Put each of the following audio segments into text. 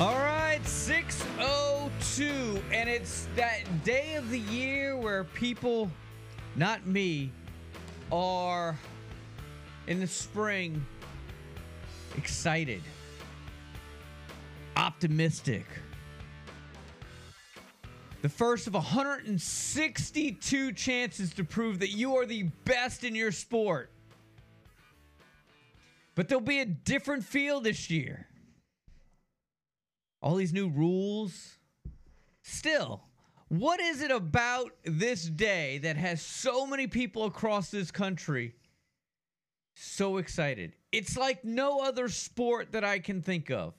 All right, 602. And it's that day of the year where people, not me, are in the spring excited, optimistic. The first of 162 chances to prove that you are the best in your sport. But there'll be a different feel this year all these new rules. Still, what is it about this day that has so many people across this country so excited? It's like no other sport that I can think of.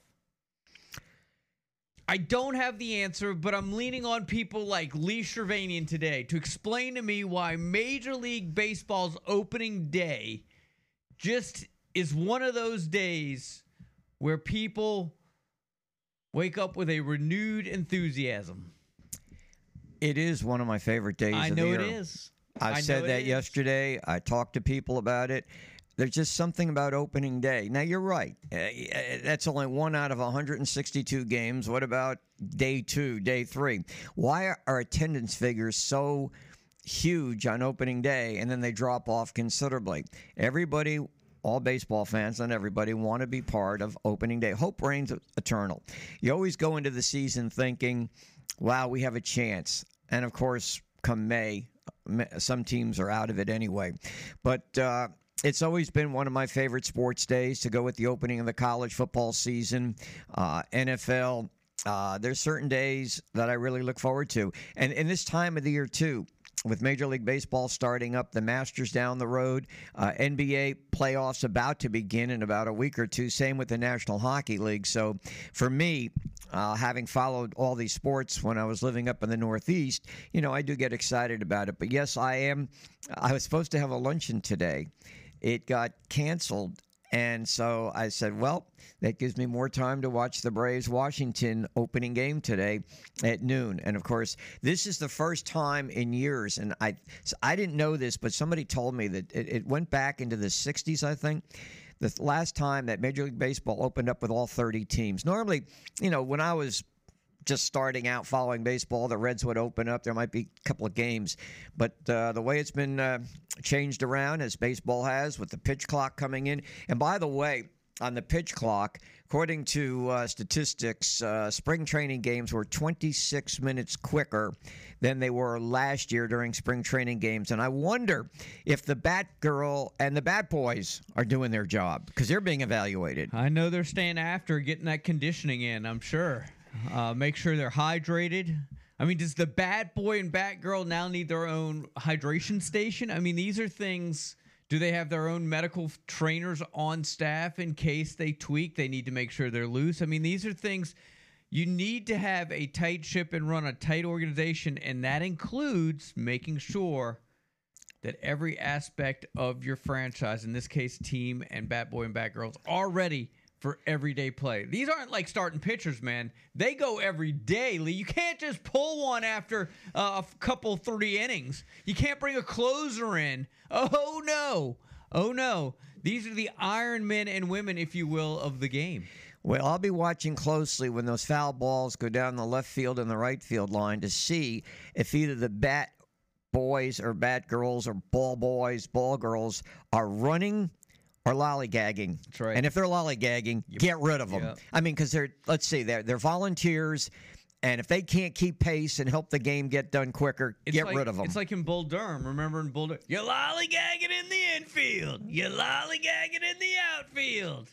I don't have the answer, but I'm leaning on people like Lee Shirvanian today to explain to me why Major League Baseball's opening day just is one of those days where people wake up with a renewed enthusiasm. It is one of my favorite days. I of know the year. is. I've I said it that is. yesterday. I talked to people about it. There's just something about opening day. Now you're right. Uh, uh, That's only one out of 162 games. What about day two, day three? Why are attendance figures so huge on opening day and then they drop off considerably? Everybody all baseball fans, and everybody, want to be part of opening day. Hope reigns eternal. You always go into the season thinking, wow, we have a chance. And of course, come May, some teams are out of it anyway. But uh, it's always been one of my favorite sports days to go with the opening of the college football season, uh, NFL. Uh, there's certain days that I really look forward to. And in this time of the year, too, with Major League Baseball starting up, the Masters down the road, uh, NBA playoffs about to begin in about a week or two. Same with the National Hockey League. So for me, uh, having followed all these sports when I was living up in the Northeast, you know, I do get excited about it. But yes, I am. I was supposed to have a luncheon today. It got canceled. And so I said, well, that gives me more time to watch the Braves Washington opening game today at noon. And of course, this is the first time in years, and I I didn't know this, but somebody told me that it, it went back into the 60s, I think. The last time that Major League Baseball opened up with all 30 teams. Normally, you know, when I was just starting out following baseball, the Reds would open up. There might be a couple of games, but uh, the way it's been uh, changed around as baseball has with the pitch clock coming in. And by the way, on the pitch clock, according to uh, statistics, uh, spring training games were 26 minutes quicker than they were last year during spring training games. And I wonder if the Bat Girl and the Bat Boys are doing their job because they're being evaluated. I know they're staying after getting that conditioning in, I'm sure. Uh, make sure they're hydrated. I mean, does the Bat Boy and Bat Girl now need their own hydration station? I mean, these are things. Do they have their own medical trainers on staff in case they tweak? They need to make sure they're loose. I mean, these are things you need to have a tight ship and run a tight organization, and that includes making sure that every aspect of your franchise, in this case, team and Bat Boy and Bat Girls, are ready for everyday play. These aren't like starting pitchers, man. They go every day. Lee. You can't just pull one after uh, a couple three innings. You can't bring a closer in. Oh no, oh no. These are the Iron Men and women, if you will, of the game. Well, I'll be watching closely when those foul balls go down the left field and the right field line to see if either the bat boys or bat girls or ball boys, ball girls are running or lollygagging. That's right. And if they're lollygagging, get rid of them. Yep. I mean, because they're let's see, they're they're volunteers, and if they can't keep pace and help the game get done quicker, It's get like, rid of them. It's like in Bull Durham. Remember in Bull Durham? You're lollygagging in the infield. You're lollygagging in the outfield.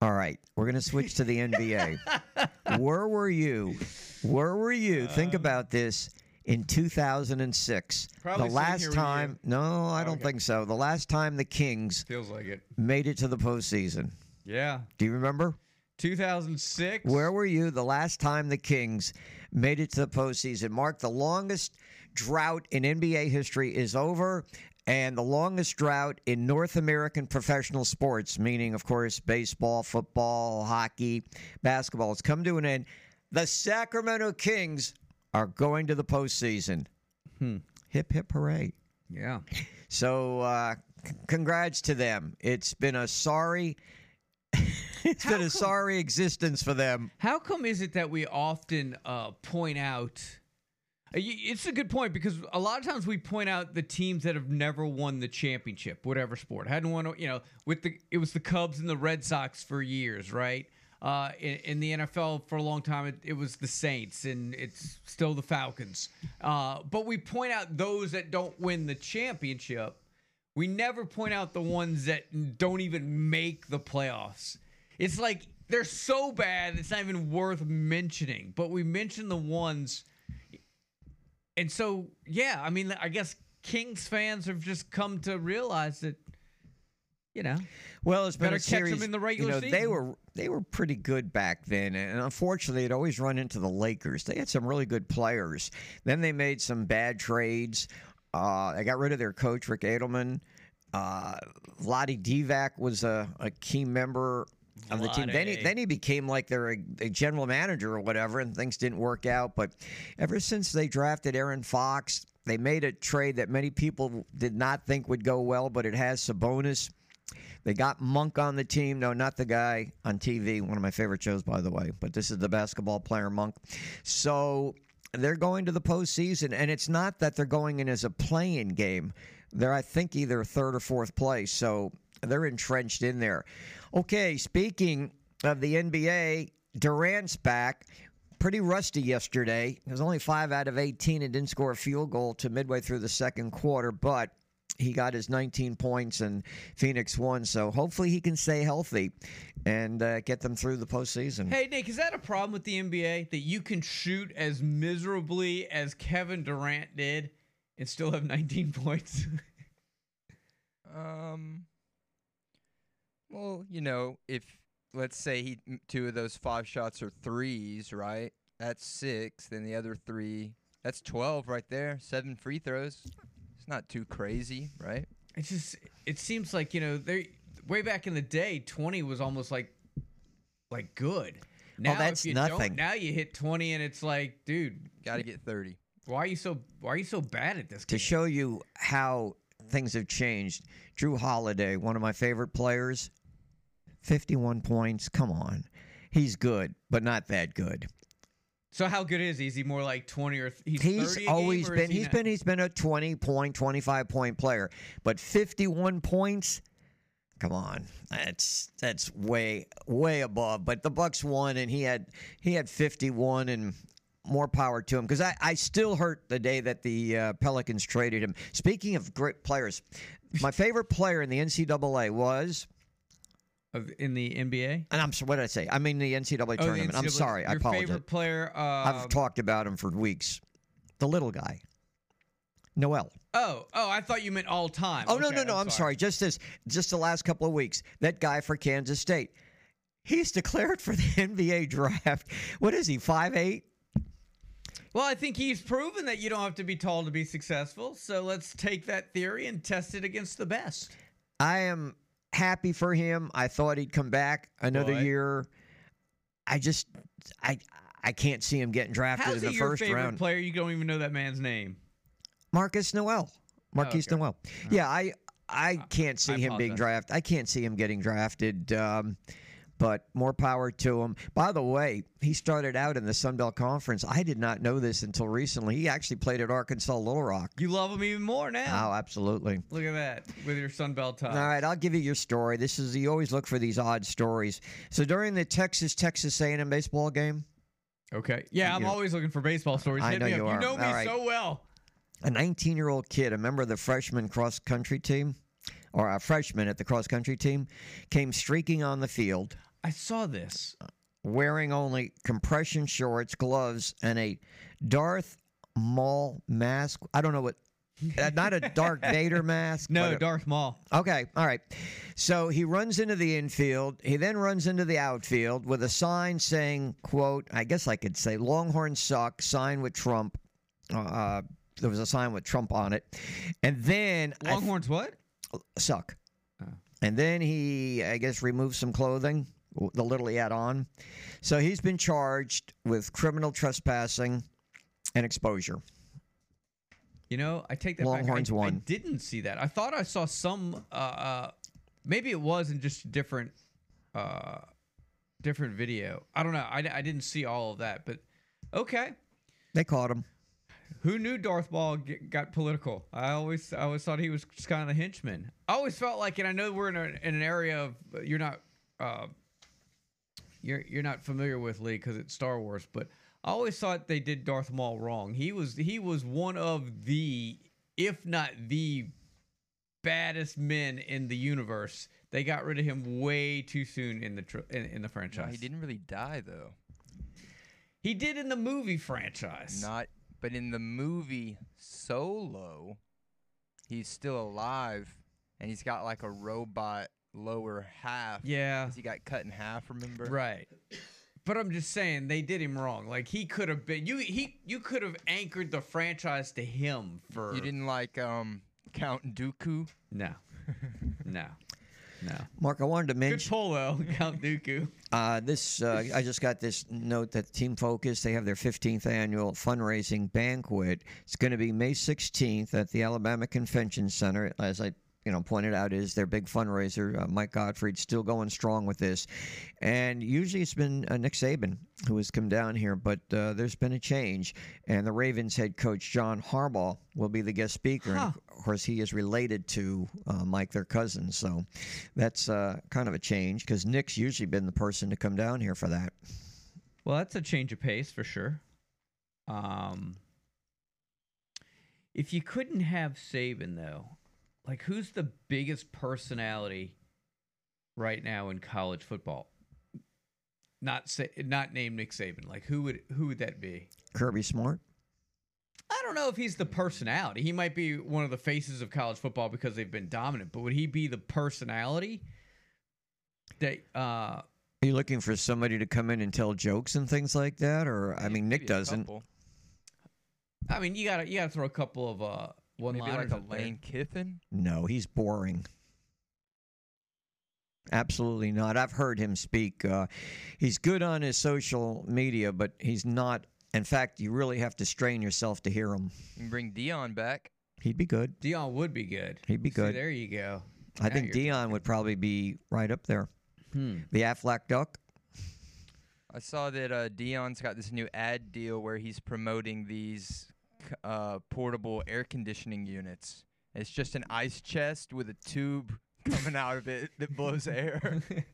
All right, we're going to switch to the NBA. Where were you? Where were you? Think uh, about this. In 2006, Probably the last time, no, I don't Okay. think so. The last time the Kings Feels like it. made it to the postseason. Yeah. Do you remember? 2006. Where were you the last time the Kings made it to the postseason. Mark, the longest drought in NBA history is over. And the longest drought in North American professional sports, meaning, of course, baseball, football, hockey, basketball, has come to an end. The Sacramento Kings are going to the postseason. Hmm. Hip, hip, hooray. Yeah. So, uh, c- congrats to them. It's been a sorry. it's been a sorry existence for them. How come is it that we often uh, point out? uh, y- It's a good point because a lot of times we point out the teams that have never won the championship, whatever sport, hadn't won. You know, with the it was the Cubs and the Red Sox for years, right? Uh, in, in the NFL for a long time, it, it was the Saints, and it's still the Falcons. Uh, but we point out those that don't win the championship. We never point out the ones that don't even make the playoffs. It's like they're so bad it's not even worth mentioning. But we mention the ones, and so yeah, I mean, I guess Kings fans have just come to realize that, you know, Well, it's been Better catch series. in the regular you know, They were they were pretty good back then, and unfortunately, it always run into the Lakers. They had some really good players. Then they made some bad trades. Uh, they got rid of their coach Rick Adelman. Uh, Vlade Divac was a, a key member of the team. Then he, then he became like their a general manager or whatever, and things didn't work out. But ever since they drafted Aaron Fox, they made a trade that many people did not think would go well, but it has Sabonis. They got Monk on the team. No, not the guy on TV. One of my favorite shows, by the way. But this is the basketball player Monk. So they're going to the postseason, and it's not that they're going in as a playing game. They're, I think, either third or fourth place. So they're entrenched in there. Okay, speaking of the NBA, Durant's back. Pretty rusty yesterday. It was only five out of 18 and didn't score a field goal to midway through the second quarter, but he got his 19 points and Phoenix won. So hopefully he can stay healthy and uh, get them through the postseason. Hey Nick, is that a problem with the NBA that you can shoot as miserably as Kevin Durant did and still have 19 points? Um. Well, you know, if let's say he two of those five shots are threes, right? That's six. Then the other three, that's twelve right there. Seven free throws. Not too crazy, right? it just it seems like you know they way back in the day 20 was almost like like good. Oh, now that's if you nothing. Don't, now you hit 20 and it's like, dude, Got to get thirty. why are you so why are you so bad at this to show you how things have changed, Jrue Holiday, one of my favorite players, 51 points. Come on. He's good, but not that good. So how good is he? Is he more like 20 or th- he's, He's 30 a game, always been he he's not- been he's been a 20 point, 25 point player, but 51 points Come on, that's that's way way above. But the Bucks won, and he had he had 51, and more power to him. Because I, I still hurt the day that the uh, Pelicans traded him. Speaking of great players, my favorite player in the NCAA was, of- in the NBA. and I'm sorry, what did I say? I mean the NCAA Oh, the tournament. I'm NCAA sorry, I Your apologize. favorite player? Uh, I've talked about him for weeks. The little guy, Nowell. oh, oh, I thought you meant all time. Oh no, Okay, no, no! I'm, sorry. Just this, just the last couple of weeks, that guy for Kansas State, he's declared for the NBA draft. What is he? Five eight? Well, I think he's proven that you don't have to be tall to be successful. So let's take that theory and test it against the best. I am happy for him. I thought he'd come back another year. I just, I, I can't see him getting drafted How's in the first round. player? You don't even know that man's name. Marcus Nowell. Markquis okay. Nowell. Yeah, I I can't see I him being drafted. I can't see him getting drafted. Um, but more power to him. By the way, he started out in the Sun Belt Conference. I did not know this until recently. He actually played at Arkansas Little Rock. You love him even more now. Oh, absolutely. Look at that with your Sun Belt tie. All right, I'll give you your story. This is you always look for these odd stories. So during the Texas Texas A&M baseball game, Okay. Yeah, I'm You- always looking for baseball stories. I Hit know you up. are. You know me right. so well. a 19-year-old kid, a member of the freshman cross country team, or a freshman at the cross country team, came streaking on the field I saw this. wearing only compression shorts, gloves, and a Darth Maul mask. I don't know what uh, not a Darth Vader mask. No, a- Darth Maul. Okay, all right. So he runs into the infield. He then runs into the outfield with a sign saying, "quote I guess I could say Longhorns suck." Sign with Trump. Uh, there was a sign with Trump on it, and then I th- Longhorns what? suck. Oh. And then he, I guess, removed some clothing, the little he had on. So he's been charged with criminal trespassing and exposure. You know, I take that Longhorns back. I, I didn't see that. I thought I saw some. Uh, uh, maybe it was in just a different, uh, different video. I don't know. I, I didn't see all of that, but okay. They caught him. Who knew Darth Maul get, got political? I always, I always thought he was just kind of a henchman. I always felt like, and I know we're in, a, in an area of you're not, uh, you're you're not familiar with Lee because it's Star Wars, but I always thought they did Darth Maul wrong. He was he was one of the, if not the, baddest men in the universe. They got rid of him way too soon in the tr- in, in the No, franchise. he didn't really die though. He did in the movie franchise. Not, but in the movie Solo, he's still alive, and he's got like a robot lower half. yeah. 'cause he got cut in half. Remember? Right. But I'm just saying they did him wrong. Like he could have been you he you could have anchored the franchise to him for You didn't like um Count Dooku. No. No. No. Mark, I wanted to Good mention pull though, Count Dooku. uh, this. Uh, I just got this note that Team Focus they have their 15th annual fundraising banquet. It's going to be May 16th at the Alabama Convention Center. As I you know pointed out, is their big fundraiser. Uh, Mike Gottfried's still going strong with this, and usually it's been uh, Nick Saban who has come down here, but uh, there's been a change, and the Ravens head coach John Harbaugh will be the guest speaker. And of course, he is related to uh, Mike, their cousin, so that's uh, kind of a change because Nick's usually been the person to come down here for that. Well, that's a change of pace for sure. Um if you couldn't have Saban though, like who's the biggest personality right now in college football? Not say, not named Nick Saban. Like who would who would that be? Kirby Smart. I don't know if he's the personality. He might be one of the faces of college football because they've been dominant, but would he be the personality that uh Are you looking for somebody to come in and tell jokes and things like that, or I mean, Nick doesn't. couple. I mean, you got to you got to throw a couple of uh one Maybe like a Lane Kiffin. No, he's boring. Absolutely not. I've heard him speak. Uh, he's good on his social media, but he's not. In fact, you really have to strain yourself to hear him. You can bring Deion back. He'd be good. Deion would be good. He'd be See, good. there you go. I Now think you're Deion would probably be right up there. Hmm. The Aflac Duck. I saw that uh, Deion's got this new ad deal where he's promoting these c- uh, portable air conditioning units. It's just an ice chest with a tube coming out of it that blows air.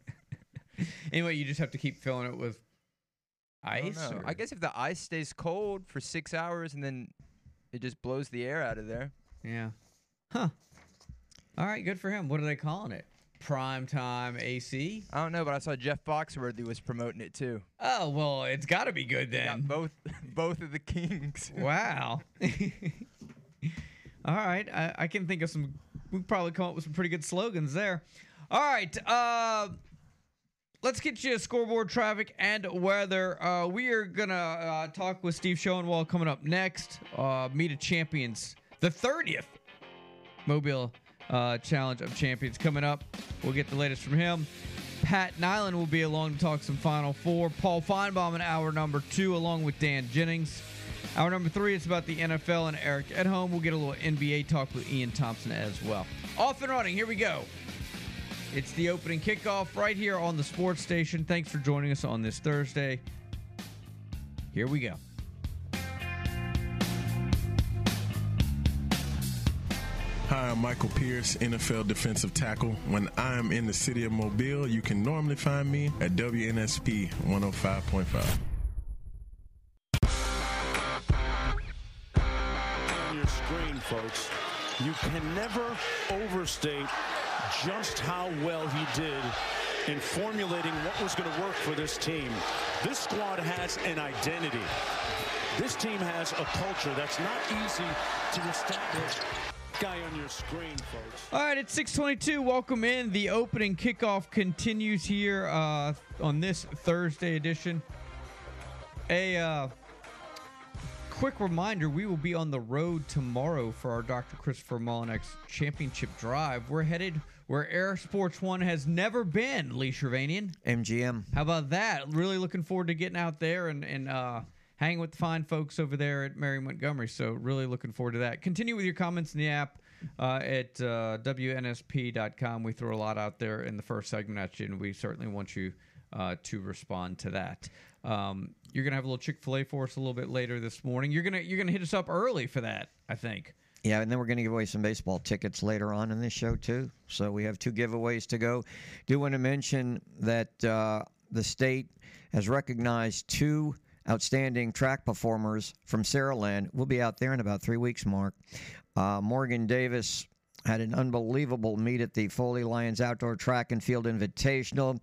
Anyway, you just have to keep filling it with ice. or- I guess if the ice stays cold for six hours and then it just blows the air out of there. Yeah. Huh. All right. Good for him. What are they calling it? Prime time AC. I don't know, but I saw Jeff Foxworthy was promoting it too. Oh well, it's got to be good then. both both of the kings. Wow. All right. I, I can think of some. We probably come up with some pretty good slogans there. All right. Uh, let's get you scoreboard traffic and weather. Uh, we are gonna uh, talk with Steve Schoenwald coming up next. Uh, Meet of Champions, the thirtieth Mobile uh, Challenge of Champions coming up. We'll get the latest from him. Pat Nyland will be along to talk some Final Four. Paul Finebaum in hour number two, along with Dan Jennings. Hour number three is about the NFL and Eric at home. We'll get a little NBA talk with Ian Thompson as well. Off and running. Here we go. It's the opening kickoff right here on the sports station. Thanks for joining us on this Thursday. Here we go. Hi, I'm Michael Pierce, NFL defensive tackle. When I am in the city of Mobile, you can normally find me at WNSP 105.5. on your screen, folks. You can never overstate just how well he did in formulating what was going to work for this team. This squad has an identity. This team has a culture that's not easy to establish. Guy on your screen, folks. All right, it's 622. Welcome in. The opening kickoff continues here uh, on this Thursday edition. A uh, quick reminder we will be on the road tomorrow for our Dr. Christopher Mullinex Championship Drive. We're headed where Air Sports One has never been, Lee Shirvanian. MGM. How about that? Really looking forward to getting out there and, and uh, hanging with the fine folks over there at Mary Montgomery. So, really looking forward to that. Continue with your comments in the app uh, at uh, WNSP.com. We throw a lot out there in the first segment at you, and we certainly want you uh, to respond to that. Um, you're gonna have a little Chick Fil A for us a little bit later this morning. You're gonna you're gonna hit us up early for that, I think. Yeah, and then we're going to give away some baseball tickets later on in this show too. So we have two giveaways to go. Do want to mention that uh, the state has recognized two outstanding track performers from Saraland. We'll be out there in about three weeks, Mark. Uh, Morgan Davis had an unbelievable meet at the Foley Lions Outdoor Track and Field Invitational.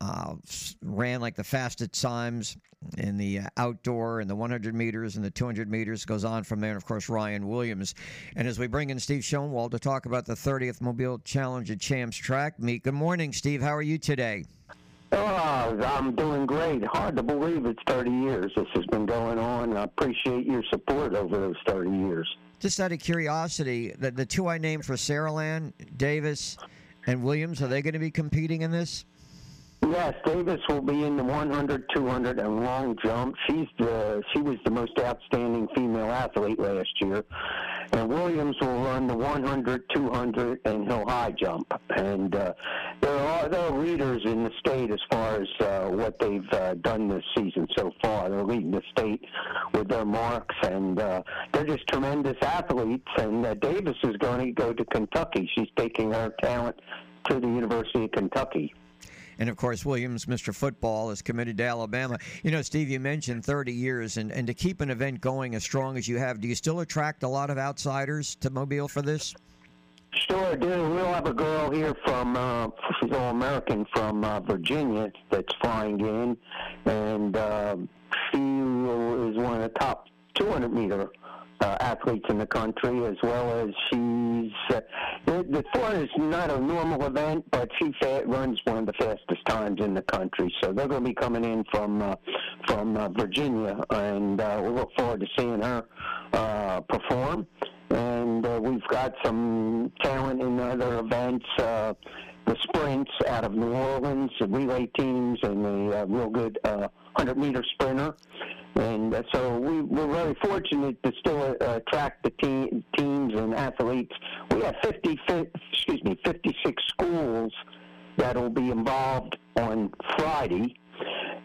Uh, ran like the fastest times in the uh, outdoor and the 100 meters and the 200 meters goes on from there. And of course, Ryan Williams. And as we bring in Steve Schoenwald to talk about the 30th Mobile Challenge at Champs Track Meet. Good morning, Steve. How are you today? Oh, I'm doing great. Hard to believe it's 30 years this has been going on. I appreciate your support over those 30 years. Just out of curiosity, the, the two I named for Saraland, Davis and Williams, are they going to be competing in this? Yes, Davis will be in the 100, 200, and long jump. She's the she was the most outstanding female athlete last year, and Williams will run the 100, 200, and hill high jump. And uh, there are there are leaders in the state as far as uh, what they've uh, done this season so far. They're leading the state with their marks, and uh, they're just tremendous athletes. And uh, Davis is going to go to Kentucky. She's taking her talent to the University of Kentucky. And of course, Williams, Mr. Football, is committed to Alabama. You know, Steve, you mentioned 30 years, and, and to keep an event going as strong as you have, do you still attract a lot of outsiders to Mobile for this? Sure, do. We'll have a girl here from, uh, she's all American from uh, Virginia that's flying in, and uh, she is one of the top 200 meter uh, athletes in the country, as well as she's. Uh, the, the 400 is not a normal event, but she fa- runs one of the fastest times in the country. So they're going to be coming in from uh, from uh, Virginia, and uh, we look forward to seeing her uh, perform and uh, we've got some talent in other events. Uh, the sprints out of New Orleans, the relay teams, and the uh, real good uh, 100 meter sprinter. And uh, so we, we're very fortunate to still uh, attract the te- teams and athletes. We have 50, excuse me, 56 schools that will be involved on Friday,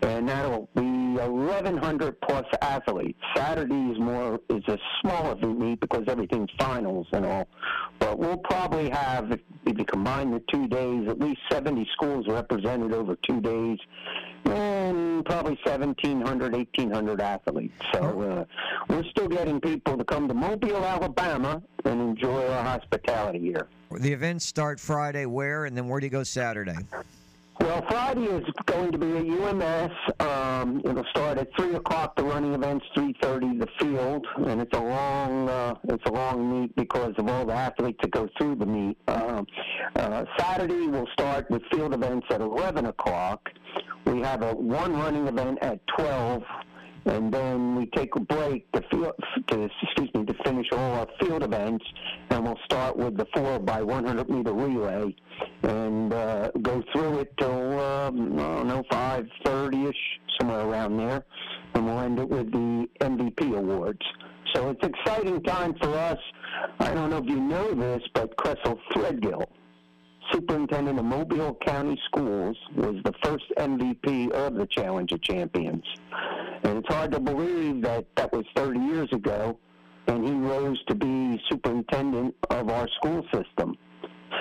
and that'll be 1,100 plus athletes. Saturday is more is a smaller meet because everything's finals and all, but we'll probably have, if, you combine the two days, at least 70 schools represented over two days, and probably 1,700, 1,800 athletes. So uh, we're still getting people to come to Mobile, Alabama, and enjoy our hospitality here. The events start Friday where, and then where do you go Saturday? Well, Friday is going to be at UMS. Um, it'll start at three o'clock. The running event's three thirty. The field, and it's a long, uh, it's a long meet because of all the athletes that go through the meet. Um, uh, Saturday we'll start with field events at eleven o'clock. We have a one running event at twelve, and then we take a break to, to excuse me to finish all our field events, and we'll start with the four by 100 meter relay, and uh, go through it till um, I don't know 5:30 ish, somewhere around there, and we'll end it with the MVP awards. So it's exciting time for us. I don't know if you know this, but Chresal Threadgill superintendent of Mobile County Schools, was the first MVP of the Challenge of Champions. And it's hard to believe that that was 30 years ago, and he rose to be superintendent of our school system.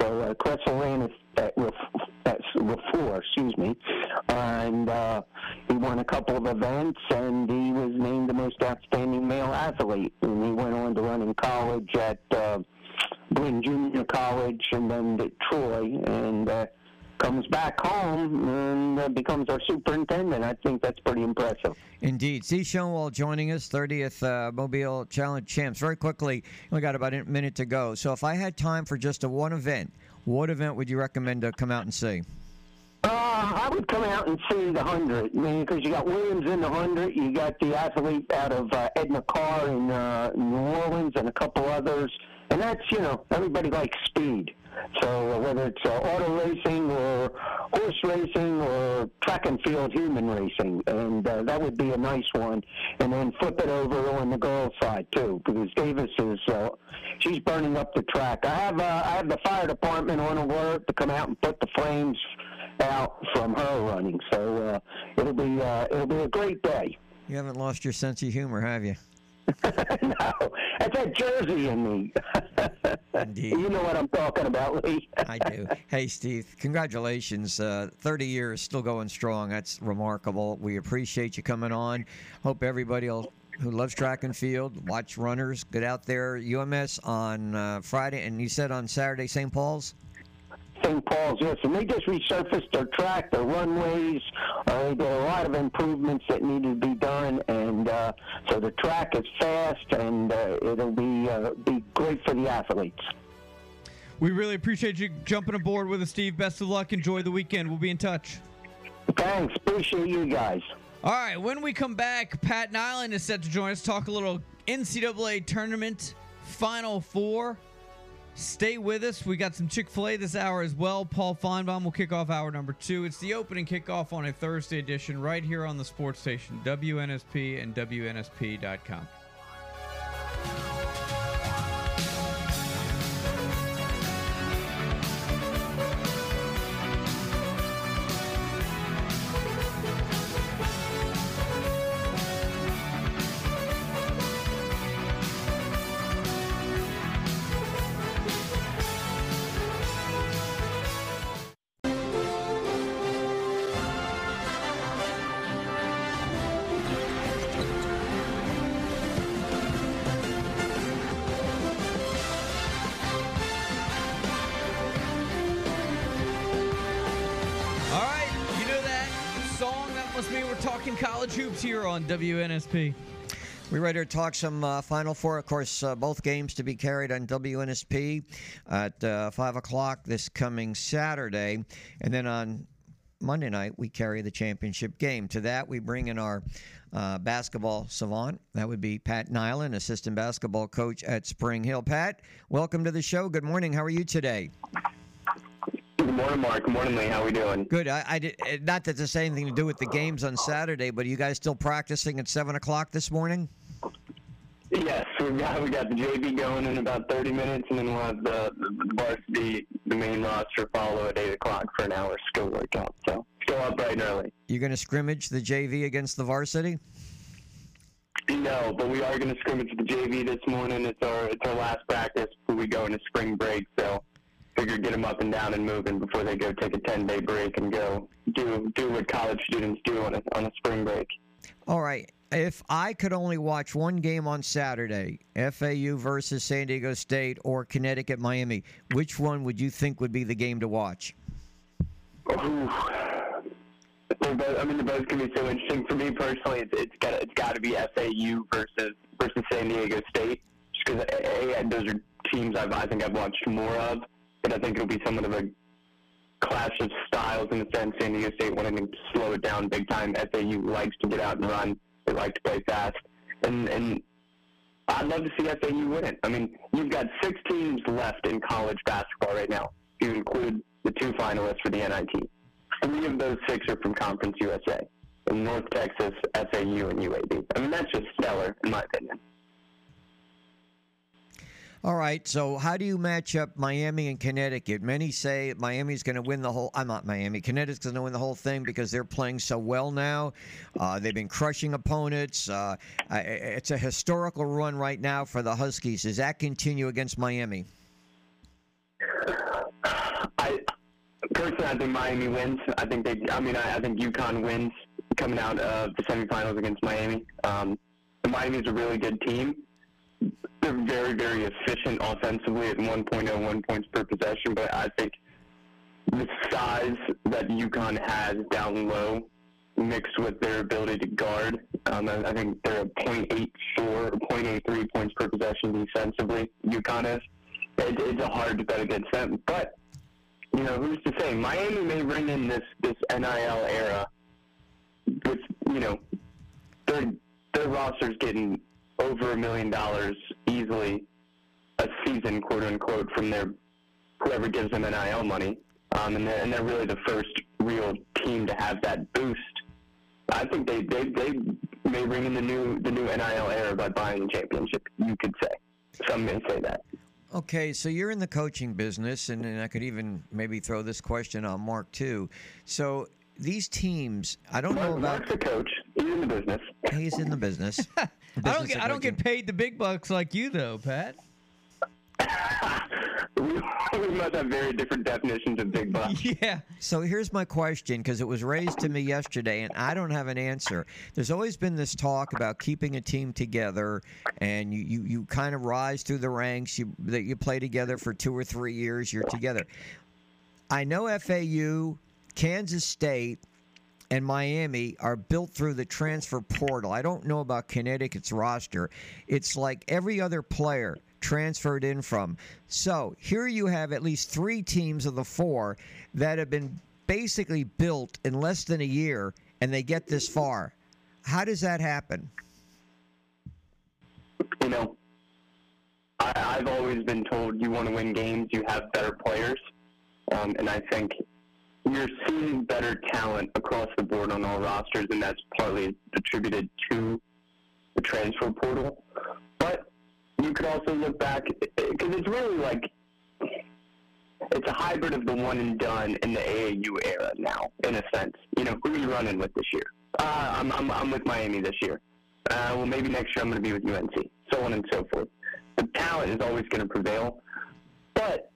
So uh, Chresal ran at, at, Refor, excuse me, and uh, he won a couple of events, and he was named the most outstanding male athlete. And he went on to run in college at uh, Blinn Junior College, and then at Troy, and uh, comes back home and uh, becomes our superintendent. I think that's pretty impressive. Indeed. Steve Schoenwald joining us, 30th uh, Mobile Challenge Champs. Very quickly, we got about a minute to go. So if I had time for just a one event, what event would you recommend to come out and see? Uh, I would come out and see the 100. I mean, because you got Williams in the 100, you got the athlete out of uh, Edna Karr in uh, New Orleans, and a couple others. And that's, you know, everybody likes speed. So whether it's uh, auto racing or horse racing or track and field human racing, and uh, that would be a nice one. And then flip it over on the girls' side too, because Davis is uh, she's burning up the track. I have uh, I have the fire department on alert to come out and put the flames out from her running. So uh, it'll be uh, it'll be a great day. You haven't lost your sense of humor, have you? no, that's that Jersey in me. Indeed. You know what I'm talking about, Lee. I do. Hey, Steve, congratulations. Uh, 30 years, still going strong. That's remarkable. We appreciate you coming on. Hope everybody will, who loves track and field, watch runners, get out there. UMS on uh, Friday, and you said on Saturday, St. Paul's? St. Paul's, yes, and they just resurfaced their track, their runways. Uh, they did a lot of improvements that needed to be done, and uh, so the track is fast, and uh, it'll be uh, be great for the athletes. We really appreciate you jumping aboard with us, Steve. Best of luck. Enjoy the weekend. We'll be in touch. Thanks, appreciate you guys. All right, when we come back, Pat Nyland is set to join us, talk a little NCAA tournament Final Four. Stay with us. We got some Chick fil A this hour as well. Paul Finebaum will kick off hour number two. It's the opening kickoff on a Thursday edition right here on the sports station, WNSP and WNSP.com. on WNSP. We're ready to talk some uh, Final Four. Of course, uh, both games to be carried on WNSP at uh, 5 o'clock this coming Saturday. And then on Monday night, we carry the championship game. To that, we bring in our uh, basketball savant. That would be Pat Nyland, assistant basketball coach at Spring Hill. Pat, welcome to the show. Good morning. How are you today? Good morning, Mark. Good morning, Lee. How are we doing? Good. I, I did eh, not that this has anything to do with the games on Saturday, but are you guys still practicing at seven o'clock this morning? Yes, we've got we got the JV going in about 30 minutes, and then we'll have the, the varsity, the main roster follow at 8 o'clock for an hour skill workout. So still up bright and early. You're going to scrimmage the JV against the varsity? No, but we are going to scrimmage the JV this morning. It's our it's our last practice before we go into spring break. So figure get them up and down and moving before they go take a 10 day break and go do do what college students do on a on a spring break. All right. If I could only watch one game on Saturday, FAU versus San Diego State or Connecticut Miami, which one would you think would be the game to watch? Ooh. Both, I mean, they're both going to be so interesting. For me personally, it's, it's got it's got to be FAU versus versus San Diego State, just because those are teams I've, I think I've watched more of, but I think it'll be somewhat of a clash of styles in the sense San Diego State wanting to slow it down big time. FAU likes to get out and run. They like to play fast, and and I'd love to see FAU win it. I mean, you've got six teams left in college basketball right now. You include the two finalists for the NIT. Three of those six are from Conference USA. North Texas, FAU, and UAB. I mean, that's just stellar, in my opinion. All right. So, how do you match up Miami and Connecticut? Many say Miami's going to win the whole. I'm not Miami. Connecticut's going to win the whole thing because they're playing so well now. Uh, they've been crushing opponents. Uh, it's a historical run right now for the Huskies. Does that continue against Miami? I personally, I think Miami wins. I think they. I mean, I, I think UConn wins coming out of the semifinals against Miami. Um, Miami's a really good team. They're very, very efficient offensively at 1.01 points per possession, but I think the size that UConn has down low mixed with their ability to guard. Um, I, think they're a .84 or .83 points per possession defensively. UConn is. It, it's a hard to bet against them, but you know who's to say? Miami may bring in this this NIL era with you know their their roster's getting over a million dollars easily a season, quote unquote, from their whoever gives them NIL money, um, and, they're, and they're really the first real team to have that boost. I think they, they they may bring in the new the new NIL era by buying the championship. You could say some may say that. Okay, so you're in the coaching business, and, and I could even maybe throw this question on Mark too. So these teams, I don't know about. Mark's a coach. He's in the business. He's in the business. I don't get I don't get paid the big bucks like you though, Pat. we, we must have very different definitions of big bucks. Yeah. So here's my question because it was raised to me yesterday and I don't have an answer. There's always been this talk about keeping a team together and you, you, you kind of rise through the ranks, you that you play together for two or three years, you're together. I know FAU, Kansas State, and Miami are built through the transfer portal. I don't know about Connecticut's roster. It's like every other player transferred in from. So here you have at least three teams of the four that have been basically built in less than a year and they get this far. How does that happen? you know, I, I've always been told you want to win games, you have better players, um, and I think you're seeing better talent across the board on all rosters, and that's partly attributed to the transfer portal. But you could also look back because it's really like it's a hybrid of the one and done in the AAU era now, in a sense. You know, who are you running with this year? Uh, I'm, I'm, I'm with Miami this year. Uh, well, maybe next year I'm going to be with UNC, so on and so forth. The talent is always going to prevail, but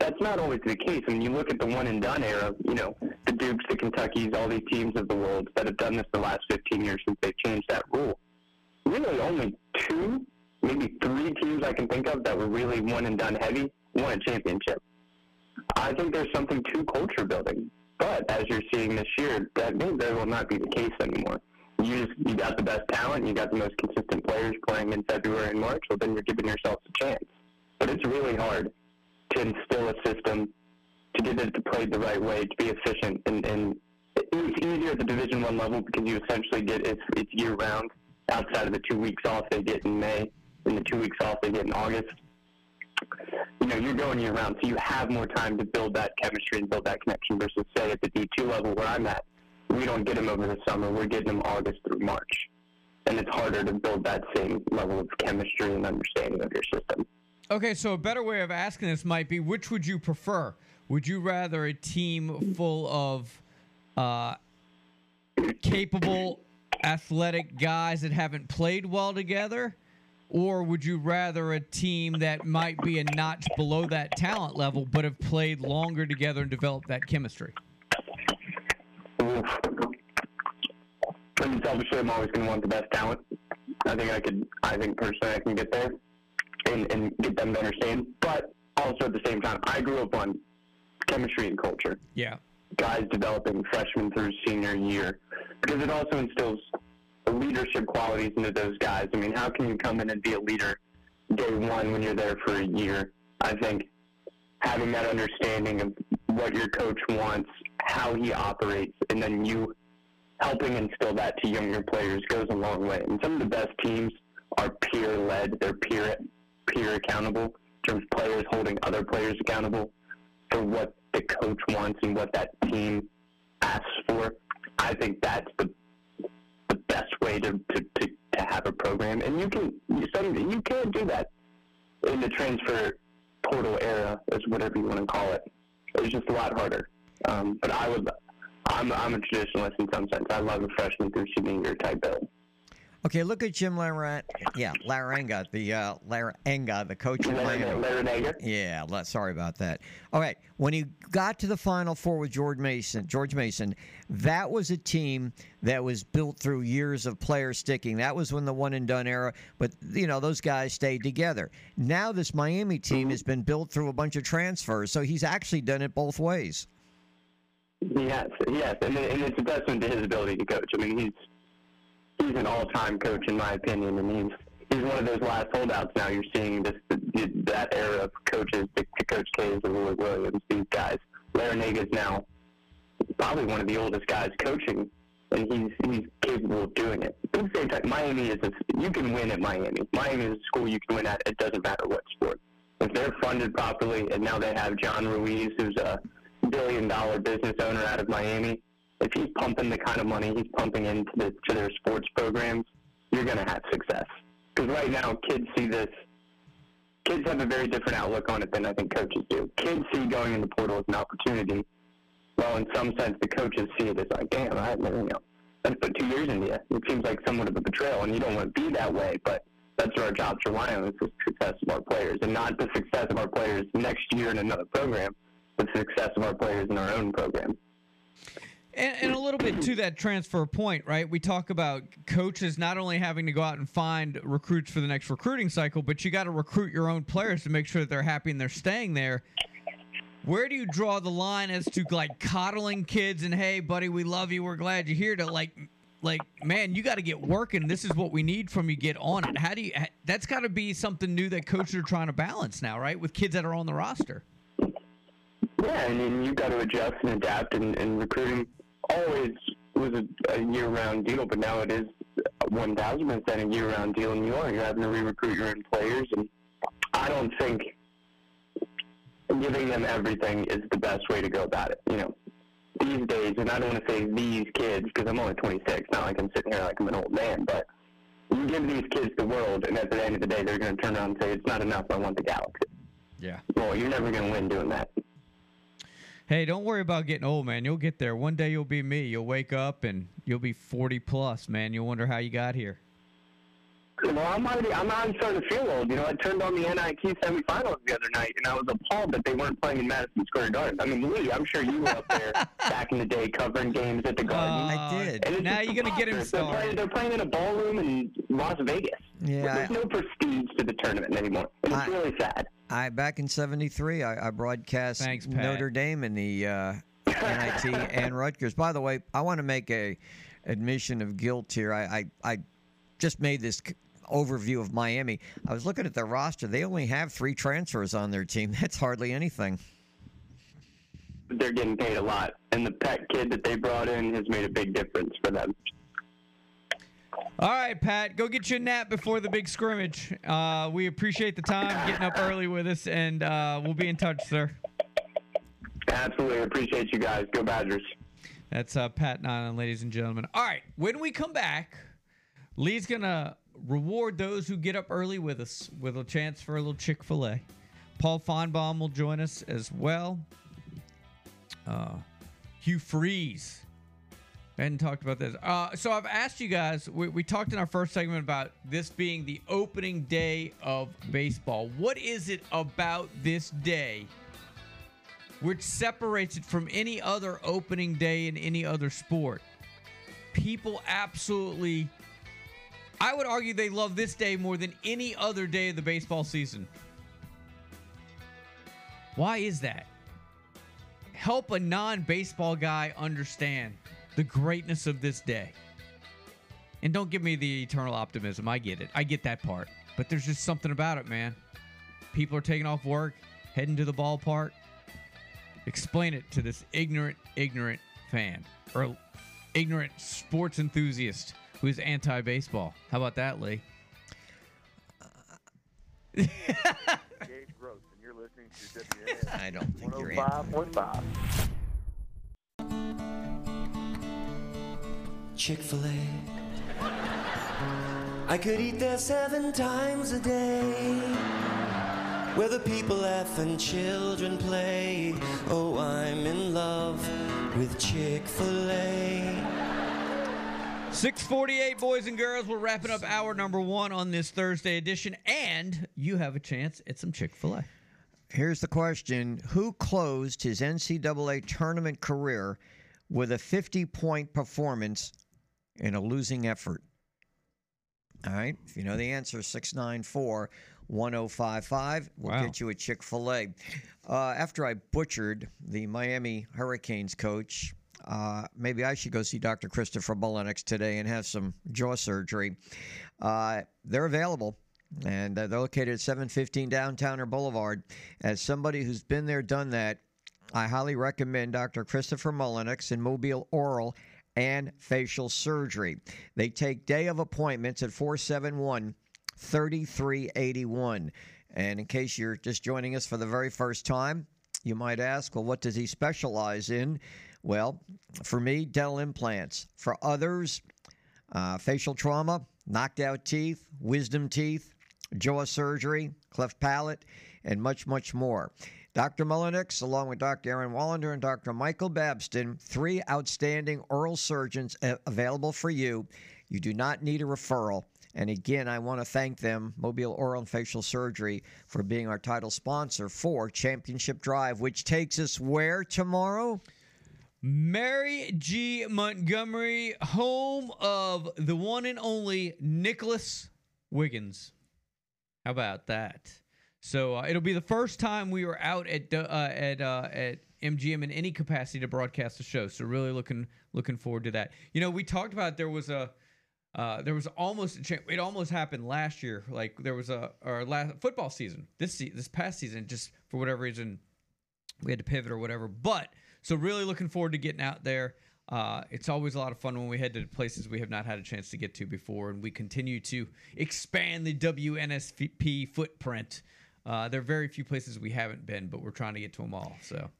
that's not always the case. I mean, you look at the one and done era, you know, the Dukes, the Kentuckys, all these teams of the world that have done this the last 15 years since they've changed that rule. Really, only two, maybe three teams I can think of that were really one and done heavy won a championship. I think there's something to culture building, but as you're seeing this year, that may very well not be the case anymore. You just you got the best talent, you got the most consistent players playing in February and March. Well, then you're giving yourself a chance. But it's really hard instill a system to get it to play the right way, to be efficient, and, and it's easier at the Division One level because you essentially get it's it's year round. Outside of the two weeks off they get in May, and the two weeks off they get in August. You know, you're going year round, so you have more time to build that chemistry and build that connection. Versus say at the D2 level where I'm at, we don't get them over the summer. We're getting them August through March, and it's harder to build that same level of chemistry and understanding of your system. Okay, so a better way of asking this might be which would you prefer? Would you rather a team full of uh, capable, athletic guys that haven't played well together? Or would you rather a team that might be a notch below that talent level but have played longer together and developed that chemistry? Mean, selfishly, I'm always going to want the best talent. I think I could. I think personally, I can get there and, and get them to understand. But also at the same time, I grew up on chemistry and culture. Yeah. Guys developing freshman through senior year because it also instills leadership qualities into those guys. I mean, how can you come in and be a leader day one when you're there for a year? I think having that understanding of what your coach wants, how he operates, and then you helping instill that to younger players goes a long way. And some of the best teams are peer led. They're peer peer accountable in terms of players holding other players accountable for what the coach wants and what that team asks for. I think that's the the best way to, to, to, to have a program. And you can you, some, you can do that in the transfer portal era, is whatever you want to call it. It's just a lot harder. Um, but I would, I'm, I'm a traditionalist in some sense. I love a freshman through senior year type build. Okay, look at Jim Larang. Yeah, Laranga, the uh, Laranga, the coach of Miami. Larrañaga. Yeah, sorry about that. All right, when he got to the Final Four with George Mason, George Mason, that was a team that was built through years of player sticking. That was when the one and done era. But you know those guys stayed together. Now this Miami team has been built through a bunch of transfers, so he's actually done it both ways. Yes, yes, and, and it's a testament to his ability to coach. I mean, he's he's an all-time coach in my opinion, and he's he's one of those last holdouts. Now you're seeing this that era of coaches, the, the Coach K's, the Willie Williams, these guys. Larrañaga is now probably one of the oldest guys coaching, and he's he's capable of doing it. At the same time, Miami is a, you can win at Miami. Miami is a school you can win at. It doesn't matter what sport. If they're funded properly, and now they have John Ruiz, who's a billion dollar business owner out of Miami. If he's pumping the kind of money he's pumping into the, to their sports programs, you're going to have success. Because right now, kids see this. Kids have a very different outlook on it than I think coaches do. Kids see going in the portal as an opportunity. Well, in some sense, the coaches see it as like, damn, I, you know, let's put two years into you. It seems like somewhat of a betrayal, and you don't want to be that way. But that's what our jobs rely on: is the success of our players, and not the success of our players next year in another program, but the success of our players in our own program. And, and a little bit to that transfer point, right? We talk about coaches not only having to go out and find recruits for the next recruiting cycle, but you got to recruit your own players to make sure that they're happy and they're staying there. Where do you draw the line as to like coddling kids and hey, buddy, we love you, we're glad you're here to like, like, man, you got to get working. This is what we need from you. Get on it. How do you? That's got to be something new that coaches are trying to balance now, right? With kids that are on the roster. Yeah, I mean, you've got to adjust and adapt, and, and recruiting always was a, a year-round deal, but now it is 1,000% a year-round deal, and you are. You're having to re-recruit your own players, and I don't think giving them everything is the best way to go about it. You know, these days, and I don't want to say these kids because I'm only 26, not like I'm sitting here like I'm an old man, but you give these kids the world, and at the end of the day, they're going to turn around and say, it's not enough, I want the galaxy. Yeah. Well, you're never going to win doing that. Hey, don't worry about getting old, man. You'll get there. One day you'll be me. You'll wake up and you'll be 40 plus, man. You'll wonder how you got here. Well, I'm already, I'm already starting to feel old. You know, I turned on the NIT semifinals the other night, and I was appalled that they weren't playing in Madison Square Garden. I mean, Lee, I'm sure you were up there back in the day covering games at the Garden. Uh, I did. And now you're gonna get him preposterous. They're playing, they're playing in a ballroom in Las Vegas. Yeah, There's I- no prestige to the tournament anymore. And it's I- really sad. I back in '73, I, I broadcast Thanks, Notre Dame in the uh, NIT and Rutgers. By the way, I want to make a admission of guilt here. I I, I just made this c- overview of Miami. I was looking at their roster. They only have three transfers on their team. That's hardly anything. They're getting paid a lot, and the pet kid that they brought in has made a big difference for them. All right, Pat, go get you a nap before the big scrimmage. Uh, we appreciate the time getting up early with us, and uh, we'll be in touch, sir. Absolutely appreciate you guys. Go Badgers. That's uh, Pat Nyland, ladies and gentlemen. All right, when we come back, Lee's gonna reward those who get up early with us with a chance for a little Chick Fil A. Paul Finebaum will join us as well. Uh, Hugh Freeze. Hadn't talked about this. Uh, so I've asked you guys. We, we talked in our first segment about this being the opening day of baseball. What is it about this day which separates it from any other opening day in any other sport. People absolutely, I would argue they love this day more than any other day of the baseball season. Why is that? Help a non baseball guy understand the greatness of this day. And don't give me the eternal optimism. I get it. I get that part. But there's just something about it, man. People are taking off work, heading to the ballpark. Explain it to this ignorant, ignorant fan or ignorant sports enthusiast who is anti baseball. How about that, Lee? Gage Gross, and you're listening to WNS I don't think you're anti. Chick fil A. I could eat there seven times a day. Where the people laugh and children play. Oh, I'm in love with Chick fil A. 648, boys and girls. We're wrapping up hour number one on this Thursday edition, and you have a chance at some Chick fil A. Here's the question Who closed his NCAA tournament career with a 50 point performance in a losing effort? All right. If you know the answer, 694 1055. We'll Wow. get you a Chick fil A. Uh, after I butchered the Miami Hurricanes coach, uh, maybe I should go see Dr. Christopher Mullenix today and have some jaw surgery. Uh, they're available. And uh, they're located at 715 Downtowner Boulevard. As somebody who's been there, done that, I highly recommend Dr. Christopher Mullenix in Mobile Oral and Facial Surgery. They take day of appointments at 471 3381. And in case you're just joining us for the very first time, you might ask, well, what does he specialize in? Well, for me, dental implants. For others, uh, facial trauma, knocked out teeth, wisdom teeth, jaw surgery, cleft palate, and much, much more. Dr. Mullenix, along with Dr. Aaron Wallander and Dr. Michael Babston, three outstanding oral surgeons available for you. You do not need a referral. And again, I want to thank them, Mobile Oral and Facial Surgery, for being our title sponsor for Championship Drive, which takes us where tomorrow? Mary G. Montgomery, home of the one and only Nicholas Wiggins. How about that? So uh, it'll be the first time we are out at uh, at uh, at MGM in any capacity to broadcast the show. So really looking looking forward to that. You know, we talked about there was a uh, there was almost a chance. It almost happened last year. Like there was a or last football season. This se- this past season, just for whatever reason, we had to pivot or whatever. But so really looking forward to getting out there. Uh, it's always a lot of fun when we head to places we have not had a chance to get to before, and we continue to expand the WNSP footprint. Uh, there are very few places we haven't been, but we're trying to get to them all. So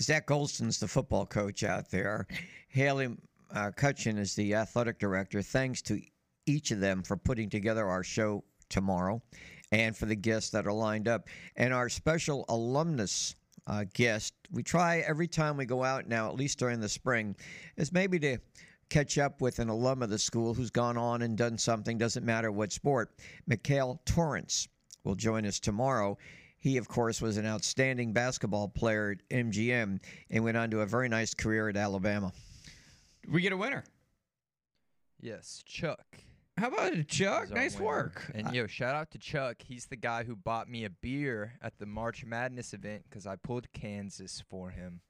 Zach Golston's the football coach out there. Haley uh, Cutchin is the athletic director. Thanks to each of them for putting together our show tomorrow and for the guests that are lined up. And our special alumnus uh, guest, we try every time we go out now, at least during the spring, is maybe to catch up with an alum of the school who's gone on and done something, doesn't matter what sport. Mikhail Torrance will join us tomorrow. He, of course, was an outstanding basketball player at MGM and went on to a very nice career at Alabama. we get a winner. Yes, Chuck. How about it, Chuck? Nice winner. work. And yo, shout out to Chuck. He's the guy who bought me a beer at the March Madness event because I pulled Kansas for him.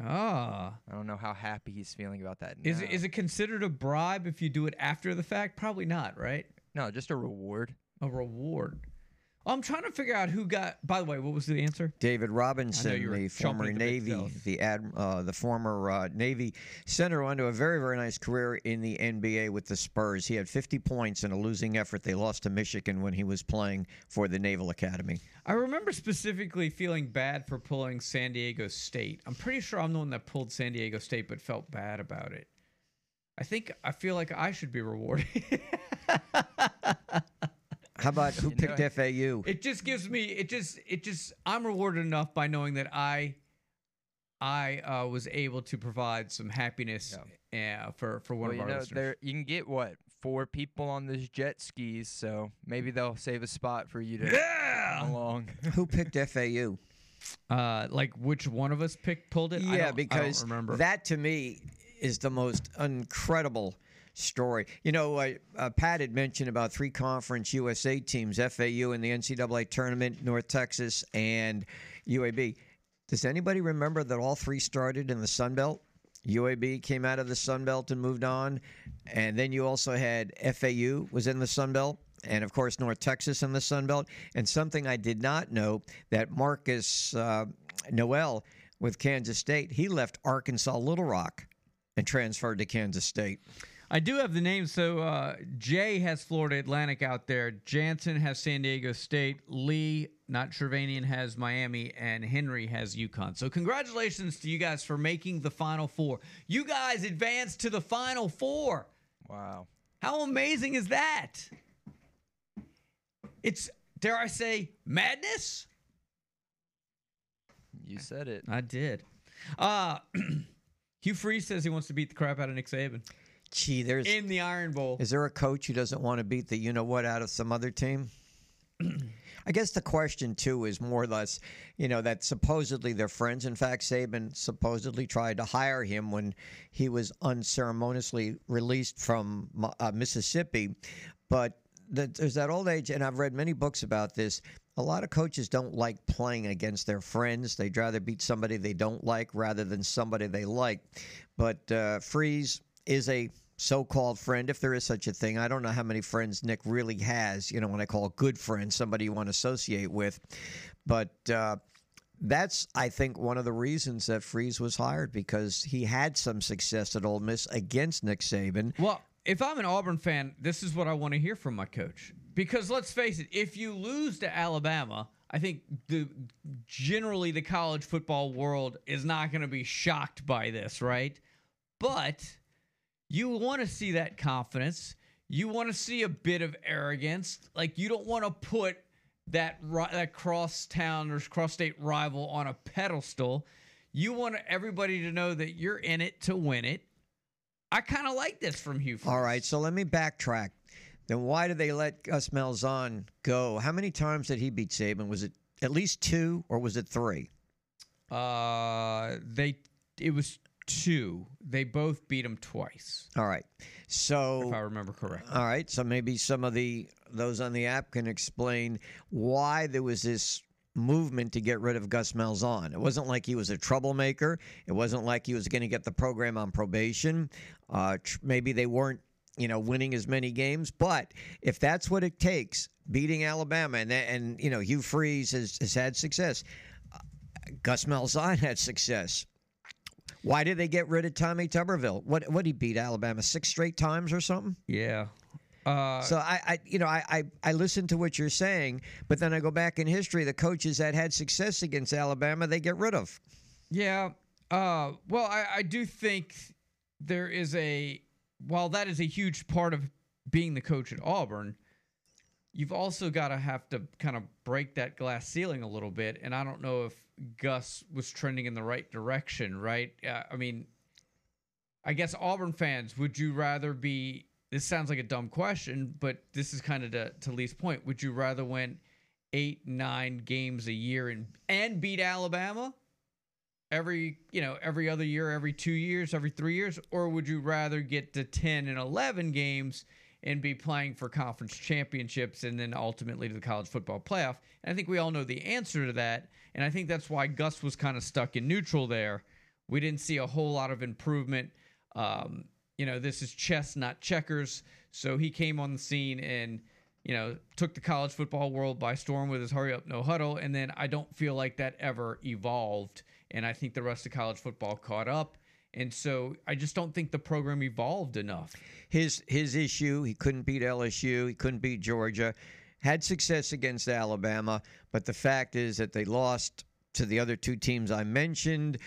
Ah. I don't know how happy he's feeling about that. Is now. it, is it considered a bribe if you do it after the fact? Probably not, right? No, just a reward. A reward. I'm trying to figure out who got. By the way, what was the answer? David Robinson, the former Navy, the ad, uh, the former uh, Navy center, went to a very, very nice career in the NBA with the Spurs. He had 50 points in a losing effort. They lost to Michigan when he was playing for the Naval Academy. I remember specifically feeling bad for pulling San Diego State. I'm pretty sure I'm the one that pulled San Diego State, but felt bad about it. I think I feel like I should be rewarded. How about who You picked know- FAU? it just gives me it just it just I'm rewarded enough by knowing that I I uh, was able to provide some happiness uh, for for one Well, of you our know, listeners. there you can get what four people on those jet skis, so maybe they'll save a spot for you to come along. who picked FAU? Uh, like which one of us picked pulled it? I don't- I Yeah, don't because remember. that to me is the most incredible story. You know, uh, uh, Pat had mentioned about three conference USA teams: FAU in the NCAA tournament, North Texas, and UAB. Does anybody remember that all three started in the Sun Belt? UAB came out of the Sun Belt and moved on, and then you also had FAU was in the Sun Belt, and of course North Texas in the Sun Belt. And something I did not know that Markquis uh, Nowell with Kansas State, he left Arkansas Little Rock and transferred to Kansas State. I do have the names. So uh, Jay has Florida Atlantic out there. Jansen has San Diego State. Lee, not Shirvanian, has Miami, and Henry has UConn. So congratulations to you guys for making the Final Four. You guys advanced to the Final Four. Wow. How amazing is that? It's dare I say madness? You said it. I did. Uh Hugh Freeze says he wants to beat the crap out of Nick Saban Gee, there's in the Iron Bowl. is there a coach who doesn't want to beat the you know what out of some other team? I guess the question too is more or less, you know, that supposedly they're friends. In fact, Saban supposedly tried to hire him when he was unceremoniously released from uh, Mississippi, but the, there's that old age, and I've read many books about this. A lot of coaches don't like playing against their friends. They'd rather beat somebody they don't like rather than somebody they like. But uh, Freeze is a so-called friend, if there is such a thing. I don't know how many friends Nick really has. You know, when I call a good friend, somebody you want to associate with, but. Uh, that's, I think, one of the reasons that Freeze was hired because he had some success at Ole Miss against Nick Saban. Well, if I'm an Auburn fan, this is what I want to hear from my coach. Because let's face it, if you lose to Alabama, I think the generally the college football world is not going to be shocked by this, right? But you want to see that confidence. You want to see a bit of arrogance. Like you don't want to put that that cross town or cross state rival on a pedestal. You want everybody to know that you're in it to win it. I kind of like this from Hugh. All right, so let me backtrack. Then why did they let Gus Malzahn go? How many times did he beat Saban? Was it at least two or was it three? Uh, they it was two. They both beat him twice. All right. So if I remember correctly. All right. So maybe some of the those on the app can explain why there was this movement to get rid of Gus Malzahn. It wasn't like he was a troublemaker. It wasn't like he was going to get the program on probation. Uh, tr- maybe they weren't, you know, winning as many games. But if that's what it takes, beating Alabama, and and you know Hugh Freeze has, has had success. Uh, Gus Malzahn had success. Why did they get rid of Tommy Tuberville? What what he beat Alabama six straight times or something? Yeah. Uh, so I, I, you know, I, I, I listen to what you're saying, but then I go back in history. The coaches that had success against Alabama, they get rid of. Yeah. Uh, well, I, I do think there is a while that is a huge part of being the coach at Auburn. You've also got to have to kind of break that glass ceiling a little bit, and I don't know if Gus was trending in the right direction, right? Uh, I mean, I guess Auburn fans, would you rather be? This sounds like a dumb question, but this is kind of to, to Lee's point. Would you rather win eight, nine games a year and and beat Alabama every you know every other year, every two years, every three years, or would you rather get to ten and eleven games? And be playing for conference championships and then ultimately to the college football playoff. And I think we all know the answer to that. And I think that's why Gus was kind of stuck in neutral there. We didn't see a whole lot of improvement. Um, you know, this is chess, not checkers. So he came on the scene and, you know, took the college football world by storm with his hurry up, no huddle. And then I don't feel like that ever evolved. And I think the rest of college football caught up. And so I just don't think the program evolved enough. His his issue, he couldn't beat LSU, he couldn't beat Georgia had success against Alabama, but the fact is that they lost to the other two teams I mentioned.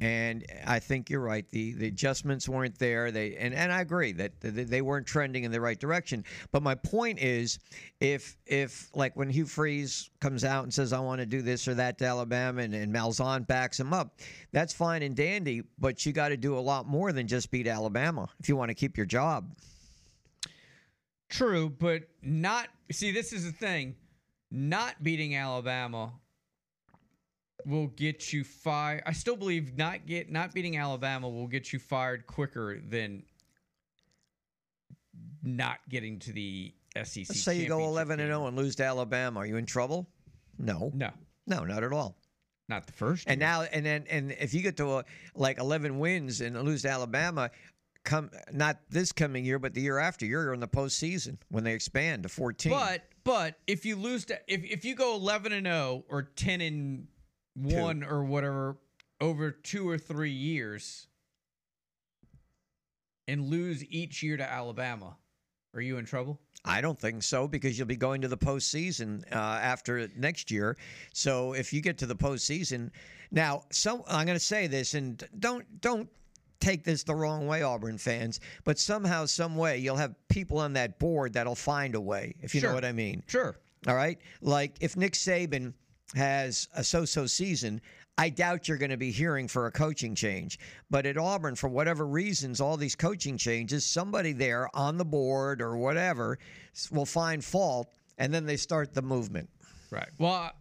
And I think you're right. The the adjustments weren't there. They and, and I agree that they weren't trending in the right direction. But my point is, if if like when Hugh Freeze comes out and says I want to do this or that to Alabama and, and Malzahn backs him up, that's fine and dandy. But you got to do a lot more than just beat Alabama if you want to keep your job. True, but not. See, this is the thing. Not beating Alabama will get you fired. I still believe not get not beating Alabama will get you fired quicker than not getting to the SEC. Let's say you go 11 and 0 and lose to Alabama. Are you in trouble? No. No. No, not at all. Not the first. And now and then and if you get to a, like 11 wins and lose to Alabama, come not this coming year, but the year after, you're in the postseason when they expand to 14. But but if you lose to if if you go 11 and 0 or 10 and one two. or whatever over two or three years and lose each year to Alabama, are you in trouble? I don't think so because you'll be going to the postseason uh, after next year. So if you get to the postseason, now, so I'm going to say this, and don't don't take this the wrong way, Auburn fans, but somehow, some way, you'll have people on that board that'll find a way, if you sure. know what I mean. Sure. All right. Like if Nick Saban has a so-so season, I doubt you're going to be hearing for a coaching change. But at Auburn, for whatever reasons, all these coaching changes, somebody there on the board or whatever will find fault, and then they start the movement. Right. Well,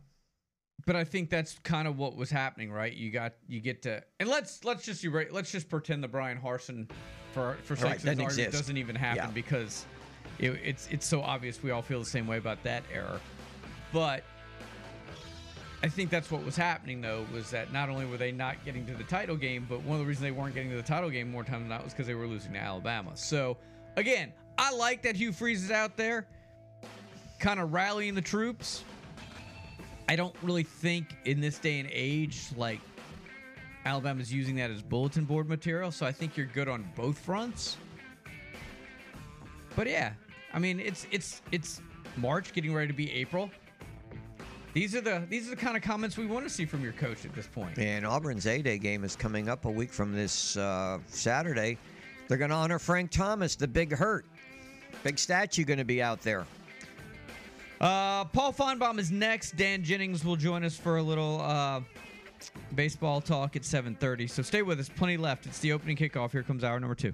but I think that's kind of what was happening, right? You got you get to and let's let's just let's just pretend the Bryan Harsin for for Right, sakes doesn't of argument doesn't even happen Yeah. because it, it's it's so obvious we all feel the same way about that error. But I think that's what was happening though was that not only were they not getting to the title game, but one of the reasons they weren't getting to the title game more times than not was because they were losing to Alabama. So again, I like that Hugh Freeze is out there, kind of rallying the troops. I don't really think in this day and age, like Alabama's using that as bulletin board material. So I think you're good on both fronts. But yeah, I mean it's it's it's March getting ready to be April. These are the these are the kind of comments we want to see from your coach at this point. And Auburn's A-Day game is coming up a week from this uh, Saturday. They're going to honor Frank Thomas, the big hurt. Big statue going to be out there. Uh, Paul Finebaum is next. Dan Jennings will join us for a little uh, baseball talk at 7:30. So stay with us. Plenty left. It's the opening kickoff. Here comes hour number two.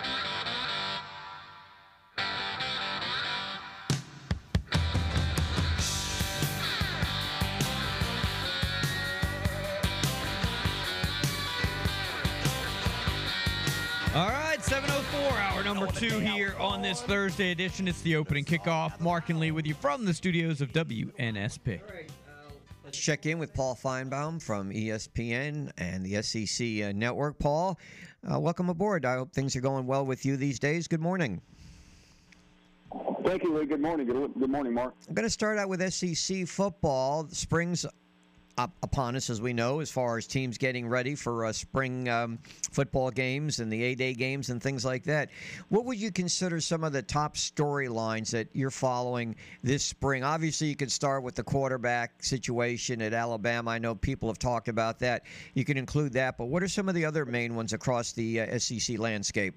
Number two here on this Thursday edition. It's the opening kickoff. Mark and Lee with you from the studios of WNSP. Let's check in with Paul Finebaum from ESPN and the SEC uh, network. Paul, uh, welcome aboard. I hope things are going well with you these days. Good morning. Thank you, Lee. Good morning. Good, good morning, Mark. I'm going to start out with SEC football. Spring's up upon us, as we know, as far as teams getting ready for uh, spring um, football games and the A-Day games and things like that. What would you consider some of the top storylines that you're following this spring? Obviously, you could start with the quarterback situation at Alabama. I know people have talked about that. You can include that, but what are some of the other main ones across the uh, SEC landscape?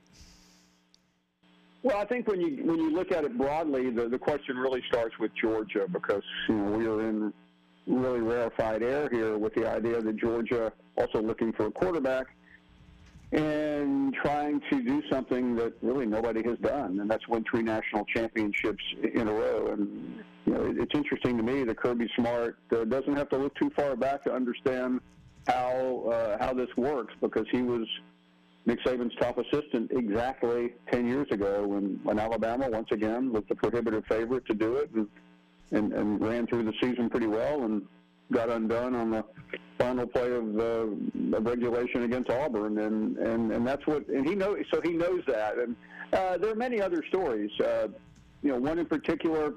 Well, I think when you when you look at it broadly, the, the question really starts with Georgia because you know we are in really rarefied air here with the idea that Georgia also looking for a quarterback and trying to do something that really nobody has done, and that's win three national championships in a row. And you know, it, it's interesting to me that Kirby Smart uh, doesn't have to look too far back to understand how uh, how this works because he was Nick Saban's top assistant exactly 10 years ago when, when Alabama, once again, was the prohibitive favorite to do it and, and, and ran through the season pretty well and got undone on the final play of the regulation against Auburn. And, and, and that's what, and he knows, so he knows that. And uh, there are many other stories. Uh, you know, one in particular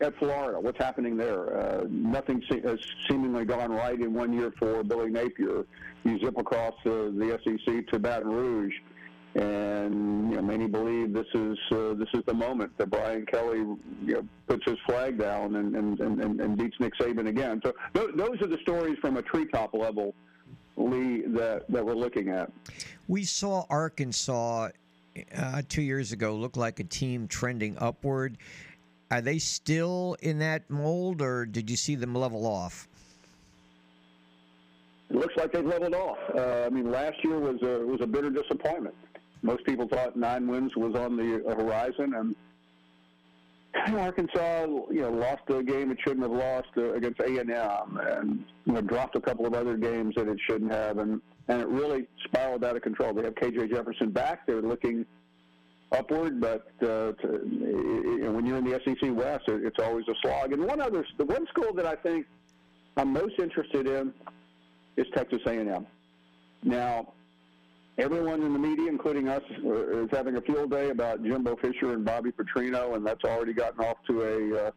at Florida. What's happening there? Uh, nothing se- has seemingly gone right in one year for Billy Napier. You zip across uh, the SEC to Baton Rouge, and you know many believe this is uh, this is the moment that Brian Kelly you know, puts his flag down and and, and, and beats Nick Saban again. So th- those are the stories from a treetop level, Lee, that that we're looking at. We saw Arkansas uh, two years ago look like a team trending upward. Are they still in that mold, or did you see them level off? It looks like they've leveled off. Uh, I mean, last year was a was a bitter disappointment. Most people thought nine wins was on the horizon, and Arkansas, you know, lost a game it shouldn't have lost uh, against A and M, and you know, dropped a couple of other games that it shouldn't have, and and it really spiraled out of control. They have KJ Jefferson back; they're looking upward, but uh, to, you know, when you're in the SEC West, it, it's always a slog. And one other, the one school that I think I'm most interested in is Texas A&M. Now, everyone in the media, including us, uh, is having a field day about Jimbo Fisher and Bobby Petrino, and that's already gotten off to a uh,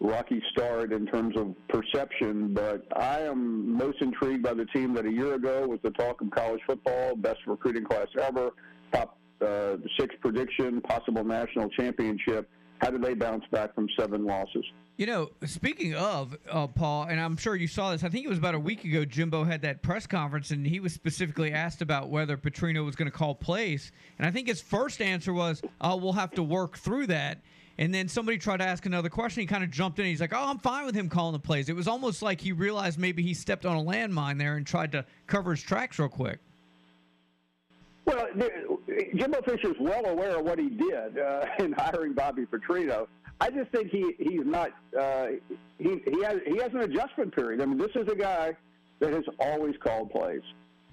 rocky start in terms of perception. But I am most intrigued by the team that a year ago was the talk of college football, best recruiting class ever, top uh, six prediction, possible national championship. How do they bounce back from seven losses? You know, speaking of uh, Paul, and I'm sure you saw this. I think it was about a week ago. Jimbo had that press conference, and he was specifically asked about whether Petrino was going to call plays. And I think his first answer was, "Oh, we'll have to work through that." And then somebody tried to ask another question. He kind of jumped in. He's like, "Oh, I'm fine with him calling the plays." It was almost like he realized maybe he stepped on a landmine there and tried to cover his tracks real quick. Well, Jimbo Fisher's well aware of what he did uh, in hiring Bobby Petrino. I just think he he's not uh, he he has he has an adjustment period. I mean, this is a guy that has always called plays,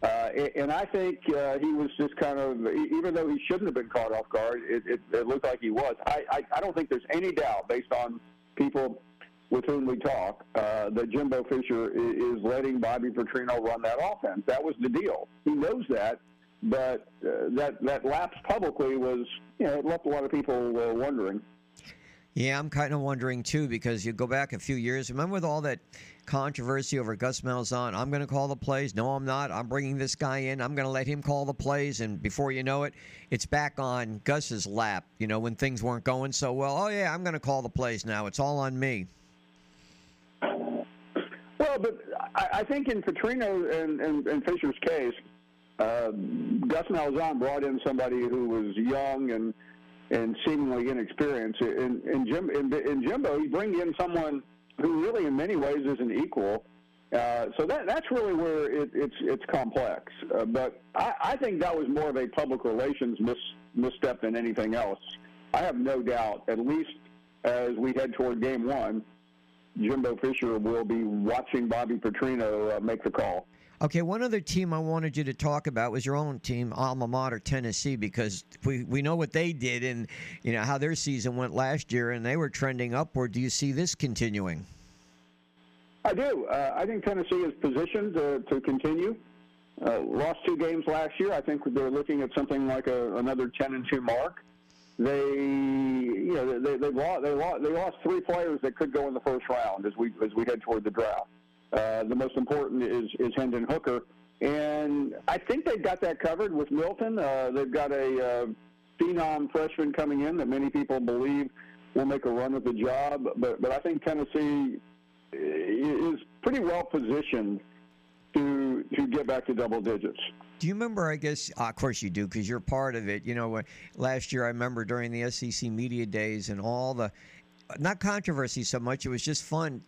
uh, and I think uh, he was just kind of even though he shouldn't have been caught off guard, it, it, it looked like he was. I, I I don't think there's any doubt based on people with whom we talk uh, that Jimbo Fisher is letting Bobby Petrino run that offense. That was the deal. He knows that, but uh, that that lapse publicly was you know it left a lot of people uh, wondering. Yeah, I'm kind of wondering too because you go back a few years. Remember with all that controversy over Gus Malzahn? I'm going to call the plays. No, I'm not. I'm bringing this guy in. I'm going to let him call the plays. And before you know it, it's back on Gus's lap. You know when things weren't going so well. Oh yeah, I'm going to call the plays now. It's all on me. Well, but I, think in Petrino and, and, and Fisher's case, uh, Gus Malzahn brought in somebody who was young and and seemingly inexperienced. In, in, Jim, in, in Jimbo, he brings in someone who really, in many ways, is an equal. Uh, so that that's really where it, it's it's complex. Uh, but I, I think that was more of a public relations mis, misstep than anything else. I have no doubt, at least as we head toward Game One, Jimbo Fisher will be watching Bobby Petrino uh, make the call. Okay, one other team I wanted you to talk about was your own team, alma mater, Tennessee, because we, we know what they did and you know how their season went last year, and they were trending upward. Do you see this continuing? I do. Uh, I think Tennessee is positioned to, to continue. Uh, lost two games last year. I think they're looking at something like a, another 10 and 2 mark. They, you know, they, they lost they lost they lost three players that could go in the first round as we as we head toward the draft. Uh, the most important is is Hendon Hooker, and I think they've got that covered with Milton. Uh, they've got a uh, phenom freshman coming in that many people believe will make a run at the job. But but I think Tennessee is pretty well positioned to to get back to double digits. Do you remember? I guess, uh, of course, you do, because you're part of it. You know, last year I remember during the SEC media days and all the, not controversy so much. It was just fun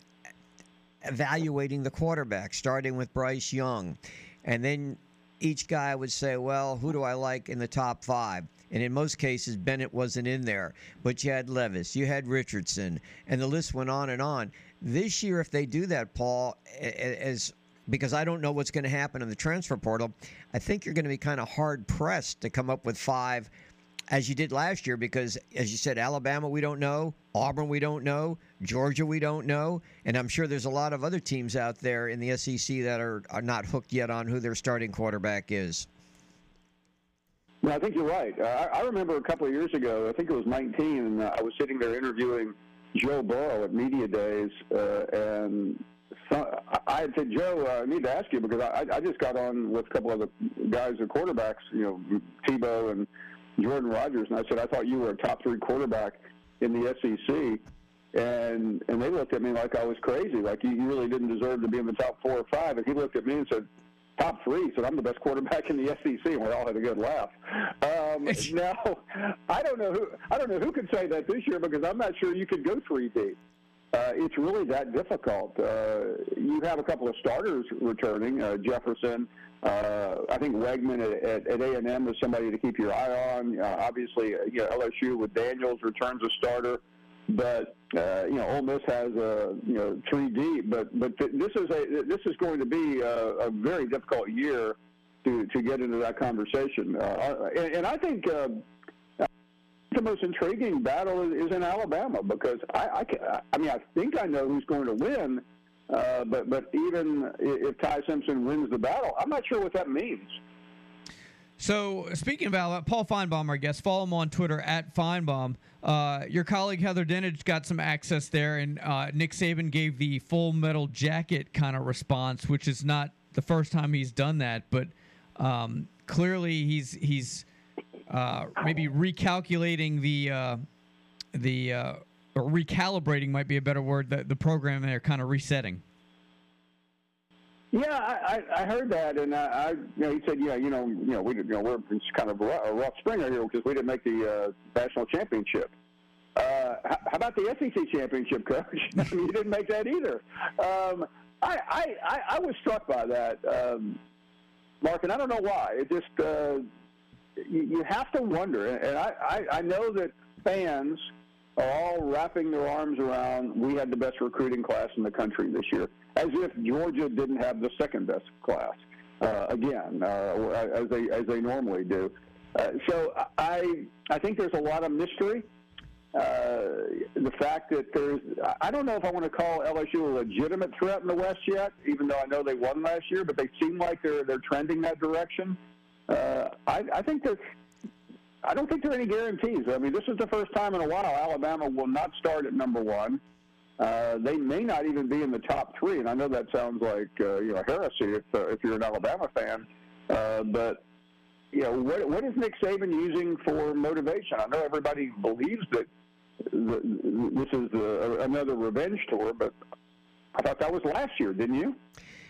evaluating the quarterback, starting with Bryce Young, and then each guy would say, "Well, who do I like in the top five? And in most cases, Bennett wasn't in there, but you had Levis, you had Richardson, and the list went on and on. This year, if they do that, Paul, as because I don't know what's going to happen in the transfer portal, I think you're going to be kind of hard pressed to come up with five as you did last year because, as you said, Alabama, we don't know. Auburn, we don't know. Georgia, we don't know. And I'm sure there's a lot of other teams out there in the SEC that are, are not hooked yet on who their starting quarterback is. No, I think you're right. Uh, I, remember a couple of years ago, I think it was 19, and uh, I was sitting there interviewing Joe Burrow at Media Days, uh, and so I had said, Joe, uh, I need to ask you because I, I just got on with a couple of the guys, the quarterbacks, you know, Tebow and Jordan Rodgers, and I said, I thought you were a top three quarterback in the SEC. And and they looked at me like I was crazy, like you, you really didn't deserve to be in the top four or five. And he looked at me and said, top three. Said I'm the best quarterback in the SEC, and we all had a good laugh. Um, now, I don't know who I don't know who could say that this year because I'm not sure you could go three deep. Uh, it's really that difficult. Uh, you have a couple of starters returning, uh, Jefferson. Uh, I think Weigman at, at, A&M is somebody to keep your eye on. Uh, obviously, uh, you know, LSU with Daniels returns a starter, but uh, you know, Ole Miss has a you know three deep. But but this is a this is going to be a, a very difficult year to to get into that conversation. Uh, and, and I think the most intriguing battle is, in Alabama because I, I, I mean, I think I know who's going to win, uh, but but even if Ty Simpson wins the battle, I'm not sure what that means. So, speaking of Alabama, Paul Finebaum, I guess, follow him on Twitter at Finebaum. Uh, your colleague Heather Dinich got some access there, and uh, Nick Saban gave the full metal jacket kind of response, which is not the first time he's done that, but um, clearly he's he's uh, maybe recalculating the uh, the uh, or recalibrating might be a better word. The the program they're kind of resetting. Yeah, I, I heard that, and I, I you know, he said, yeah, you know, you know, we, you know, we're it's kind of a rough, springer here because we didn't make the uh, national championship. Uh, how, about the SEC championship, coach? You didn't make that either. Um, I, I, I, I was struck by that, um, Mark, and I don't know why. It just uh, you, you have to wonder, and I, I, I know that fans are all wrapping their arms around we had the best recruiting class in the country this year, as if Georgia didn't have the second best class. Uh, again, uh, as they as they normally do. Uh, so I I think there's a lot of mystery. Uh, the fact that there's, I don't know if I want to call LSU a legitimate threat in the West yet, even though I know they won last year, but they seem like they're they're trending that direction. Uh, I, I think there's, I don't think there are any guarantees. I mean, this is the first time in a while Alabama will not start at number one. Uh, they may not even be in the top three, and I know that sounds like uh, you know heresy if uh, if you're an Alabama fan, uh, but you know what what is Nick Saban using for motivation? I know everybody believes that the, this is uh, another revenge tour, but I thought that was last year, didn't you?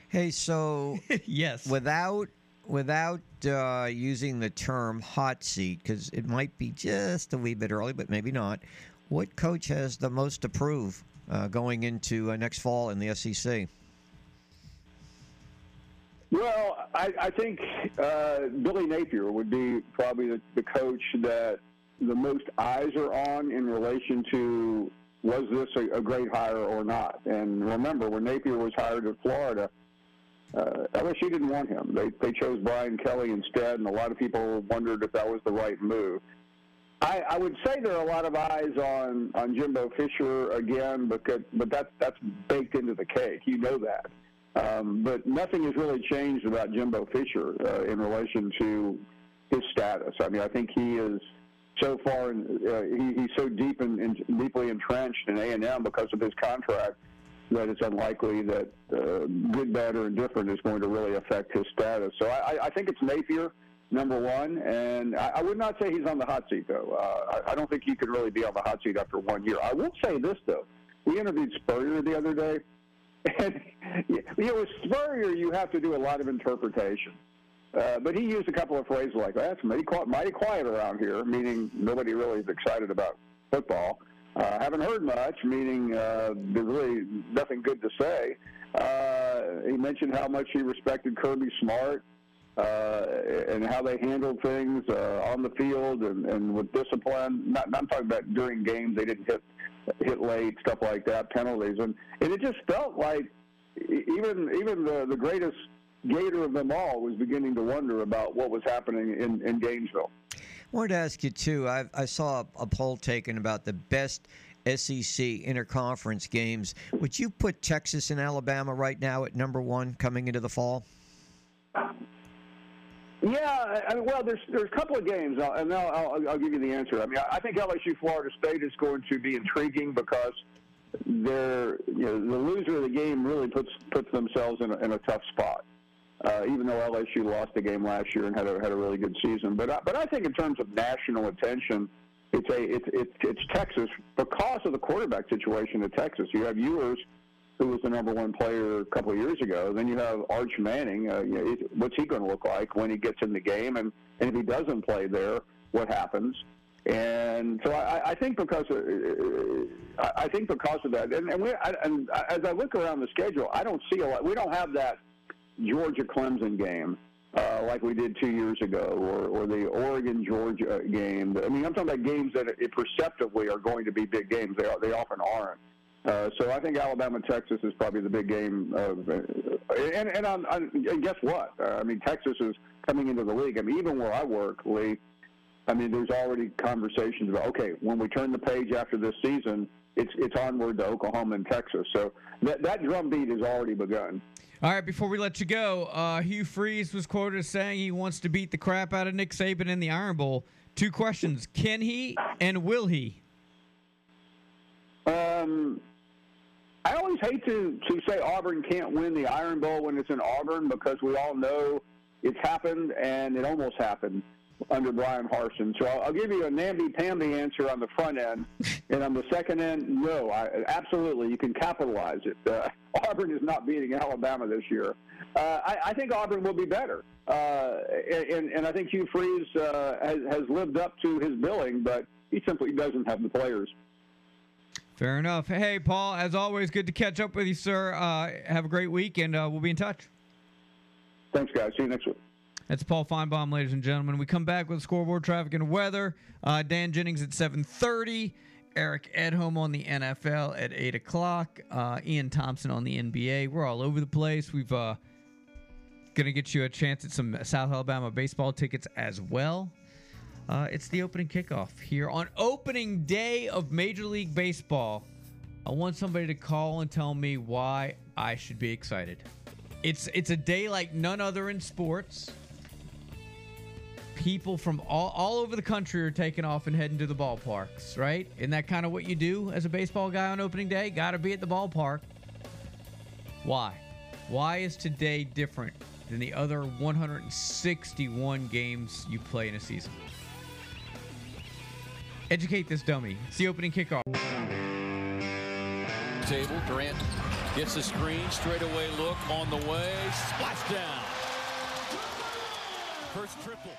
Hey, so yes, without without uh, using the term hot seat because it might be just a wee bit early, but maybe not. What coach has the most to prove uh, going into uh, next fall in the SEC? Well, I, I think uh, Billy Napier would be probably the, the coach that the most eyes are on in relation to was this a, a great hire or not. And remember, when Napier was hired at Florida, uh, LSU didn't want him. They they chose Brian Kelly instead, and a lot of people wondered if that was the right move. I, I would say there are a lot of eyes on on Jimbo Fisher again, because but that's that's baked into the cake. You know that. Um, but nothing has really changed about Jimbo Fisher uh, in relation to his status. I mean, I think he is so far, in, uh, he, he's so deep and deeply entrenched in A and M because of his contract that it's unlikely that uh, good, bad, or indifferent is going to really affect his status. So I, I think it's Napier, number one, and I, I would not say he's on the hot seat though. Uh, I, I don't think he could really be on the hot seat after one year. I will say this though: we interviewed Spurrier the other day, and you know, with Spurrier, you have to do a lot of interpretation. Uh, but he used a couple of phrases like that's mighty quiet, mighty quiet around here, meaning nobody really is excited about football. Uh, haven't heard much, meaning uh, there's really nothing good to say. Uh, he mentioned how much he respected Kirby Smart uh, and how they handled things uh, on the field and, and with discipline. Not, not I'm talking about during games; they didn't hit hit late, stuff like that, penalties, and, and it just felt like even even the the greatest Gator of them all was beginning to wonder about what was happening in, in Gainesville. Wanted to ask you too. I, I saw a, a poll taken about the best SEC interconference games. Would you put Texas and Alabama right now at number one coming into the fall? Yeah, I mean, well, there's there's a couple of games, uh, and I'll, I'll, I'll give you the answer. I mean, I think LSU Florida State is going to be intriguing because they're you know the loser of the game really puts puts themselves in a, in a tough spot. Uh, even though LSU lost the game last year and had a had a really good season, but I, but I think in terms of national attention, it's a it's it's, it's Texas because of the quarterback situation at Texas. You have Ewers who was the number one player a couple of years ago. Then you have Arch Manning. Uh, you know, it, what's he going to look like when he gets in the game? And, and if he doesn't play there, what happens? And so I, I think because of, I think because of that, and, and, we, and as I look around the schedule, I don't see a lot. We don't have that Georgia Clemson game uh, like we did two years ago, or, or the Oregon Georgia game. I mean, I'm talking about games that it perceptively are going to be big games. They are, they often aren't. Uh, so I think Alabama Texas is probably the big game. Of, uh, and and, I'm, I'm, and guess what? Uh, I mean, Texas is coming into the league. I mean, even where I work, Lee. I mean, there's already conversations about okay, when we turn the page after this season, it's it's onward to Oklahoma and Texas. So that that drumbeat has already begun. All right, before we let you go, uh, Hugh Freeze was quoted as saying he wants to beat the crap out of Nick Saban in the Iron Bowl. Two questions: Can he and will he? Um, I always hate to, to say Auburn can't win the Iron Bowl when it's in Auburn because we all know it's happened and it almost happened. Under Bryan Harsin. So I'll, I'll give you a namby-pamby answer on the front end, and on the second end, no, I, absolutely, you can capitalize it. Uh, Auburn is not beating Alabama this year. Uh, I, I think Auburn will be better, uh, and, and I think Hugh Freeze uh, has, has lived up to his billing, but he simply doesn't have the players. Fair enough. Hey, Paul, as always, good to catch up with you, sir. Uh, have a great week, and uh, we'll be in touch. Thanks, guys. See you next week. That's Paul Finebaum, ladies and gentlemen. We come back with scoreboard traffic and weather. Uh, Dan Jennings at 7:30. Eric Edholm on the NFL at 8 o'clock. Uh, Ian Thompson on the NBA. We're all over the place. We've uh, gonna get you a chance at some South Alabama baseball tickets as well. Uh, it's the opening kickoff here on opening day of Major League Baseball. I want somebody to call and tell me why I should be excited. It's it's a day like none other in sports. People from all, all over the country are taking off and heading to the ballparks, right? Isn't that kind of what you do as a baseball guy on opening day? Got to be at the ballpark. Why? Why is today different than the other 161 games you play in a season? Educate this dummy. It's the opening kickoff. Table, Durant gets the screen, straightaway look on the way, splash down. First triple.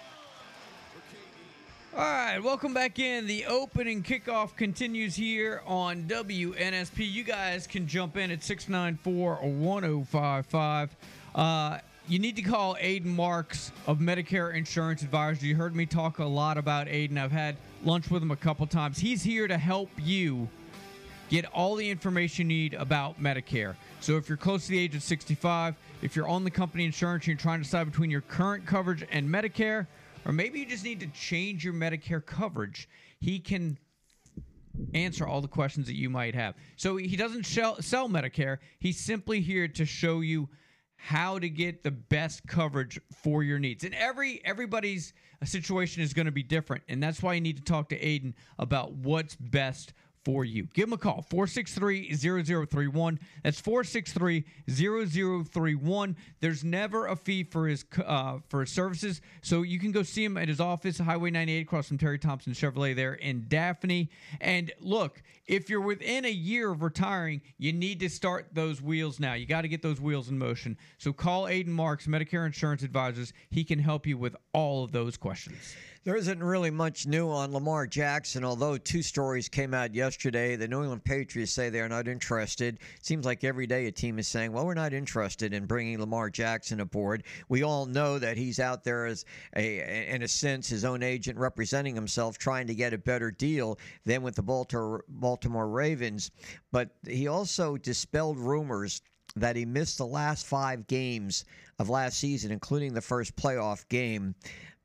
All right, welcome back in. The opening kickoff continues here on WNSP. You guys can jump in at 694 1055. Uh, you need to call Aiden Marks of Medicare Insurance Advisors. You heard me talk a lot about Aiden. I've had lunch with him a couple times. He's here to help you get all the information you need about Medicare. So if you're close to the age of 65, if you're on the company insurance and you're trying to decide between your current coverage and Medicare, or maybe you just need to change your Medicare coverage, he can answer all the questions that you might have. So he doesn't sell, sell Medicare. He's simply here to show you how to get the best coverage for your needs. And every everybody's situation is going to be different, and that's why you need to talk to Aiden about what's best for you. Give him a call 463-0031. That's 463-0031. There's never a fee for his uh, for his services, so you can go see him at his office, Highway 98 across from Terry Thompson Chevrolet there in Daphne. And look, if you're within a year of retiring, you need to start those wheels now. You got to get those wheels in motion. So call Aiden Marks, Medicare Insurance Advisors. He can help you with all of those questions. There isn't really much new on Lamar Jackson, although two stories came out yesterday. The New England Patriots say they're not interested. Seems like every day a team is saying, well, we're not interested in bringing Lamar Jackson aboard. We all know that he's out there as, a, in a sense, his own agent representing himself, trying to get a better deal than with the Baltimore Ravens. But he also dispelled rumors that he missed the last five games of last season, including the first playoff game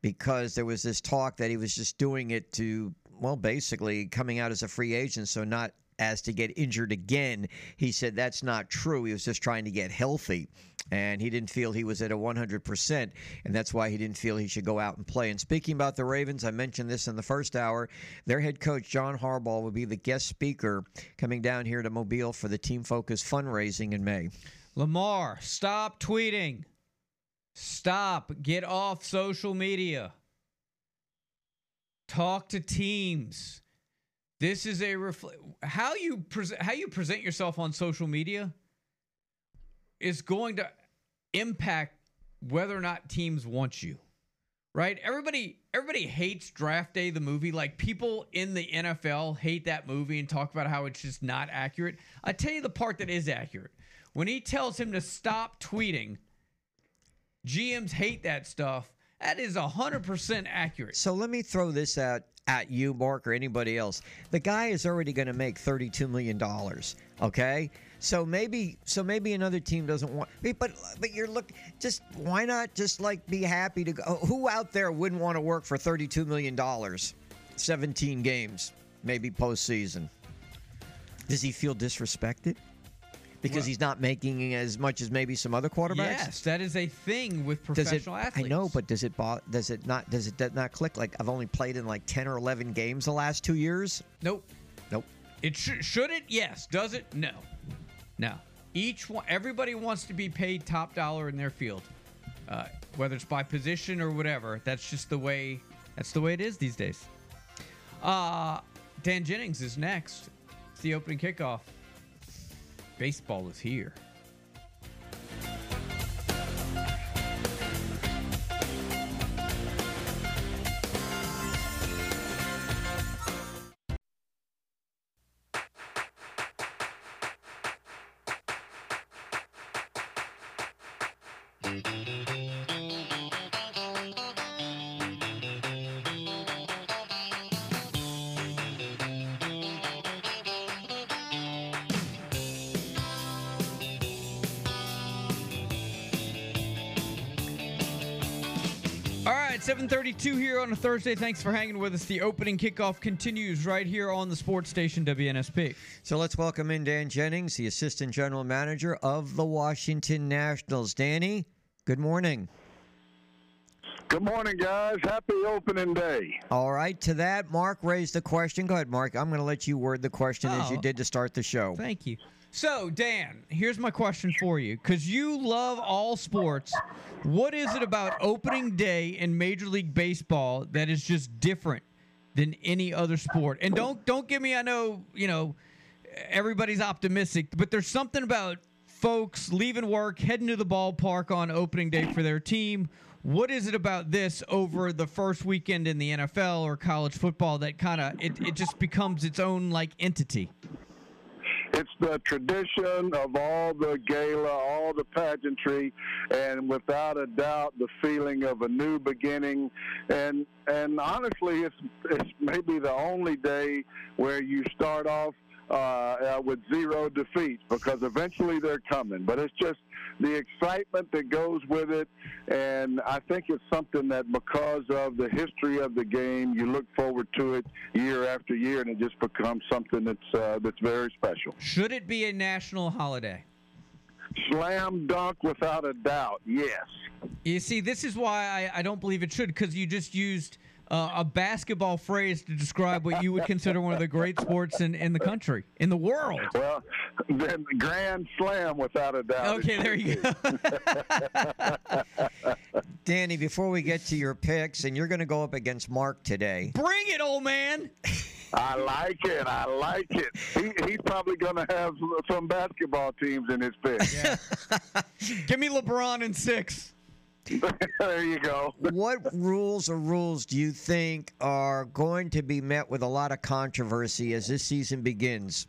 because there was this talk that he was just doing it to, well, basically coming out as a free agent, so not as to get injured again. He said that's not true. He was just trying to get healthy. And he didn't feel he was at a 100%, and that's why he didn't feel he should go out and play. And speaking about the Ravens, I mentioned this in the first hour. Their head coach, John Harbaugh, will be the guest speaker coming down here to Mobile for the Team Focus fundraising in May. Lamar, stop tweeting. Stop. Get off social media. Talk to teams. This is a refl- how you present how you present yourself on social media is going to impact whether or not teams want you. Right? Everybody everybody hates Draft Day the movie. Like people in the NFL hate that movie and talk about how it's just not accurate. I tell you the part that is accurate. When he tells him to stop tweeting, GMs hate that stuff. That is 100% accurate. So let me throw this out at you, Mark, or anybody else. The guy is already going to make $32 million. Okay? So maybe so maybe another team doesn't want but but you're look just why not just like be happy to go who out there wouldn't want to work for 32 million dollars 17 games maybe postseason does he feel disrespected because Well- he's not making as much as maybe some other quarterbacks Yes, that is a thing with does it, professional athletes. I know, but does it bo- does it not does it does not click? Like I've only played in like ten or eleven games the last two years. Nope. Nope. It sh- should it? Yes. Does it? No. No. Each one, everybody wants to be paid top dollar in their field, uh, whether it's by position or whatever. That's just the way That's the way it is these days. Uh, Dan Jennings is next. It's the opening kickoff. Baseball is here. 732 here on a Thursday. Thanks for hanging with us. The opening kickoff continues right here on the sports station WNSP. So let's welcome in Dan Jennings, the Assistant General Manager of the Washington Nationals. Danny, good morning. Good morning, guys. Happy opening day. All right, to that, Mark raised the question. Go ahead, Mark. I'm going to let you word the question as you Oh. did to start the show. Thank you. So, Dan, here's my question for you. Because you love all sports, what is it about opening day in Major League Baseball that is just different than any other sport? And don't don't give me. I know you know everybody's optimistic, but there's something about folks leaving work, heading to the ballpark on opening day for their team. What is it about this over the first weekend in the NFL or college football that kind of it, it just becomes its own like entity? It's the tradition of all the gala, all the pageantry, and without a doubt, the feeling of a new beginning. And and honestly, it's it's maybe the only day where you start off uh, uh, with zero defeats because eventually they're coming. But it's just the excitement that goes with it, and I think it's something that because of the history of the game, you look forward to it year after year, and it just becomes something that's uh, that's very special. Should it be a national holiday? Slam dunk without a doubt, yes. You see, this is why I, I don't believe it should, because you just used uh, a basketball phrase to describe what you would consider one of the great sports in, in the country, in the world. Well, then Grand Slam without a doubt. Okay, there you go. Danny, before we get to your picks, and you're going to go up against Mark today. Bring it, old man. I like it. I like it. He, he's probably going to have some basketball teams in his pick. Give me LeBron in six. there you go. what rules or rules do you think are going to be met with a lot of controversy as this season begins?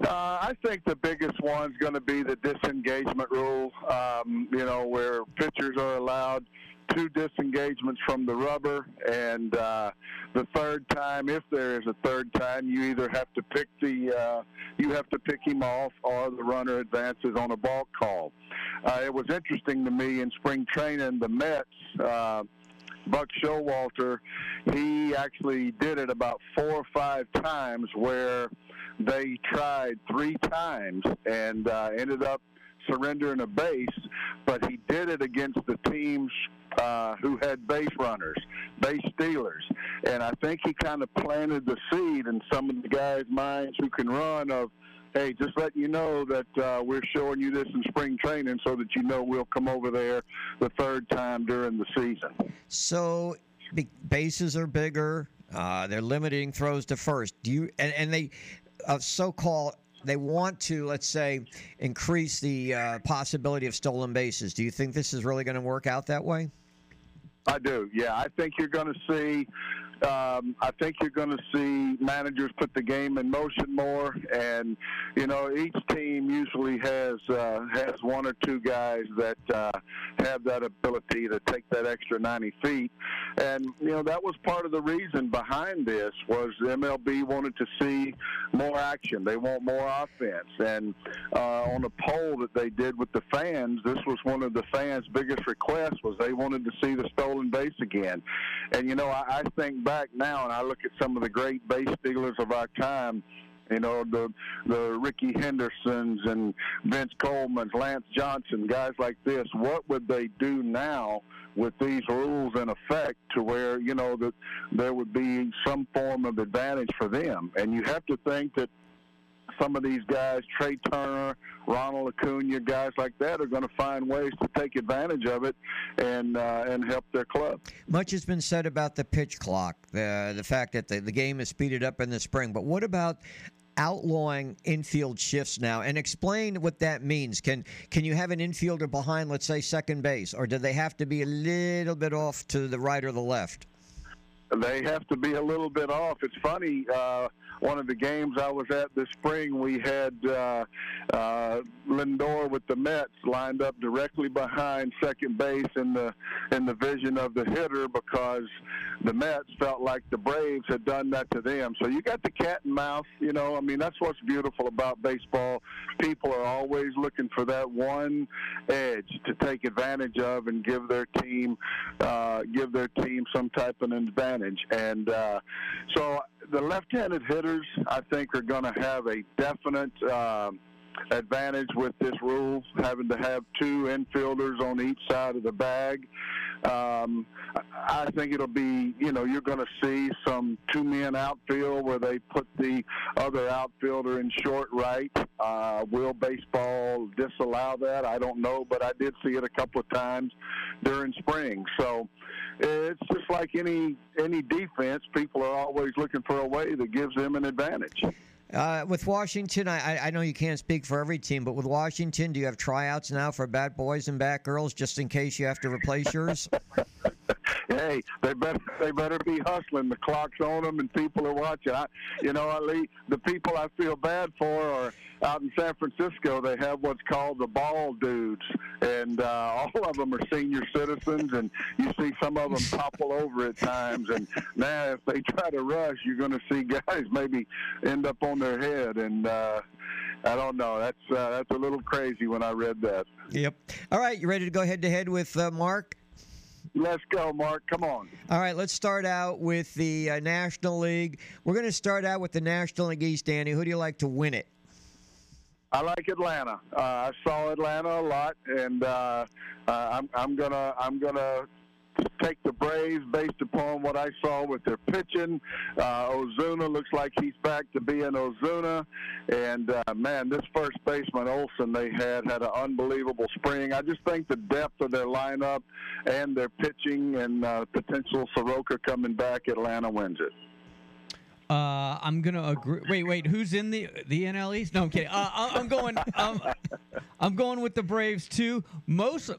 Uh, I think the biggest one's going to be the disengagement rule. Um, you know, where pitchers are allowed two disengagements from the rubber, and uh, the third time, if there is a third time, you either have to pick the uh, you have to pick him off, or the runner advances on a balk call. Uh, it was interesting to me in spring training, the Mets. Uh, Buck Showalter, he actually did it about four or five times where they tried three times and uh, ended up surrendering a base, but he did it against the teams uh, who had base runners, base stealers. And I think he kind of planted the seed in some of the guys' minds who can run of, hey, just letting you know that uh, we're showing you this in spring training so that you know we'll come over there the third time during the season. So bases are bigger. Uh, they're limiting throws to first. Do you and, and they so-called they want to let's say increase the uh, possibility of stolen bases. Do you think this is really going to work out that way? I do. Yeah, I think you're going to see. Um, I think you're going to see managers put the game in motion more, and you know each team usually has uh, has one or two guys that uh, have that ability to take that extra 90 feet, and you know that was part of the reason behind this was MLB wanted to see more action. They want more offense, and uh, on a poll that they did with the fans, this was one of the fans' biggest requests was they wanted to see the stolen base again, and you know I, I think back now and I look at some of the great base stealers of our time. You know the the Ricky Hendersons and Vince Coleman's, Lance Johnson, guys like this. What would they do now with these rules in effect to where you know that there would be some form of advantage for them? And you have to think that some of these guys, Trea Turner, Ronald Acuna, guys like that, are going to find ways to take advantage of it and uh, and help their club. Much has been said about the pitch clock, the the fact that the, the game is speeded up in the spring. But what about outlawing infield shifts now? And explain what that means. Can can you have an infielder behind, let's say, second base, or do they have to be a little bit off to the right or the left? They have to be a little bit off. It's funny. Uh, one of the games I was at this spring, we had uh, uh, Lindor with the Mets lined up directly behind second base in the in the vision of the hitter because the Mets felt like the Braves had done that to them. So you got the cat and mouse. You know, I mean that's what's beautiful about baseball. People are always looking for that one edge to take advantage of and give their team uh, give their team some type of an advantage. And uh, so the left-handed hitters, I think, are going to have a definite um, advantage with this rule, having to have two infielders on each side of the bag. Um, I think it'll be, you know, you're going to see some two-men outfield where they put the other outfielder in short right. Uh, will baseball disallow that? I don't know, but I did see it a couple of times during spring. So it's just like any any defense. People are always looking for a way that gives them an advantage. Uh, with Washington, I, I know you can't speak for every team, but with Washington, do you have tryouts now for bat boys and bat girls just in case you have to replace yours? hey, they better they better be hustling. The clock's on them, and people are watching. I, you know, at least the people I feel bad for are out in San Francisco. They have what's called the ball dudes, and uh, all of them are senior citizens, and you see some of them topple over at times. And now, if they try to rush, you're going to see guys maybe end up on their head, and uh, I don't know. That's uh, that's a little crazy when I read that. Yep. All right, you ready to go head to head with uh, Mark? Let's go, Mark. Come on. All right, let's start out with the uh, National League. We're going to start out with the National League East, Danny. Who do you like to win it? I like Atlanta. Uh, I saw Atlanta a lot, and uh, uh, I'm, I'm gonna I'm gonna take the Braves based upon what I saw with their pitching. Uh, Ozuna looks like he's back to being Ozuna, and uh, man, this first baseman Olson they had had an unbelievable spring. I just think the depth of their lineup and their pitching and uh, potential Soroka coming back, Atlanta wins it. Uh, I'm gonna agree. Wait, wait. Who's in the the NL East? No, I'm kidding. Uh, I, I'm going. Um, I'm going with the Braves too. Most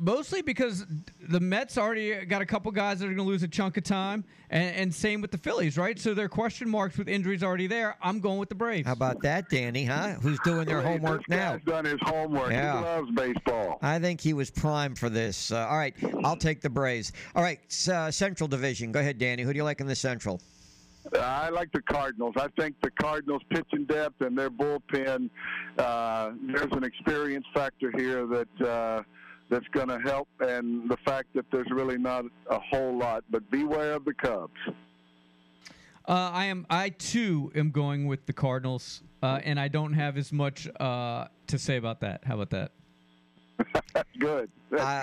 mostly because the Mets already got a couple guys that are going to lose a chunk of time, and, and, same with the Phillies, right? So there are question marks with injuries already there. I'm going with the Braves. How about that, Danny? Huh? Who's doing their homework this now? Guy's done his homework. Yeah. He loves baseball. I think he was primed for this. Uh, all right, I'll take the Braves. All right, uh, Central Division. Go ahead, Danny. Who do you like in the Central? I like the Cardinals. I think the Cardinals' pitching depth and their bullpen. Uh, there's an experience factor here that uh, that's going to help, and the fact that there's really not a whole lot. But beware of the Cubs. Uh, I am. I too am going with the Cardinals, uh, and I don't have as much uh, to say about that. How about that? good. Uh,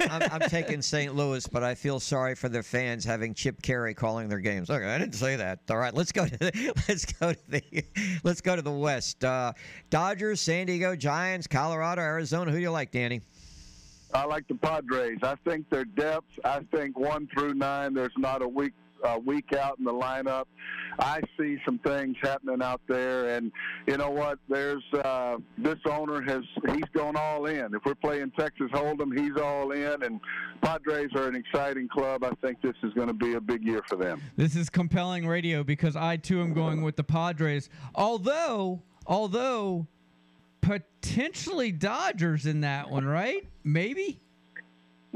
I'm, I'm, taking St. Louis, but I feel sorry for their fans having Chip Caray calling their games. Okay, I didn't say that. All right, let's go to the, let's go to the let's go to the West. Uh, Dodgers, San Diego Giants, Colorado, Arizona. Who do you like, Danny? I like the Padres. I think their depth. I think one through nine, there's not a weak uh, week out in the lineup. I see some things happening out there, and you know what? There's uh, this owner has he's gone all in. If we're playing Texas Hold'em, he's all in, and Padres are an exciting club. I think this is going to be a big year for them. This is compelling radio because I too am going with the Padres. Although, although potentially Dodgers in that one, right? Maybe.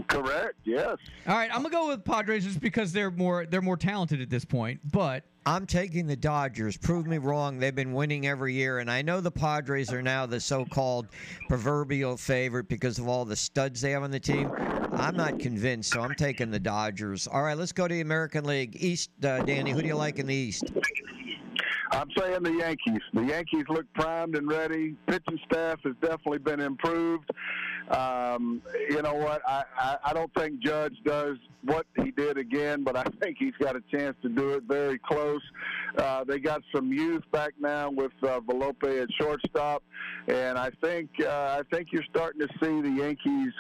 Correct. Yes. All right, I'm gonna go with Padres just because they're more they're more talented at this point. But I'm taking the Dodgers. Prove me wrong. They've been winning every year, and I know the Padres are now the so-called proverbial favorite because of all the studs they have on the team. I'm not convinced, so I'm taking the Dodgers. All right, let's go to the American League East. Uh, Danny, who do you like in the East? I'm saying the Yankees. The Yankees look primed and ready. Pitching staff has definitely been improved. Um, you know what? I, I, I don't think Judge does what he did again, but I think he's got a chance to do it very close. Uh, they got some youth back now with uh, Volpe at shortstop, and I think uh, I think you're starting to see the Yankees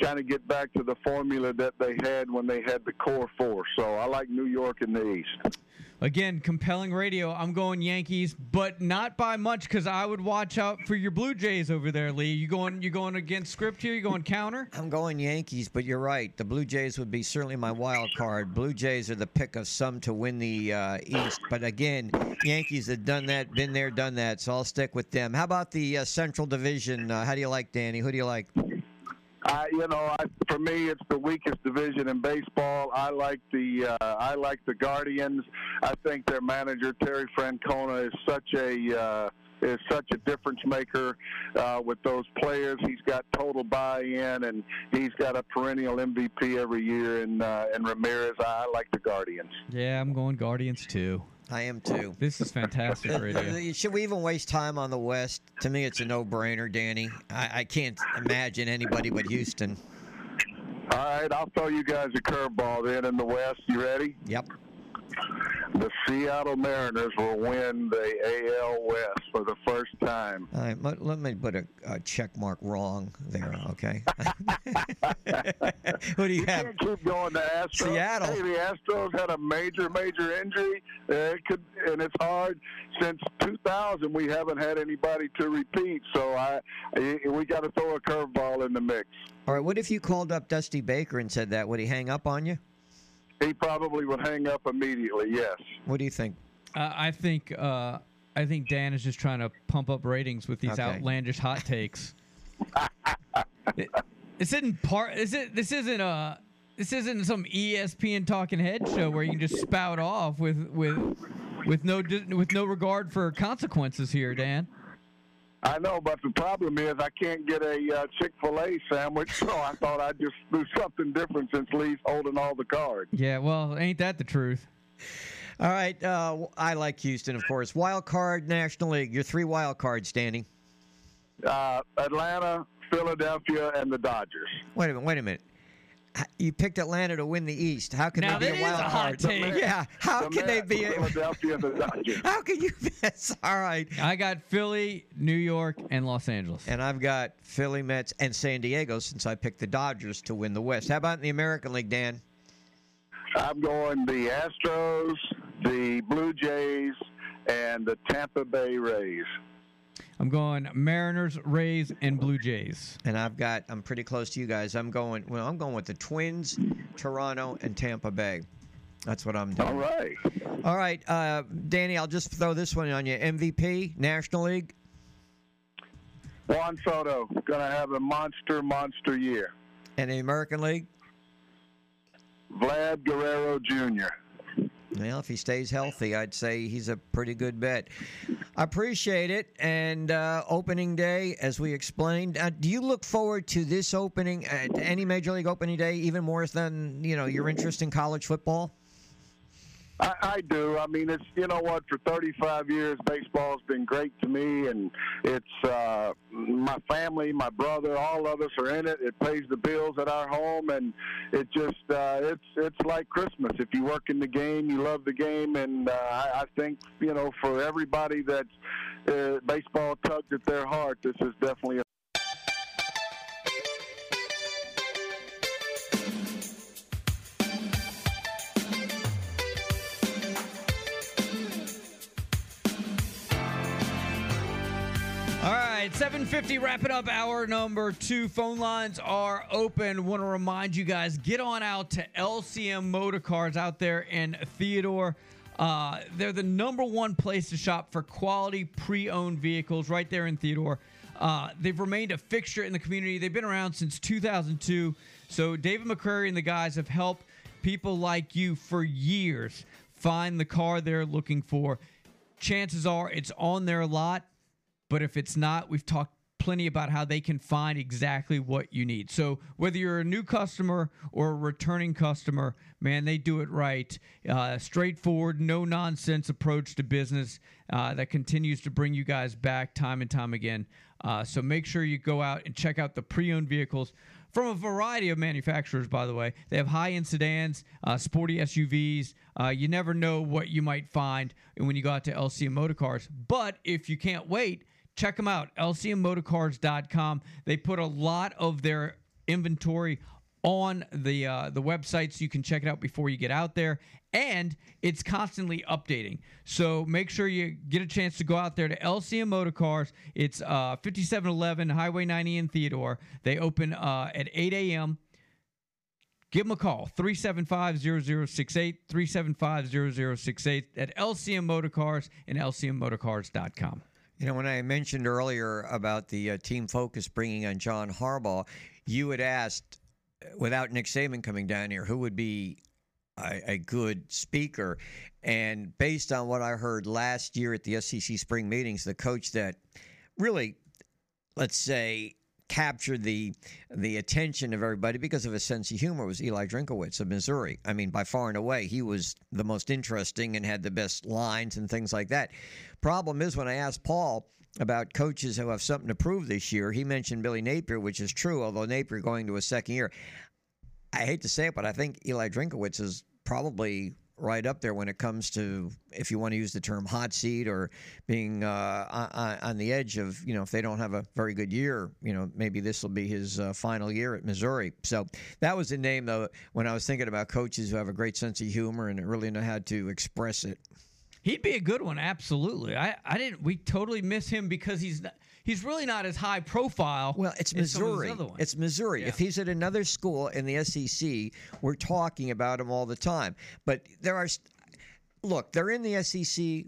kind of get back to the formula that they had when they had the core four. So I like New York in the East. Again, compelling radio. I'm going Yankees, but not by much because I would watch out for your Blue Jays over there, Lee. You going? You going against script here? You going counter? I'm going Yankees, but you're right. The Blue Jays would be certainly my wild card. Blue Jays are the pick of some to win the uh, East, but again, Yankees have done that, been there, done that. So I'll stick with them. How about the uh, Central Division? Uh, how do you like Danny? Who do you like? I, you know, I, for me, it's the weakest division in baseball. I like the uh, I like the Guardians. I think their manager Terry Francona is such a uh, is such a difference maker uh, with those players. He's got total buy-in, and he's got a perennial MVP every year. And uh, and Ramirez, I like the Guardians. Yeah, I'm going Guardians too. I am too. This is fantastic uh, radio. Uh, should we even waste time on the West? To me, it's a no-brainer, Danny. I, I can't imagine anybody but Houston. All right, I'll throw you guys a curveball then in the West. You ready? Yep. The Seattle Mariners will win the AL West for the first time. All right, let, let me put a, a check mark wrong there, okay? Who do you have? can't keep going to Astros. Seattle. Hey, the Astros had a major, major injury. Uh, it could, and it's hard. Since 2000, we haven't had anybody to repeat. So I, we got to throw a curveball in the mix. All right, what if you called up Dusty Baker and said that? Would he hang up on you? He probably would hang up immediately. Yes. What do you think? Uh, I think uh, I think Dan is just trying to pump up ratings with these Okay. outlandish hot takes. It- this isn't part. This is this isn't a. This isn't some ESPN talking head show where you can just spout off with with with no with no regard for consequences here, Dan. I know, but the problem is I can't get a uh, Chick Fil A sandwich, so I thought I'd just do something different since Lee's holding all the cards. Yeah, well, ain't that the truth? All right, uh, I like Houston, of course. Wild card, National League. Your three wild cards, Danny. Uh, Atlanta, Philadelphia, and the Dodgers. Wait a minute. Wait a minute. H- You picked Atlanta to win the East. How can Now they be a wild a hot card? take. Yeah. How The can they be? A, Philadelphia and the Dodgers? how can you? That's all right. I got Philly, New York, and Los Angeles. And I've got Philly, Mets, and San Diego since I picked the Dodgers to win the West. How about in the American League, Dan? I'm going the Astros, the Blue Jays, and the Tampa Bay Rays. I'm going Mariners, Rays, and Blue Jays. And I've got. I'm pretty close to you guys. I'm going. Well, I'm going with the Twins, Toronto, and Tampa Bay. That's what I'm doing. All right. All right, uh, Danny. I'll just throw this one on you. MVP, National League. Juan Soto going to have a monster, monster year. And the American League. Vlad Guerrero Jr. Well, if he stays healthy, I'd say he's a pretty good bet. I appreciate it. And uh, opening day, as we explained, uh, do you look forward to this opening, uh, to any major league opening day, even more than you know your interest in college football? I, I do. I mean, it's you know what? For 35 years, baseball's been great to me, and it's uh, my family, my brother, all of us are in it. It pays the bills at our home, and it just uh, it's it's like Christmas. If you work in the game, you love the game, and uh, I, I think you know for everybody that uh, baseball tugs at their heart, this is definitely. a right, 750 wrapping up hour number two. Phone lines are open. Want to remind you guys, get on out to LCM Motor Cars out there in Theodore. Uh, they're the number one place to shop for quality pre-owned vehicles right there in Theodore. Uh, they've remained a fixture in the community. They've been around since 2002. So David McCrary and the guys have helped people like you for years find the car they're looking for. Chances are it's on their lot. But if it's not, we've talked plenty about how they can find exactly what you need. So whether you're a new customer or a returning customer, man, they do it right. Uh, straightforward, no nonsense approach to business uh, that continues to bring you guys back time and time again. Uh, so make sure you go out and check out the pre-owned vehicles from a variety of manufacturers. By the way, they have high-end sedans, uh, sporty SUVs. Uh, you never know what you might find when you go out to LCM Motor Cars. But if you can't wait, check them out. LCMMotorcars.com. They put a lot of their inventory on the uh, the website so you can check it out before you get out there. And it's constantly updating. So make sure you get a chance to go out there to lcm motor cars it's uh, 5711 highway 90 in theodore. They open uh, at 8 a.m give them a call 375-0068 375-0068 at lcm motor cars and lcmmotorcars.com You know, when I mentioned earlier about the uh, team focus bringing on John Harbaugh, you had asked, without Nick Saban coming down here, who would be a, a good speaker? And based on what I heard last year at the SEC spring meetings, the coach that really, let's say, captured the the attention of everybody because of his sense of humor was Eli Drinkwitz of Missouri. I mean, by far and away, he was the most interesting and had the best lines and things like that. Problem is, when I asked Paul about coaches who have something to prove this year, he mentioned Billy Napier, which is true. Although Napier going to a second year, I hate to say it, but I think Eli Drinkwitz is probably right up there when it comes to if you want to use the term hot seat or being uh, on, the edge of you know if they don't have a very good year you know maybe this will be his uh, final year at Missouri so that was the name though when I was thinking about coaches who have a great sense of humor and really know how to express it He'd be a good one, absolutely. I, I didn't. We totally miss him because he's not, he's really not as high profile. Well, it's as some of these Missouri. It's Missouri. Yeah. If he's at another school in the SEC, we're talking about him all the time. But there are, look, they're in the SEC,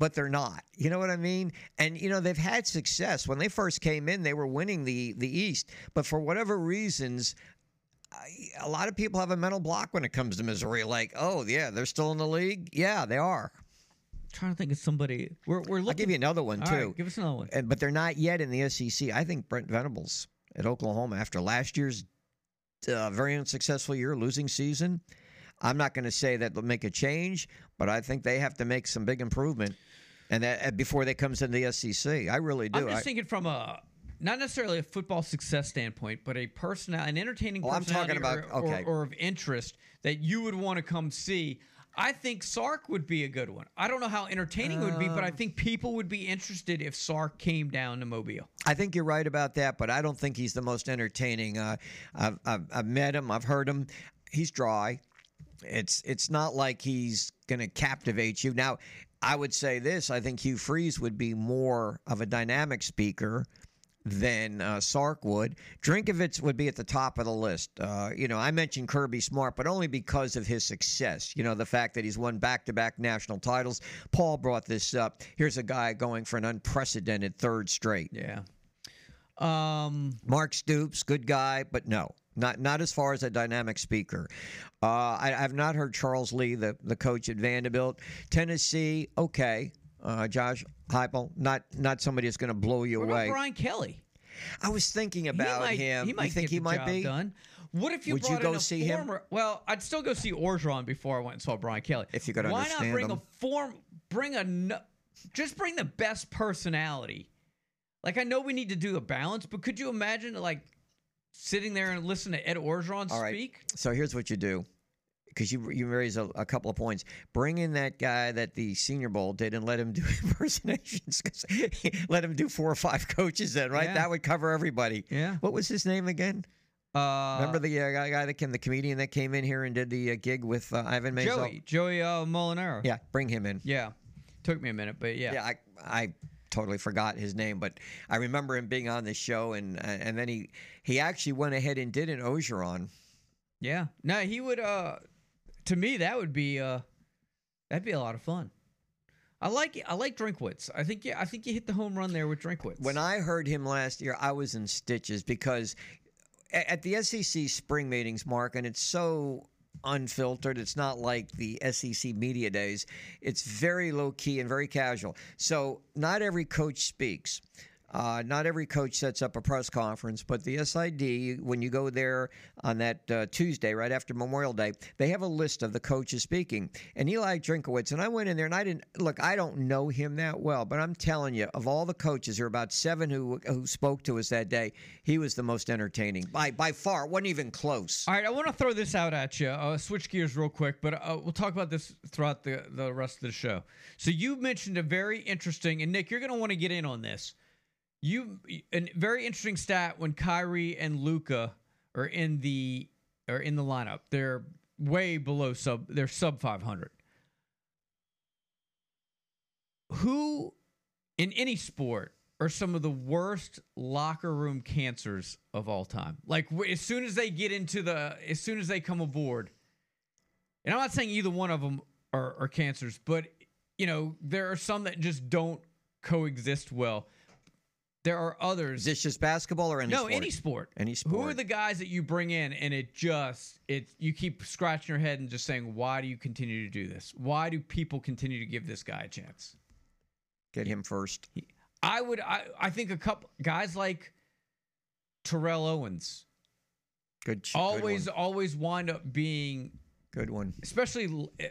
but they're not. You know what I mean? And you know they've had success when they first came in. They were winning the the East, but for whatever reasons. I- A lot of people have a mental block when it comes to Missouri. Like, oh yeah, they're still in the league. Yeah, they are. trying to think of somebody. We're we're looking. I'll give you another one too. right, give us another one. And, but they're not yet in the SEC. I think Brent Venables at Oklahoma after last year's uh, very unsuccessful year, losing season. I'm not going to say that they'll make a change, but I think they have to make some big improvement, and that uh, before they comes into the SEC. I really do. I'm just I- thinking from a not necessarily a football success standpoint, but a person, an entertaining Oh, I'm talking about- or, okay. or, or of interest that you would want to come see. I think Sark would be a good one. I don't know how entertaining it would be, but I Um, think people would be interested if Sark came down to Mobile. I think you're right about that, but I don't think he's the most entertaining. Uh, I've, I've, I've met him, I've heard him. He's dry. It's it's not like he's going to captivate you. Now, I would say this: I think Hugh Freeze would be more of a dynamic speaker than uh, Sark would. Drinkwitz would be at the top of the list. Uh, you know, I mentioned Kirby Smart, but only because of his success. You know, the fact that he's won back-to-back national titles. Paul brought this up. Here's a guy going for an unprecedented third straight. Yeah. Um, Mark Stoops, good guy, but no, not not as far as a dynamic speaker. Uh, I, I've not heard Charles Lee, the the coach at Vanderbilt, Tennessee. Okay, uh, Josh Heupel, not not somebody that's going to blow you what away. about Brian Kelly? I was thinking about he might, him. He might you think get he the might job be? done. What if you Would you go in a see him? Well, I'd still go see Orgeron before I went and saw Brian Kelly. If you could Why understand not bring him. a form? Bring a just bring the best personality. Like I know we need to do a balance, but could you imagine like sitting there and listen to Ed Orgeron All right. speak? So here's what you do. Because you you raise a, a couple of points. Bring in that guy that the Senior Bowl did and let him do impersonations. let him do four or five coaches then, right? Yeah. That would cover everybody. Yeah. What was his name again? Uh, Remember the uh, guy, that came, the comedian that came in here and did the uh, gig with uh, Ivan Maisel? Joey Joey uh, Molinaro. Yeah, bring him in. Yeah. Took me a minute, but yeah. Yeah, I I totally forgot his name, but I remember him being on the show, and and then he he actually went ahead and did an Orgeron. Yeah. No, he would uh to me that would be uh that'd be a lot of fun. I like I like Drinkwitz. I think yeah, I think you hit the home run there with Drinkwitz. When I heard him last year, I was in stitches because at the SEC spring meetings, Mark, and it's so unfiltered. It's not like the SEC media days. It's very low key and very casual. So not every coach speaks. Uh, not every coach sets up a press conference, but the SID, when you go there on that uh, Tuesday, right after Memorial Day, they have a list of the coaches speaking. And Eli Drinkwitz, and I went in there and I didn't look. I don't know him that well, but I'm telling you, of all the coaches, there were about seven who who spoke to us that day. He was the most entertaining by by far. It wasn't even close. All right, I want to throw this out at you. Switch gears real quick, but uh, we'll talk about this throughout the, the rest of the show. So you mentioned a very interesting, and Nick, you're going to want to get in on this. You a very interesting stat when Kyrie and Luka are in the are in the lineup. They're way below sub. They're sub 500. Who in any sport are some of the worst locker room cancers of all time. Like as soon as they get into the, as soon as they come aboard, and I'm not saying either one of them are, are cancers, but you know there are some that just don't coexist well. There are others. Is this just basketball or any no, sport? any sport. Any sport. Who are the guys that you bring in and it just it you keep scratching your head and just saying, why do you continue to do this? Why do people continue to give this guy a chance? Get him first. I would. I, I think a couple guys like Terrell Owens Good. always Good always wind up being, Good one. especially l- eh,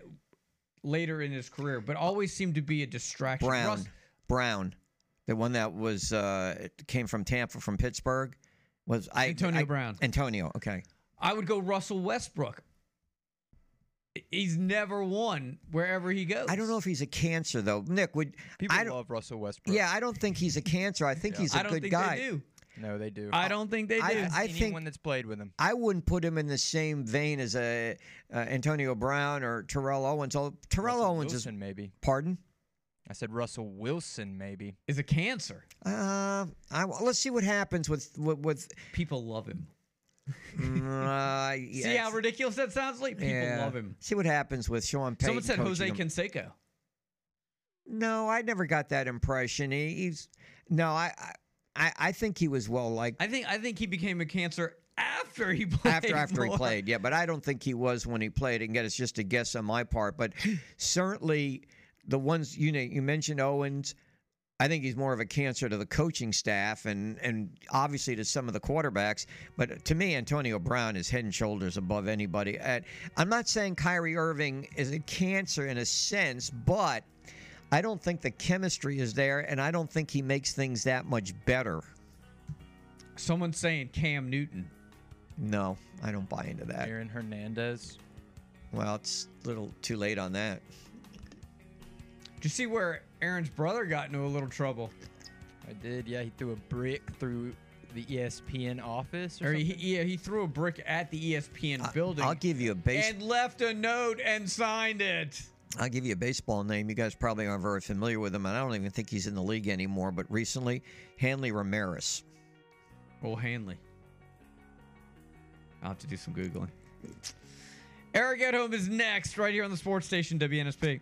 later in his career, but always seemed to be a distraction. Brown. Russ- Brown. The one that was uh, came from Tampa from Pittsburgh was I Antonio I- Brown. Antonio. Okay. I would go Russell Westbrook. He's never won wherever he goes. I don't know if he's a cancer though. Nick would People I don't, love Russell Westbrook. Yeah, I don't think he's a cancer. I think he's a I don't good think guy. they do. No, they do. I don't think they do. I- I Anyone think- that's played with him. I wouldn't put him in the same vein as a uh, Antonio Brown or Terrell Owens. Oh, Terrell Russell Owens Wilson, is maybe. pardon. I said Russell Wilson, maybe. is a cancer. Uh, I, let's see what happens with with. with People love him. uh, See how ridiculous that sounds? Like people yeah. love him. See what happens with Sean Payton. Someone said Jose him. Canseco. No, I never got that impression. He, he's no, I, I, I think he was well liked I think I think he became a cancer after he played. after after he played. Yeah, but I don't think he was when he played. And again, it's just a guess on my part. But certainly the ones you know you mentioned Owens. I think he's more of a cancer to the coaching staff and and obviously to some of the quarterbacks. But to me, Antonio Brown is head and shoulders above anybody. And I'm not saying Kyrie Irving is a cancer in a sense, but I don't think the chemistry is there, and I don't think he makes things that much better. Someone's saying Cam Newton. No, I don't buy into that. Aaron Hernandez. Well, it's a little too late on that. Did you see where Aaron's brother got into a little trouble? I did. Yeah, he threw a brick through the ESPN office. Or, Or he, yeah, he threw a brick at the ESPN building I'll give you a base. and left a note and signed it. I'll give you a baseball name. You guys probably aren't very familiar with him, and I don't even think he's in the league anymore. But recently, Hanley Ramirez. Oh, Hanley. I'll have to do some Googling. Eric Edholm is next, right here on the sports station WNSP.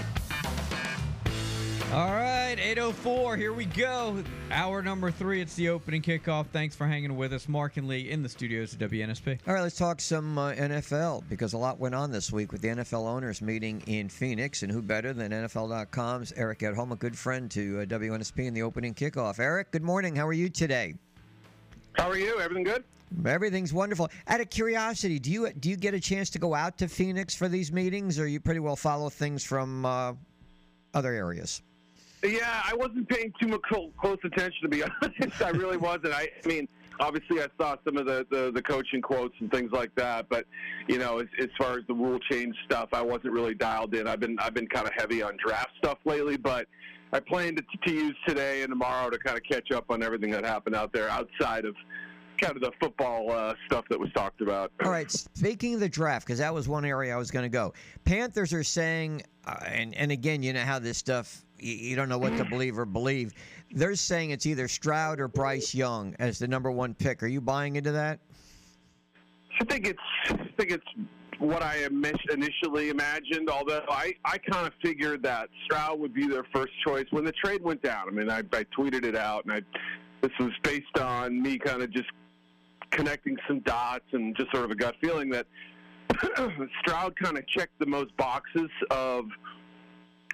All right, 804, here we go. Hour number three, it's the opening kickoff. Thanks for hanging with us. Mark and Lee in the studios at WNSP. All right, let's talk some uh, NFL because a lot went on this week with the NFL owners meeting in Phoenix, and who better than NFL.com's Eric Edholm, a good friend to uh, WNSP in the opening kickoff. Eric, good morning. How are you today? How are you? Everything good? Everything's wonderful. Out of curiosity, do you do you get a chance to go out to Phoenix for these meetings, or you pretty well follow things from uh, other areas? Yeah, I wasn't paying too much close attention to be honest. I really wasn't. I, I mean, obviously, I saw some of the, the the coaching quotes and things like that, but you know, as, as far as the rule change stuff, I wasn't really dialed in. I've been I've been kind of heavy on draft stuff lately, but I plan to, to use today and tomorrow to kind of catch up on everything that happened out there outside of kind of the football uh, stuff that was talked about. All right. Speaking of the draft, because that was one area I was going to go. Panthers are saying, uh, and and again, you know how this stuff. You, don't know what to believe or believe. They're saying it's either Stroud or Bryce Young as the number one pick. Are you buying into that? I think it's I think it's what I initially imagined. Although I, I kind of figured that Stroud would be their first choice when the trade went down. I mean, I, I tweeted it out, and I this was based on me kind of just connecting some dots and just sort of a gut feeling that Stroud kind of checked the most boxes of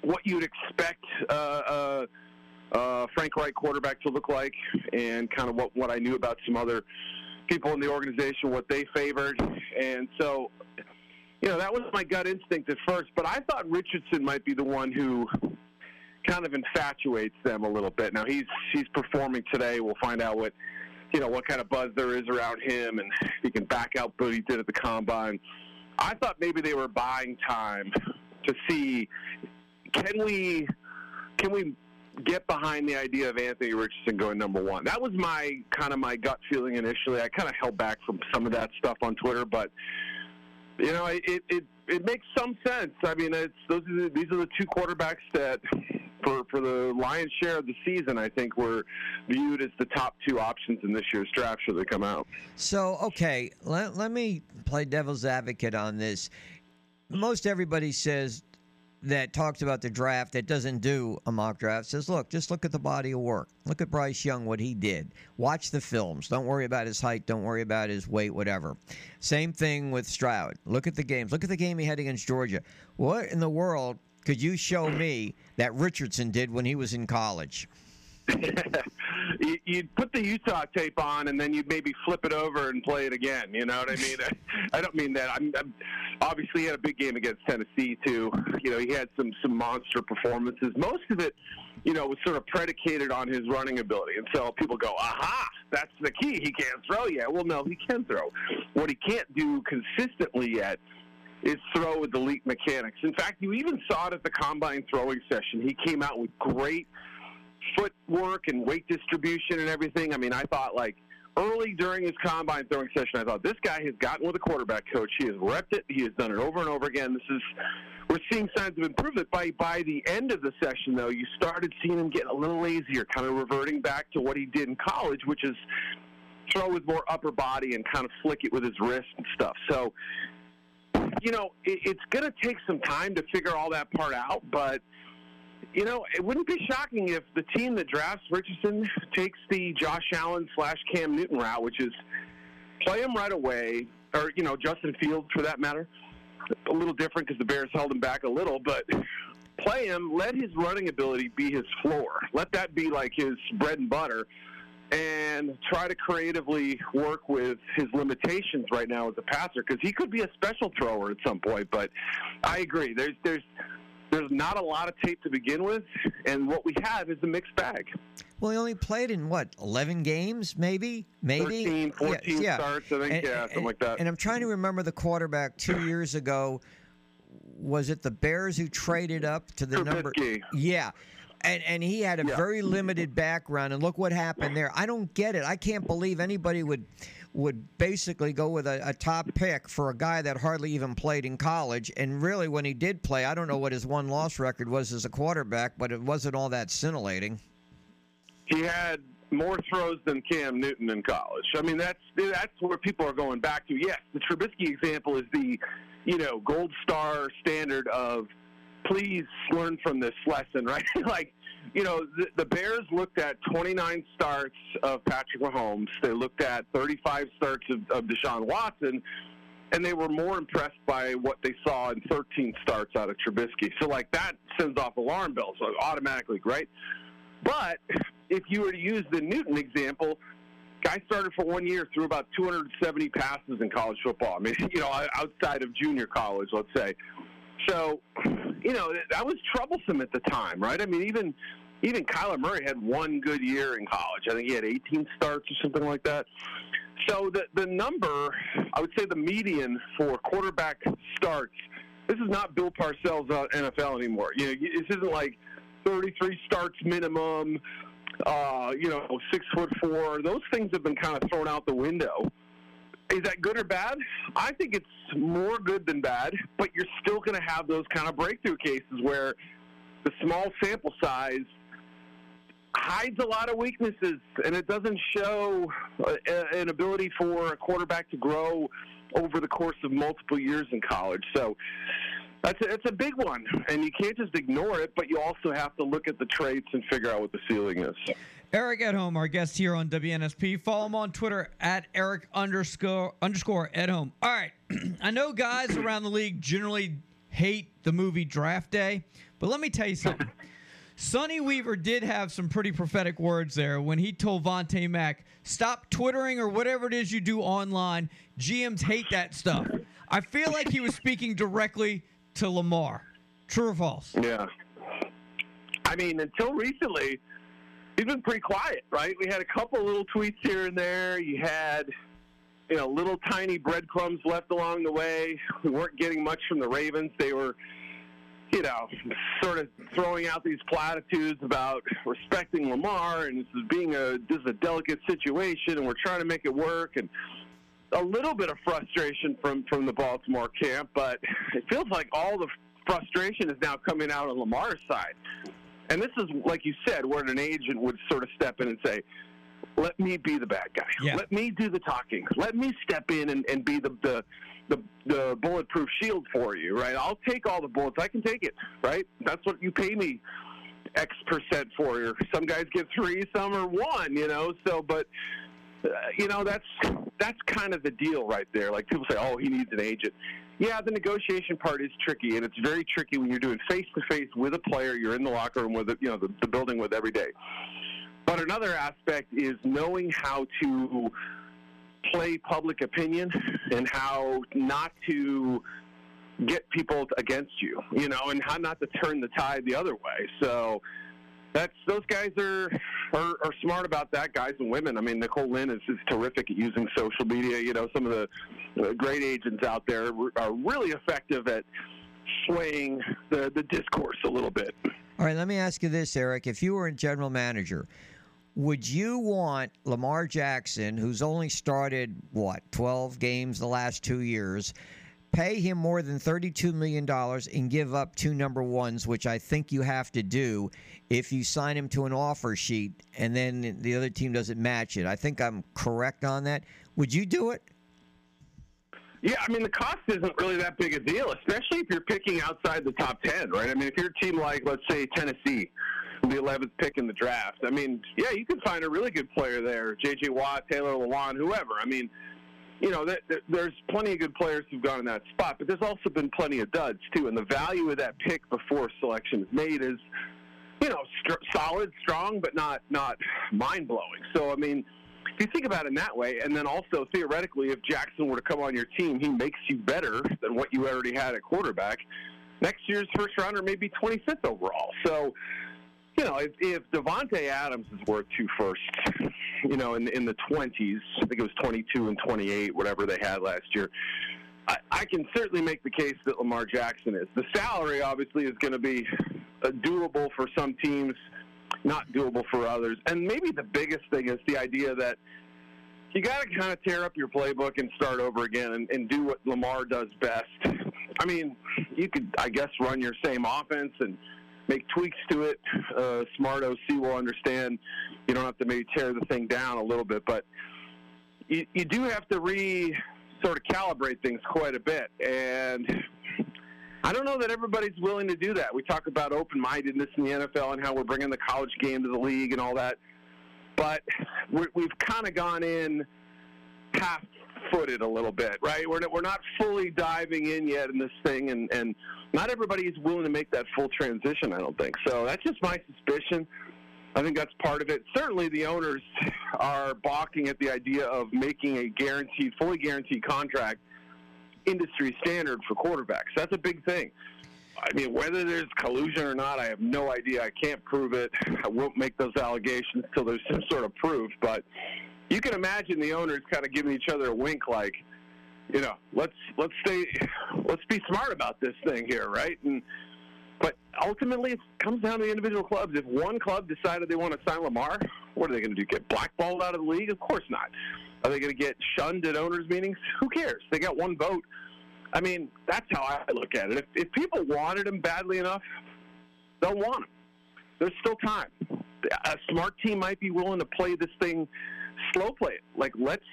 what you'd expect uh, uh, uh, Frank Reich quarterback to look like, and kind of what what I knew about some other people in the organization, what they favored, and so you know that was my gut instinct at first. But I thought Richardson might be the one who kind of infatuates them a little bit. Now he's he's performing today. We'll find out what you know what kind of buzz there is around him, and he can back out what he did at the combine. I thought maybe they were buying time to see can we can we get behind the idea of Anthony Richardson going number one. That was my kind of my gut feeling initially. I kind of held back from some of that stuff on Twitter, but you know, it it, it makes some sense. I mean, it's those are the, these are the two quarterbacks that for for the lion's share of the season, I think were viewed as the top two options in this year's draft should they come out. So, okay, let, let me play devil's advocate on this. Most everybody says that talks about the draft that doesn't do a mock draft says, look, just look at the body of work. Look at Bryce Young, what he did. Watch the films. Don't worry about his height. Don't worry about his weight, whatever. Same thing with Stroud. Look at the games. Look at the game he had against Georgia. What in the world could you show me that Richardson did when he was in college? you'd put the Utah tape on, and then you'd maybe flip it over and play it again. You know what I mean? I, I don't mean that. I'm, I'm obviously he had a big game against Tennessee too. You know, he had some some monster performances. Most of it, you know, was sort of predicated on his running ability. And so people go, "Aha, that's the key. He can't throw yet." Well, no, he can throw. What he can't do consistently yet is throw with elite mechanics. In fact, you even saw it at the combine throwing session. He came out with great footwork and weight distribution and everything. I mean, I thought like early during his combine throwing session, I thought this guy has gotten with a quarterback coach. He has repped it. He has done it over and over again. This is we're seeing signs of improvement. By by the end of the session, though, you started seeing him get a little lazier, kind of reverting back to what he did in college, which is throw with more upper body and kind of flick it with his wrist and stuff. So, you know, it, it's going to take some time to figure all that part out, but you know, it wouldn't be shocking if the team that drafts Richardson takes the Josh Allen slash Cam Newton route, which is play him right away, or you know, Justin Fields for that matter. A little different because the Bears held him back a little, but play him. Let his running ability be his floor. Let that be like his bread and butter, and try to creatively work with his limitations right now as a passer because he could be a special thrower at some point. But I agree. There's there's there's not a lot of tape to begin with, and what we have is a mixed bag. Well, he only played in what, 11 games, maybe? Maybe? 13, 14 yeah, yeah. starts, I think, and, yeah, something like that. And I'm trying to remember the quarterback two years ago. Was it the Bears who traded up to the number? Yeah. And, and he had a Yeah. very limited background, and look what happened there. I don't get it. I can't believe anybody would would basically go with a, a top pick for a guy that hardly even played in college. And really, when he did play, I don't know what his one loss record was as a quarterback, but it wasn't all that scintillating. he had more throws than Cam Newton in college. I mean, that's that's where people are going back to. Yes, the Trubisky example is the, you know, gold star standard of please learn from this lesson, right? like, you know, the, the Bears looked at 29 starts of Patrick Mahomes. They looked at 35 starts of, of Deshaun Watson. And they were more impressed by what they saw in 13 starts out of Trubisky. So, like, that sends off alarm bells automatically, right? But if you were to use the Newton example, guy started for one year, threw about 270 passes in college football. I mean, you know, outside of junior college, let's say. So, you know, that was troublesome at the time, right? I mean, even even Kyler Murray had one good year in college. I think he had 18 starts or something like that. So the the number, I would say the median for quarterback starts. This is not Bill Parcells uh, NFL anymore. You know, this isn't like 33 starts minimum, uh, you know, six foot four. Those things have been kind of thrown out the window. Is that good or bad? I think it's more good than bad, but you're still going to have those kind of breakthrough cases where the small sample size hides a lot of weaknesses, and it doesn't show uh, an ability for a quarterback to grow over the course of multiple years in college. So that's a, it's a big one, and you can't just ignore it, but you also have to look at the traits and figure out what the ceiling is. Eric Edholm, our guest here on WNSP. Follow him on Twitter at Eric underscore underscore Edholm. All right, I know guys around the league generally hate the movie Draft Day, but let me tell you something. Sonny Weaver did have some pretty prophetic words there when he told Vontae Mack, "Stop twittering or whatever it is you do online. GMs hate that stuff." I feel like he was speaking directly to Lamar. True or false? Yeah. I mean, until recently, he's been pretty quiet, right? We had a couple little tweets here and there. You had, you know, little tiny breadcrumbs left along the way. We weren't getting much from the Ravens. They were, you know, sort of throwing out these platitudes about respecting Lamar and this is being a this is a delicate situation and we're trying to make it work and a little bit of frustration from from the Baltimore camp, but it feels like all the frustration is now coming out on Lamar's side. And this is, like you said, where an agent would sort of step in and say, let me be the bad guy. Yeah. Let me do the talking. Let me step in and, and be the, the, the, the bulletproof shield for you, right? I'll take all the bullets. I can take it, right? That's what you pay me X percent for. Some guys get three, some are one, you know, so, but, uh, you know, that's, that's kind of the deal right there. Like people say, oh, he needs an agent. Yeah, the negotiation part is tricky, and it's very tricky when you're doing face to face with a player you're in the locker room with, you know, the, the building with every day. But another aspect is knowing how to play public opinion and how not to get people against you, you know, and how not to turn the tide the other way. So that's those guys are, are are smart about that, guys and women. I mean, Nicole Lynn is, is terrific at using social media. You know, some of the great agents out there are really effective at swaying the the discourse a little bit. All right, let me ask you this, Eric. If you were a general manager, would you want Lamar Jackson, who's only started, what, 12 games the last two years, pay him more than $32 million and give up two number ones, which I think you have to do if you sign him to an offer sheet and then the other team doesn't match it? I think I'm correct on that. Would you do it? Yeah, I mean the cost isn't really that big a deal, especially if you're picking outside the top ten, right? I mean, if you're a team like, let's say, Tennessee, the 11th pick in the draft, I mean, yeah, you could find a really good player there, J.J. Watt, Taylor Lewan, whoever. I mean, you know, there's plenty of good players who've gone in that spot, but there's also been plenty of duds too, and the value of that pick before selection is made is, you know, st- solid, strong, but not not mind blowing. So, I mean if you think about it in that way, and then also theoretically, if Jackson were to come on your team, he makes you better than what you already had at quarterback. Next year's first rounder may be 25th overall. So, you know, if, if Davante Adams is worth two firsts, you know, in in the 20s, I think it was 22 and 28, whatever they had last year. I, I can certainly make the case that Lamar Jackson is. The salary obviously is going to be uh, doable for some teams not doable for others. And maybe the biggest thing is the idea that you got to kind of tear up your playbook and start over again and, and do what Lamar does best. I mean, you could, I guess, run your same offense and make tweaks to it. Uh, smart OC will understand. You don't have to maybe tear the thing down a little bit, but you, you do have to re sort of calibrate things quite a bit. And I don't know that everybody's willing to do that. We talk about open-mindedness in the NFL and how we're bringing the college game to the league and all that, but we have kind of gone in half-footed a little bit, right? We're we're not fully diving in yet in this thing, and and not everybody is willing to make that full transition. I don't think so. That's just my suspicion. I think that's part of it. Certainly, the owners are balking at the idea of making a guaranteed, fully guaranteed contract industry standard for quarterbacks. That's a big thing. I mean, whether there's collusion or not, I have no idea. I can't prove it. I won't make those allegations until there's some sort of proof. But you can imagine the owners kind of giving each other a wink, like, you know, let's let's stay, let's be smart about this thing here, right? And but ultimately, it comes down to the individual clubs. If one club decided they want to sign Lamar, what are they going to do? Get blackballed out of the league? Of course not. Are they going to get shunned at owners' meetings? Who cares? They got one vote. I mean, that's how I look at it. If, if people wanted him badly enough, they'll want him. There's still time. A smart team might be willing to play this thing slow play it. Like let's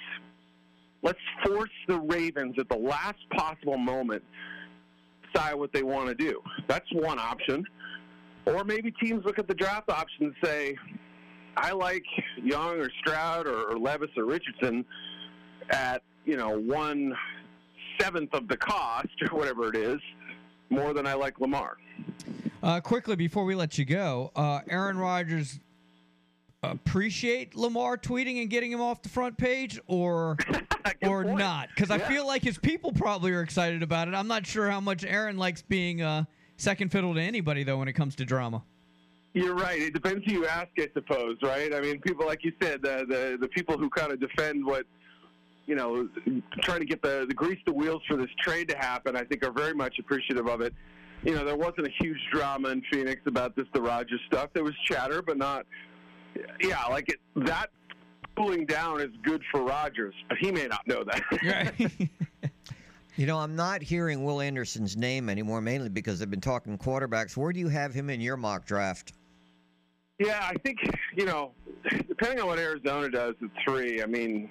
let's force the Ravens at the last possible moment decide what they want to do. That's one option. Or maybe teams look at the draft option and say, I like Young or Stroud or, or Levis or Richardson at, you know, one seventh of the cost or whatever it is, more than I like Lamar. Uh, quickly before we let you go, uh, Aaron Rodgers appreciate Lamar tweeting and getting him off the front page, or or point. not? Because I feel like his people probably are excited about it. I'm not sure how much Aaron likes being uh, second fiddle to anybody though when it comes to drama. You're right. It depends who you ask, I suppose, right? I mean, people like you said, the the, the people who kind of defend what you know, trying to get the, the grease the wheels for this trade to happen, I think are very much appreciative of it. You know, there wasn't a huge drama in Phoenix about this the Rodgers stuff. There was chatter, but not. Yeah, like it that cooling down is good for Rodgers, but he may not know that. You know, I'm not hearing Will Anderson's name anymore, mainly because I've been talking quarterbacks. Where do you have him in your mock draft? Yeah, I think you know, depending on what Arizona does at three, I mean,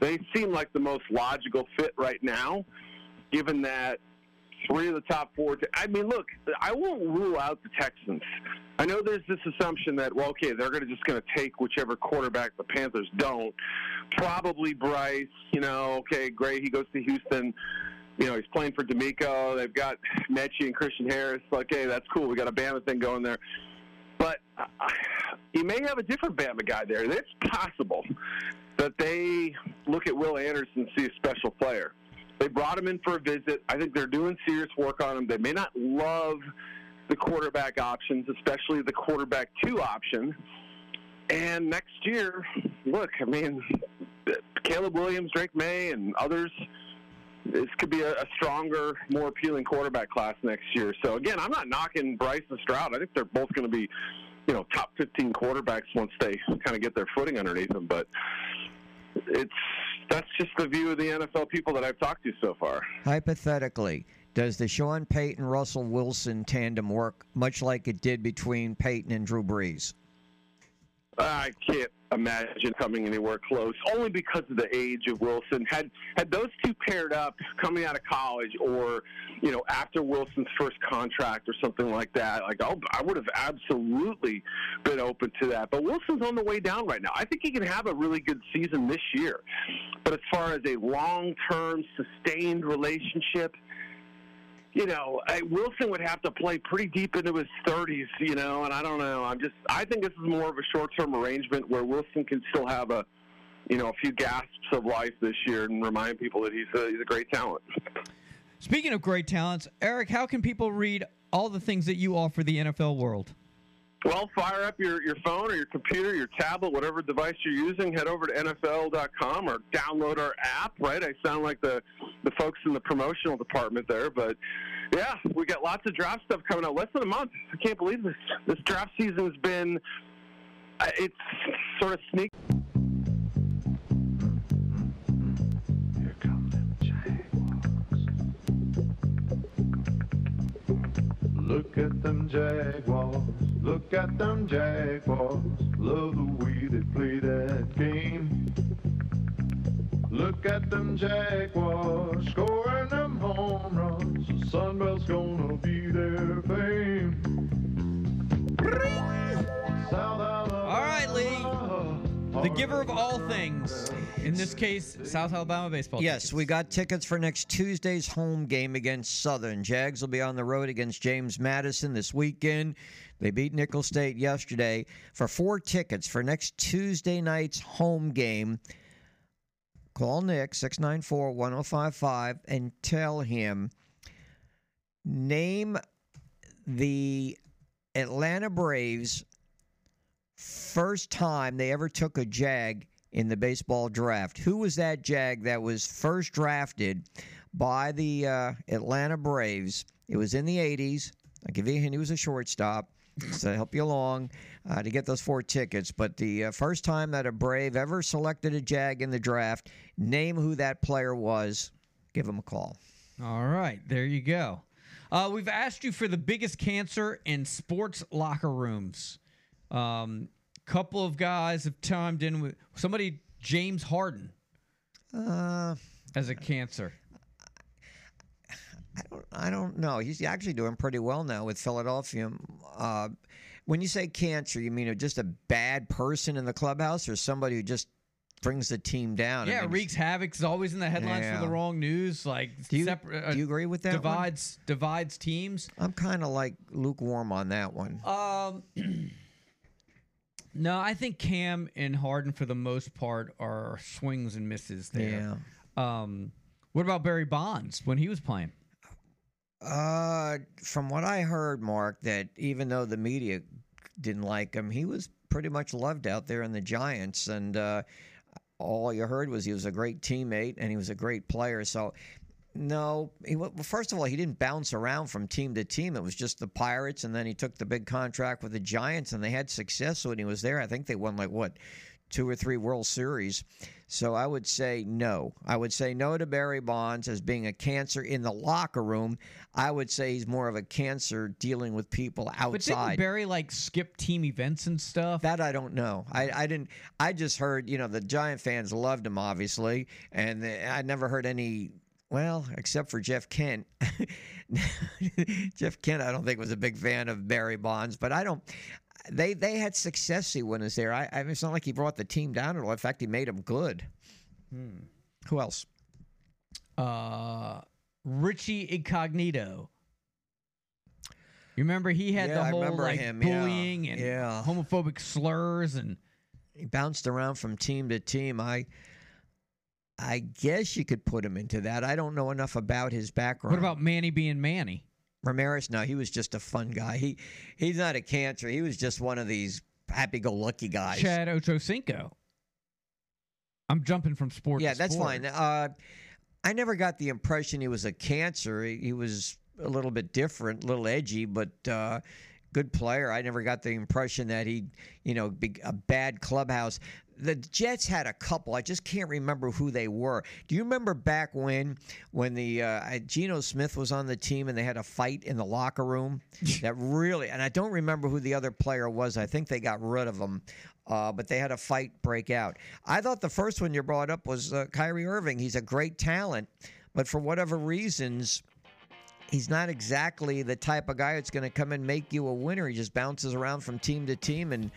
they seem like the most logical fit right now, given that three of the top four. I mean, look, I won't rule out the Texans. I know there's this assumption that well, okay, they're going to just going to take whichever quarterback the Panthers don't. Probably Bryce. You know, okay, great, he goes to Houston. You know, he's playing for DeMeco. They've got Metchie and Christian Harris. Like, hey, that's cool. We got a Bama thing going there. But uh, you may have a different Bama guy there. It's possible that they look at Will Anderson and see a special player. They brought him in for a visit. I think they're doing serious work on him. They may not love the quarterback options, especially the quarterback two option. And next year, look, I mean, Caleb Williams, Drake Maye, and others. This could be a, a stronger, more appealing quarterback class next year. So again, I'm not knocking Bryce and Stroud. I think they're both going to be, you know, top 15 quarterbacks once they kind of get their footing underneath them. But it's that's just the view of the NFL people that I've talked to so far. Hypothetically, does the Sean Payton Russell Wilson tandem work much like it did between Payton and Drew Brees? I can't imagine coming anywhere close, only because of the age of Wilson. Had had those two paired up coming out of college, or you know after Wilson's first contract or something like that, like oh, I would have absolutely been open to that. But Wilson's on the way down right now. I think he can have a really good season this year, but as far as a long-term, sustained relationship you know, I, Wilson would have to play pretty deep into his 30s, you know, and I don't know. I'm just, I think this is more of a short-term arrangement where Wilson can still have a, you know, a few gasps of life this year and remind people that he's a, he's a great talent. Speaking of great talents, Eric, how can people read all the things that you offer the NFL world? Well, fire up your, your phone or your computer, your tablet, whatever device you're using. Head over to NFL.com or download our app, right? I sound like the, the folks in the promotional department there. But, yeah, we got lots of draft stuff coming out. Less than a month. I can't believe this. This draft season's been, uh, it's sort of sneaky. Look at them Jaguars, look at them Jaguars, love the way they play that game. Look at them Jaguars, scoring them home runs, the Sunbelt's gonna be their fame. South All right, Lee. The giver of all things. In this case, South Alabama baseball. Yes, we got tickets for next Tuesday's home game against Southern. Jags will be on the road against James Madison this weekend. They beat Nicholls State yesterday. For four tickets for next Tuesday night's home game, call Nick 694 1055 and tell him name the Atlanta Braves first time they ever took a Jag in the baseball draft. Who was that Jag that was first drafted by the uh, Atlanta Braves? It was in the 80s. I'll give you a hint. He was a shortstop. to help you along uh, to get those four tickets. But the uh, first time that a Brave ever selected a Jag in the draft, name who that player was. Give him a call. All right, there you go. Uh, we've asked you for the biggest cancer in sports locker rooms. Um, couple of guys have chimed in with somebody, James Harden, Uh, as a cancer. I don't, I don't know. He's actually doing pretty well now with Philadelphia. Uh, when you say cancer, you mean just a bad person in the clubhouse or somebody who just brings the team down? Yeah, wreaks havoc. Is always in the headlines Yeah. for the wrong news. Like, Do you- separ- do you agree with that one? Divides divides teams. I'm kind of like lukewarm on that one. Um, no, I think Cam and Harden for the most part are swings and misses there. Yeah. Um, what about Barry Bonds when he was playing? Uh, from what I heard, Mark, that even though the media didn't like him, he was pretty much loved out there in the Giants, and uh, all you heard was he was a great teammate and he was a great player. So. No, he, well, first of all, he didn't bounce around from team to team. It was just the Pirates, and then he took the big contract with the Giants, and they had success when he was there. I think they won like what, two or three World Series. So I would say no. I would say no to Barry Bonds as being a cancer in the locker room. I would say he's more of a cancer dealing with people outside. But didn't. Barry like skip team events and stuff? That I don't know. I, I didn't. I just heard you know the Giant fans loved him obviously, and I never heard any. Well, except for Jeff Kent. Jeff Kent, I don't think was a big fan of Barry Bonds, but I don't. They they had success when he was there. I, I mean, it's not like he brought the team down at all. In fact, he made them good. Hmm. Who else? Uh, Richie Incognito. You remember he had Yeah, the whole like him, yeah. bullying and Yeah. homophobic slurs and he bounced around from team to team. I I guess you could put him into that. I don't know enough about his background. what about Manny being Manny? Ramirez? No, he was just a fun guy. He he's not a cancer. He was just one of these happy-go-lucky guys. Chad Ochocinco. I'm jumping from sport. yeah, that's sport. fine. Uh, I never got the impression he was a cancer. He, he was a little bit different, a little edgy, but uh, good player. I never got the impression that he, you know, be a bad clubhouse. The Jets had a couple. I just can't remember who they were. Do you remember back when, when the uh, Geno Smith was on the team and they had a fight in the locker room? that really, and I don't remember who the other player was. I think they got rid of him. Uh, but they had a fight break out. I thought the first one you brought up was uh, Kyrie Irving. He's a great talent, but for whatever reasons, he's not exactly the type of guy that's going to come and make you a winner. He just bounces around from team to team, and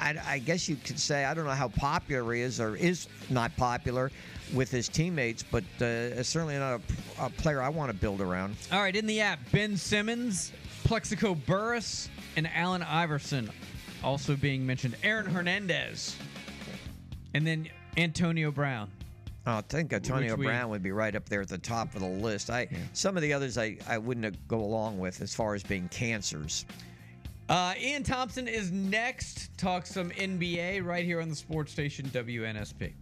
I, I guess you could say I don't know how popular he is or is not popular with his teammates, but uh, certainly not a, a player I want to build around. All right, in the app, Ben Simmons, Plaxico Burress, and Allen Iverson also being mentioned. Aaron Hernandez, and then Antonio Brown. Oh, I think Antonio Which we- Brown would be right up there at the top of the list. I some of the others I, I wouldn't go along with as far as being cancers. Uh, Ian Thomsen is next. Talk some NBA right here on the sports station WNSP.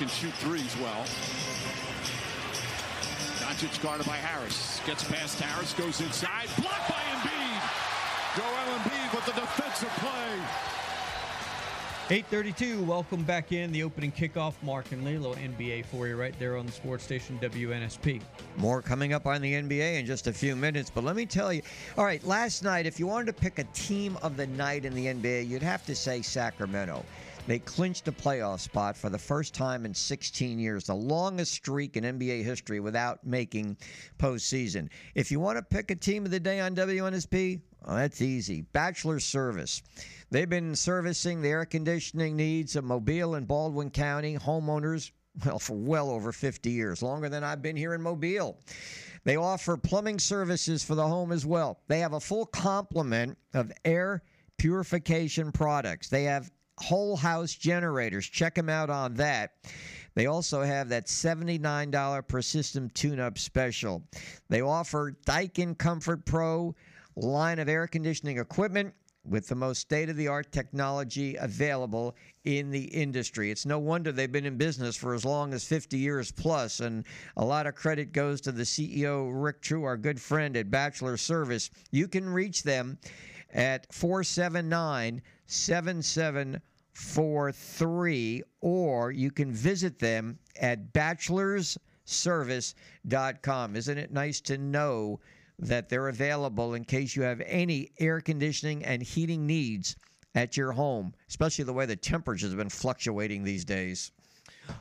Can shoot threes well. Doncic guarded by Harris. Gets past Harris, goes inside. Blocked by Embiid. Joel Embiid with the defensive play. 832, welcome back in. The opening kickoff, Mark and Lilo, NBA for you right there on the sports station WNSP. More coming up on the NBA in just a few minutes, but let me tell you. All right, last night, if you wanted to pick a team of the night in the NBA, you'd have to say Sacramento. They clinched a playoff spot for the first time in 16 years, the longest streak in NBA history without making postseason. If you want to pick a team of the day on WNSP, well, that's easy. Bachelor Service. They've been servicing the air conditioning needs of Mobile and Baldwin County homeowners well, for well over 50 years, longer than I've been here in Mobile. They offer plumbing services for the home as well. They have a full complement of air purification products. They have whole house generators. Check them out on that. They also have that $79 per system tune up special. They offer Daikin Comfort Pro line of air conditioning equipment with the most state of the art technology available in the industry. It's no wonder they've been in business for as long as 50 years plus, and a lot of credit goes to the CEO, Rick True, our good friend at Bachelor Service. You can reach them at 479 7743, or you can visit them at bachelorsservice.com. Isn't it nice to know? that they're available in case you have any air conditioning and heating needs at your home, especially the way the temperatures have been fluctuating these days.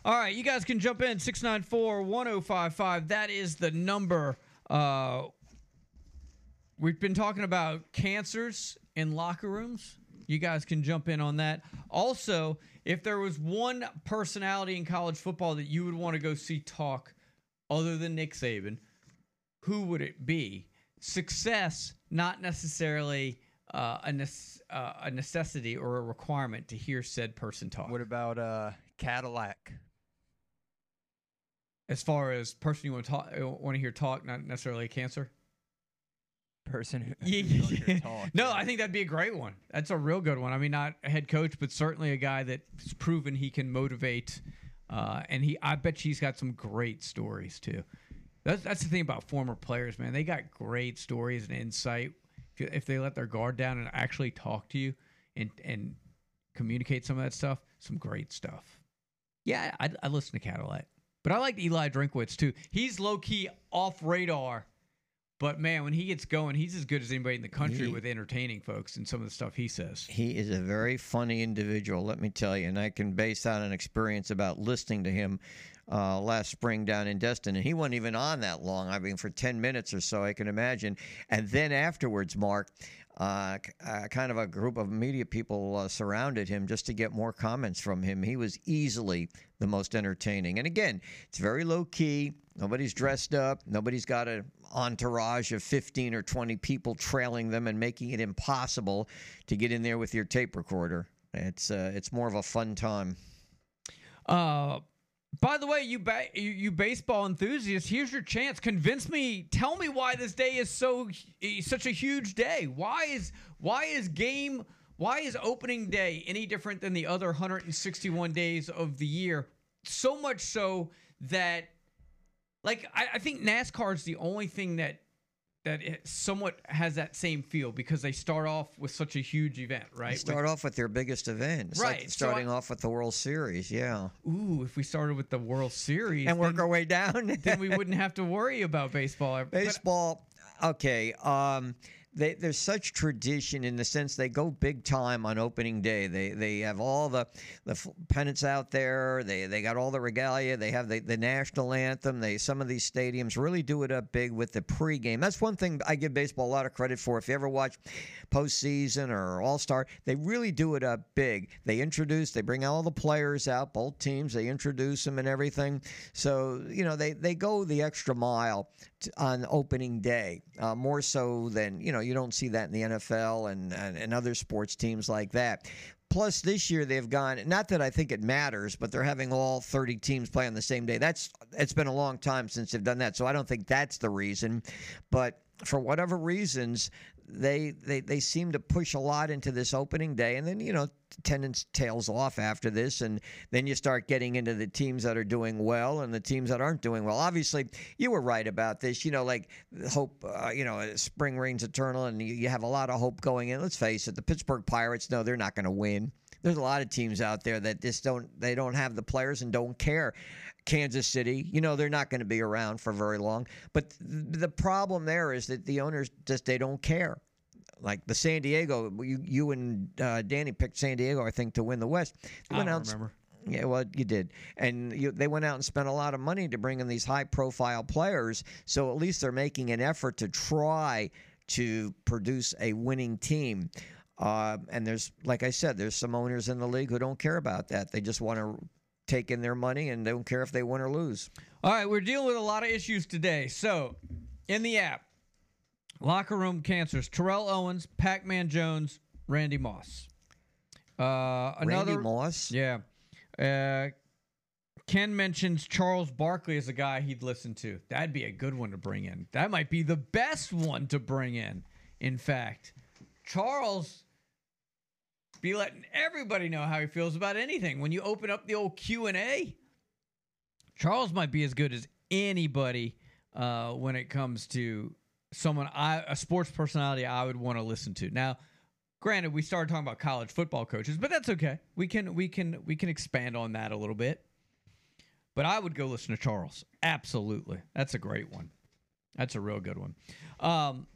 All right, you guys can jump in 694 1055. That is the number. Uh, we've been talking about cancers in locker rooms. You guys can jump in on that. Also, if there was one personality in college football that you would want to go see talk other than Nick Saban, who would it be? Success, not necessarily uh, a, nece- uh, a necessity or a requirement to hear said person talk. What about uh, Cadillac? As far as person you want to talk, want to hear talk, not necessarily a cancer. Person who Yeah, who don't hear yeah. talk. No, I think that'd be a great one. That's a real good one. I mean, not a head coach, but certainly a guy that's proven he can motivate. Uh, and he, I bet he's got some great stories too. That's that's the thing about former players, man. They got great stories and insight. If, you- if they let their guard down and actually talk to you and and communicate some of that stuff, some great stuff. Yeah, I, I listen to Cadillac, but I like Eli Drinkwitz too. He's low key off radar, but man, when he gets going, he's as good as anybody in the country He- with entertaining folks and some of the stuff he says. He is a very funny individual, let me tell you, and I can base that on experience about listening to him uh, last spring down in Destin, and he wasn't even on that long. I mean, for ten minutes or so, I can imagine. And then afterwards, Mark, uh, uh, kind of a group of media people uh, surrounded him just to get more comments from him. He was easily the most entertaining. And again, it's very low key. Nobody's dressed up. Nobody's got an entourage of 15 or 20 people trailing them and making it impossible to get in there with your tape recorder. It's uh, it's more of a fun time. By the way, you, ba- you you baseball enthusiasts, here's your chance. Convince me. Tell me why this day is so eh, such a huge day. Why is why is game why is opening day any different than the other 161 days of the year? So much so that like I, I think NASCAR is the only thing that that it somewhat has that same feel because they start off with such a huge event, right? They start off with their biggest event. It's Right, like so I- starting off with the World Series. Yeah. Ooh, if we started with the World Series And work then- our way down. then we wouldn't have to worry about baseball. But- Baseball, okay. Um, they, there's such tradition in the sense they go big time on opening day. They they have all the the pennants out there. They they got all the regalia. They have the, the national anthem. They some of these stadiums really do it up big with the pregame. That's one thing I give baseball a lot of credit for. If you ever watch postseason or All Star, they really do it up big. They introduce, they bring all the players out, both teams. They introduce them and everything. So you know they they go the extra mile on opening day, uh, more so than you know you don't see that in the NFL and, and and other sports teams like that. Plus, this year they've gone. Not that I think it matters, but they're having all 30 teams play on the same day. That's it's been a long time since they've done that, so I don't think that's the reason. But for whatever reasons, they they they seem to push a lot into this opening day, and then you know attendance tails off after this, and then you start getting into the teams that are doing well and the teams that aren't doing well. Obviously, you were right about this. You know, like hope. Uh, you know, spring reigns eternal, and you, you have a lot of hope going in. Let's face it, the Pittsburgh Pirates know they're not going to win. There's a lot of teams out there that just don't they don't have the players and don't care. Kansas City, you know, they're not going to be around for very long. But th- the problem there is that the owners just they don't care. Like the San Diego, you you and uh, Danny picked San Diego, I think, to win the West. They I don't remember. yeah, well, you did, and you, they went out and spent a lot of money to bring in these high-profile players. So at least they're making an effort to try to produce a winning team. Uh, and there's, like I said, there's some owners in the league who don't care about that. They just want to take in their money and they don't care if they win or lose. All right, we're dealing with a lot of issues today. So, in the app, locker room cancers, Terrell Owens, Pac Man Jones, Randy Moss. Uh, another Randy Moss. Yeah. Uh, Ken mentions Charles Barkley as a guy he'd listen to. That'd be a good one to bring in. That might be the best one to bring in. In fact, Charles be letting everybody know how he feels about anything. When you open up the old Q and A, Charles might be as good as anybody uh, when it comes to someone I a sports personality I would want to listen to. Now, granted, we started talking about college football coaches, but that's okay. We can we can we can expand on that a little bit. But I would go listen to Charles. Absolutely, that's a great one. That's a real good one. Um,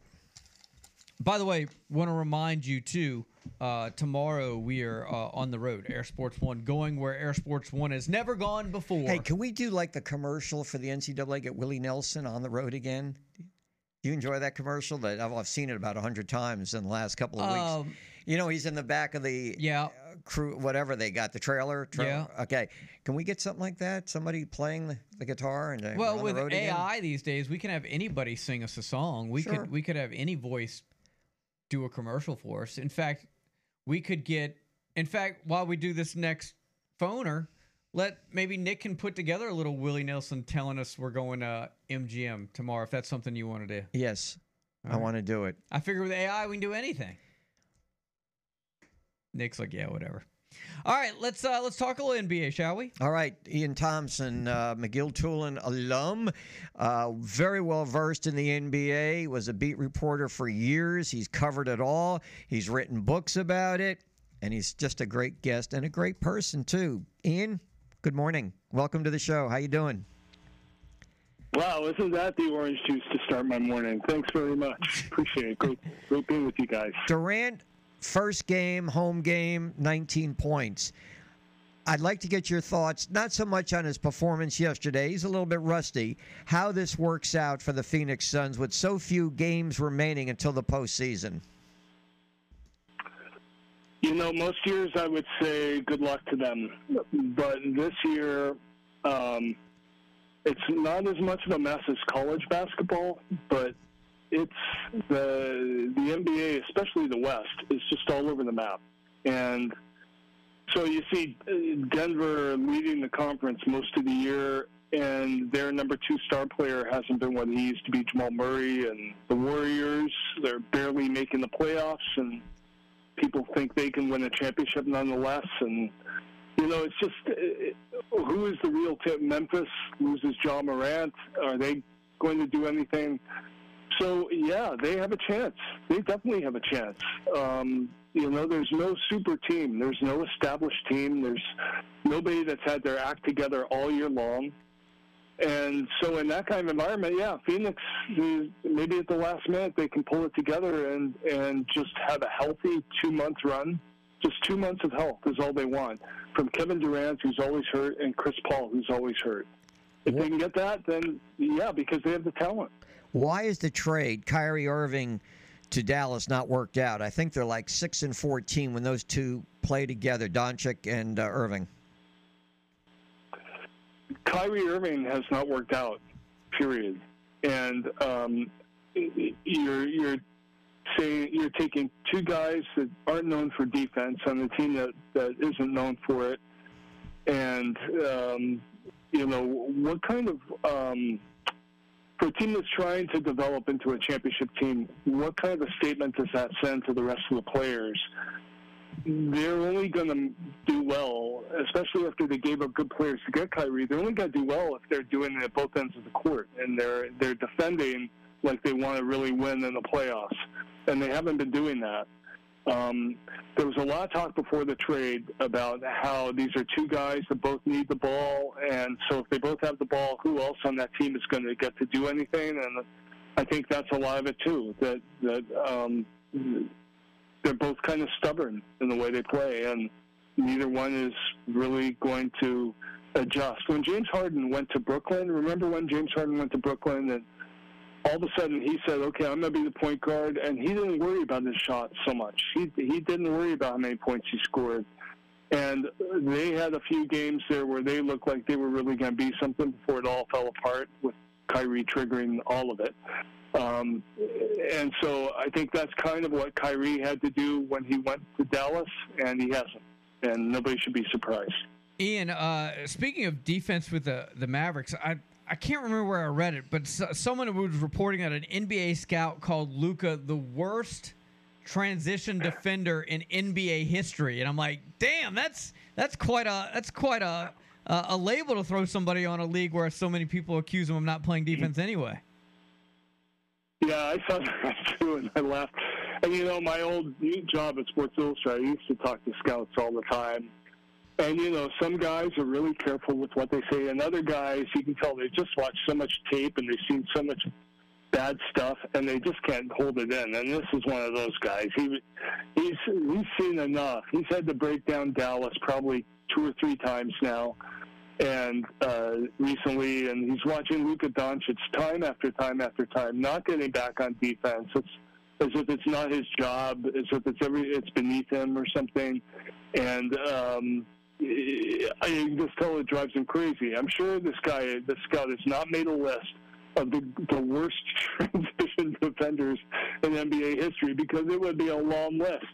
by the way, want to remind you too. Uh, tomorrow we are uh, on the road, Air Sports One, going where Air Sports One has never gone before. Hey, can we do like the commercial for the NCAA? Get Willie Nelson on the road again. Do you enjoy that commercial? That I've, seen it about hundred times in the last couple of weeks. Um, you know, he's in the back of the yeah crew, whatever they got, the trailer. trailer. Okay, can we get something like that? Somebody playing the, the guitar and uh, well, on the with again? AI these days, we can have anybody sing us a song. We Sure. could we could have any voice do a commercial for us. In fact, we could get. In fact, while we do this next phoner, let maybe Nick can put together a little Willie Nelson telling us we're going to MGM tomorrow. If that's something you want to do. Yes, I All right. want to do it. I figure with AI we can do anything. Nick's like, yeah, whatever. All right, let's uh let's talk a little NBA, shall we? All right, Ian Thomsen, uh, McGill Tulane alum, uh, very well versed in the NBA. Was a beat reporter for years. He's covered it all. He's written books about it, and he's just a great guest and a great person too. Ian, good morning. Welcome to the show. How you doing? Wow, isn't that the orange juice to start my morning? Thanks very much. Appreciate it. Great, great being with you guys. Durant, first game, home game, 19 points. I'd like to get your thoughts, not so much on his performance yesterday. He's a little bit rusty. How this works out for the Phoenix Suns with so few games remaining until the postseason. You know, most years I would say good luck to them, but this year um, it's not as much of a mess as college basketball, but it's the the NBA, especially the West, is just all over the map, and so you see Denver leading the conference most of the year, and their number two star player hasn't been what he used to be, Jamal Murray, and the Warriors they're barely making the playoffs, and people think they can win a championship nonetheless, and you know it's just who is the real tip? Memphis loses Ja Morant. Are they going to do anything? So yeah, they have a chance. They definitely have a chance. Um, you know, there's no super team. There's no established team. There's nobody that's had their act together all year long. And so, in that kind of environment, yeah, Phoenix maybe at the last minute they can pull it together and and just have a healthy two month run. Just two months of health is all they want from Kevin Durant, who's always hurt, and Chris Paul, who's always hurt. If they can get that, then yeah, because they have the talent. Why is the trade Kyrie Irving to Dallas not worked out? I think they're like six and fourteen when those two play together, Doncic and uh, Irving. Kyrie Irving has not worked out, period. And um, you're you're saying you're taking two guys that aren't known for defense on a team that, that isn't known for it, and um, you know what kind of um, for a team that's trying to develop into a championship team, what kind of a statement does that send to the rest of the players? they're only going to do well, especially after they gave up good players to get Kyrie. They're only going to do well if they're doing it at both ends of the court and they're they're defending like they want to really win in the playoffs, and they haven't been doing that. Um, there was a lot of talk before the trade about how these are two guys that both need the ball, and so if they both have the ball, who else on that team is going to get to do anything? And I think that's a lot of it too. That that um, they're both kind of stubborn in the way they play, and neither one is really going to adjust. When James Harden went to Brooklyn, remember when James Harden went to Brooklyn and all of a sudden he said, "Okay, I'm going to be the point guard," and he didn't worry about his shot so much. He he didn't worry about how many points he scored. And they had a few games there where they looked like they were really going to be something before it all fell apart with Kyrie triggering all of it. Um, and so I think that's kind of what Kyrie had to do when he went to Dallas, and he hasn't. And nobody should be surprised. Ian, uh, speaking of defense with the the Mavericks, I I can't remember where I read it, but so, someone was reporting that an NBA scout called Luka the worst transition defender in NBA history, and I'm like, damn, that's that's quite a that's quite a a, a label to throw somebody on a league where so many people accuse him of not playing mm-hmm. defense anyway. Yeah, I saw that too, and I laughed. And you know, my old job at Sports Illustrated, I used to talk to scouts all the time. And you know, some guys are really careful with what they say, and other guys, you can tell they just watch so much tape and they've seen so much bad stuff, and they just can't hold it in. And this is one of those guys. He he's he's seen enough. He's had to break down Dallas probably two or three times now, and uh, recently, and he's watching Luka Doncic time after time after time, not getting back on defense. It's as if it's not his job, as if it's every it's beneath him or something, and. um I just tell it drives him crazy. I'm sure this guy, this scout, has not made a list of the, the worst transition defenders in NBA history because it would be a long list.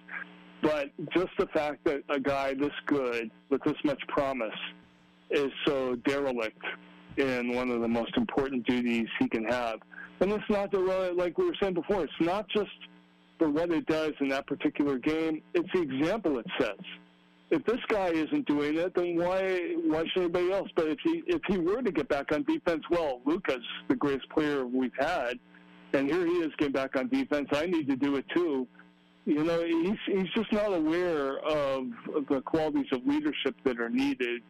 But just the fact that a guy this good with this much promise is so derelict in one of the most important duties he can have, and it's not the like we were saying before. It's not just for what it does in that particular game. It's the example it sets if this guy isn't doing it, then why why should anybody else? But if he if he were to get back on defense, well, Luka's the greatest player we've had, and here he is getting back on defense. I need to do it too. You know, he's he's just not aware of the qualities of leadership that are needed.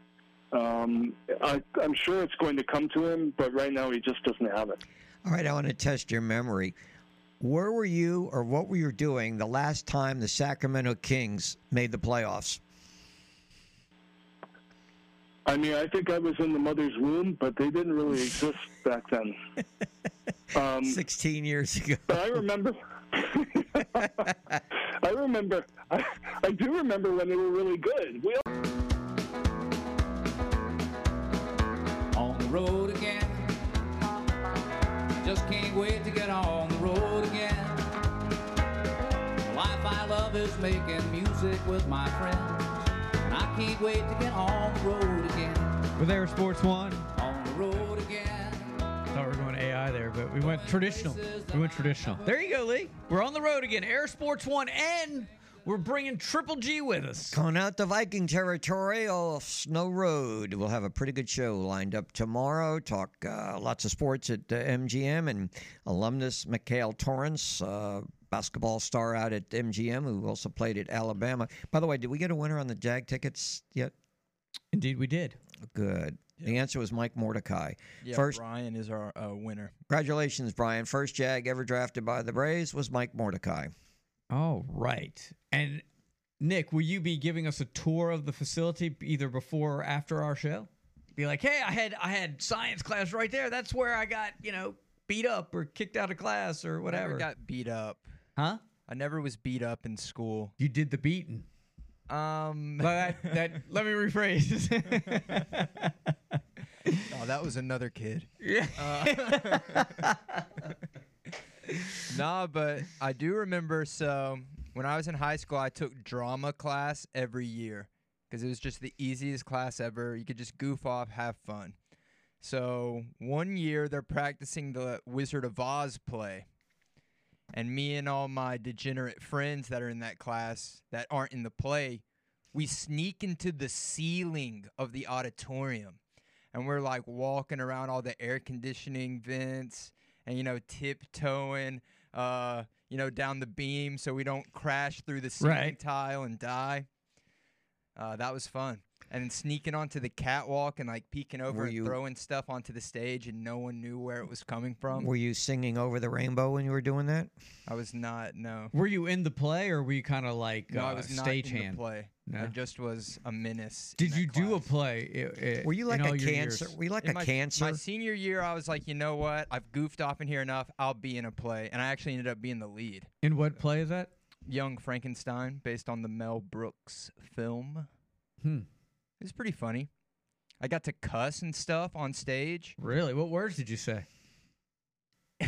Um, I, I'm sure it's going to come to him, but right now he just doesn't have it. All right, I want to test your memory. Where were you, or what were you doing the last time the Sacramento Kings made the playoffs? I mean, I think I was in the mother's womb, but they didn't really exist back then. Um, 16 years ago. But I remember. I remember. I, I do remember when they were really good. We all- on the road again. Just can't wait to get on the road again. The life I love is making music with my friends. And I can't wait to get on the road again. We're there, Sports One. On the road again. Thought we were going AI there, but we went traditional. We went traditional. There you go, Lee. We're on the road again. Air Sports One, and we're bringing Triple G with us. Going out to Viking territory off Snow Road. We'll have a pretty good show lined up tomorrow. Talk uh, lots of sports at uh, MGM and alumnus Mikhail Torrance, uh, basketball star out at MGM, who also played at Alabama. By the way, did we get a winner on the Jag tickets yet? Indeed, we did. Good. The answer was Mike Mordecai. Yeah, First, Brian is our uh, winner. congratulations, Brian. First Jag ever drafted by the Braves was Mike Mordecai. All right. And Nick, will you be giving us a tour of the facility either before or after our show? Be like, hey, I had I had science class right there. That's where I got you know beat up or kicked out of class or whatever. Never got beat up. Huh? I never was beat up in school. You did the beating. Um. that, that let me rephrase. oh, that was another kid. Yeah. Uh, nah, but I do remember. So when I was in high school, I took drama class every year because it was just the easiest class ever. You could just goof off, have fun. So one year they're practicing the Wizard of Oz play. And me and all my degenerate friends that are in that class that aren't in the play, we sneak into the ceiling of the auditorium. And we're like walking around all the air conditioning vents and, you know, tiptoeing, uh, you know, down the beam so we don't crash through the ceiling Right. tile and die. Uh, that was fun. And then sneaking onto the catwalk and like peeking over Were and you- throwing stuff onto the stage and no one knew where it was coming from. Were you singing over the rainbow when you were doing that? I was not, no. were you in the play or were you kind of like No, uh, I was not in the stagehand? play. No? I just was a menace. in Did that you do a class. play? i- i- Were you like in a all your cancer? Were you like In a my, cancer? My senior year, I was like, you know what? I've goofed off in here enough. I'll be in a play, and I actually ended up being the lead. In what play is that? Young Frankenstein, based on the Mel Brooks film. Hmm. It was pretty funny. I got to cuss and stuff on stage. Really? What words did you say?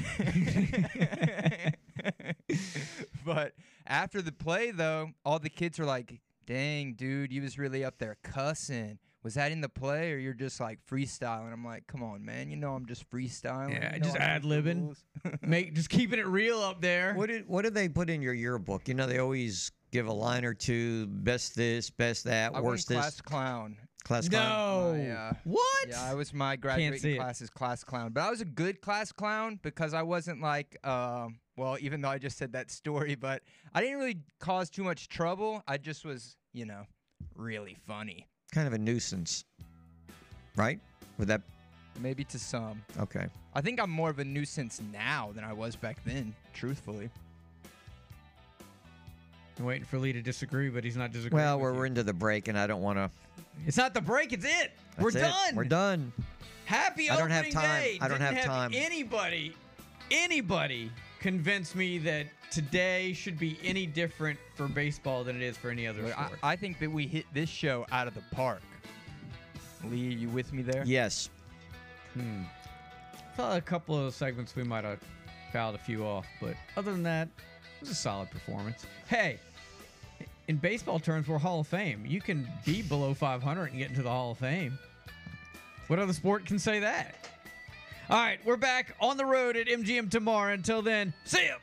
but after the play, though, all the kids are like, "Dang, dude, you was really up there cussing." Was that in the play, or you're just like freestyling? I'm like, come on, man. You know I'm just freestyling. Yeah, You know just ad libbing, make just keeping it real up there. What did what did they put in your yearbook? You know, they always give a line or two, best this, best that, I went worst this. class clown. Class clown. My, uh, what? Yeah, I was my graduating it. class clown, but I was a good class clown because I wasn't like, um, well, even though I just said that story, but I didn't really cause too much trouble. I just was, you know, really funny. Kind of a nuisance, right? Would that Maybe to some. okay? I think I'm more of a nuisance now than I was back then, truthfully. I'm waiting for Lee to disagree, but he's not disagreeing. Well, we're, we're into the break, and I don't want to. It's not the break. It's it. we're done. We're done. Happy I don't have time. day. I don't Didn't have time. Anybody, anybody convince me that today should be any different for baseball than it is for any other Look, I, sport. I think that we hit this show out of the park. Lee, you with me there? Yes. Hmm. Thought a couple of segments we might have fouled a few off, but other than that, it was a solid performance. Hey, in baseball terms, we're Hall of Fame. You can be below 500 and get into the Hall of Fame. What other sport can say that? All right, we're back on the road at MGM tomorrow. Until then, see ya.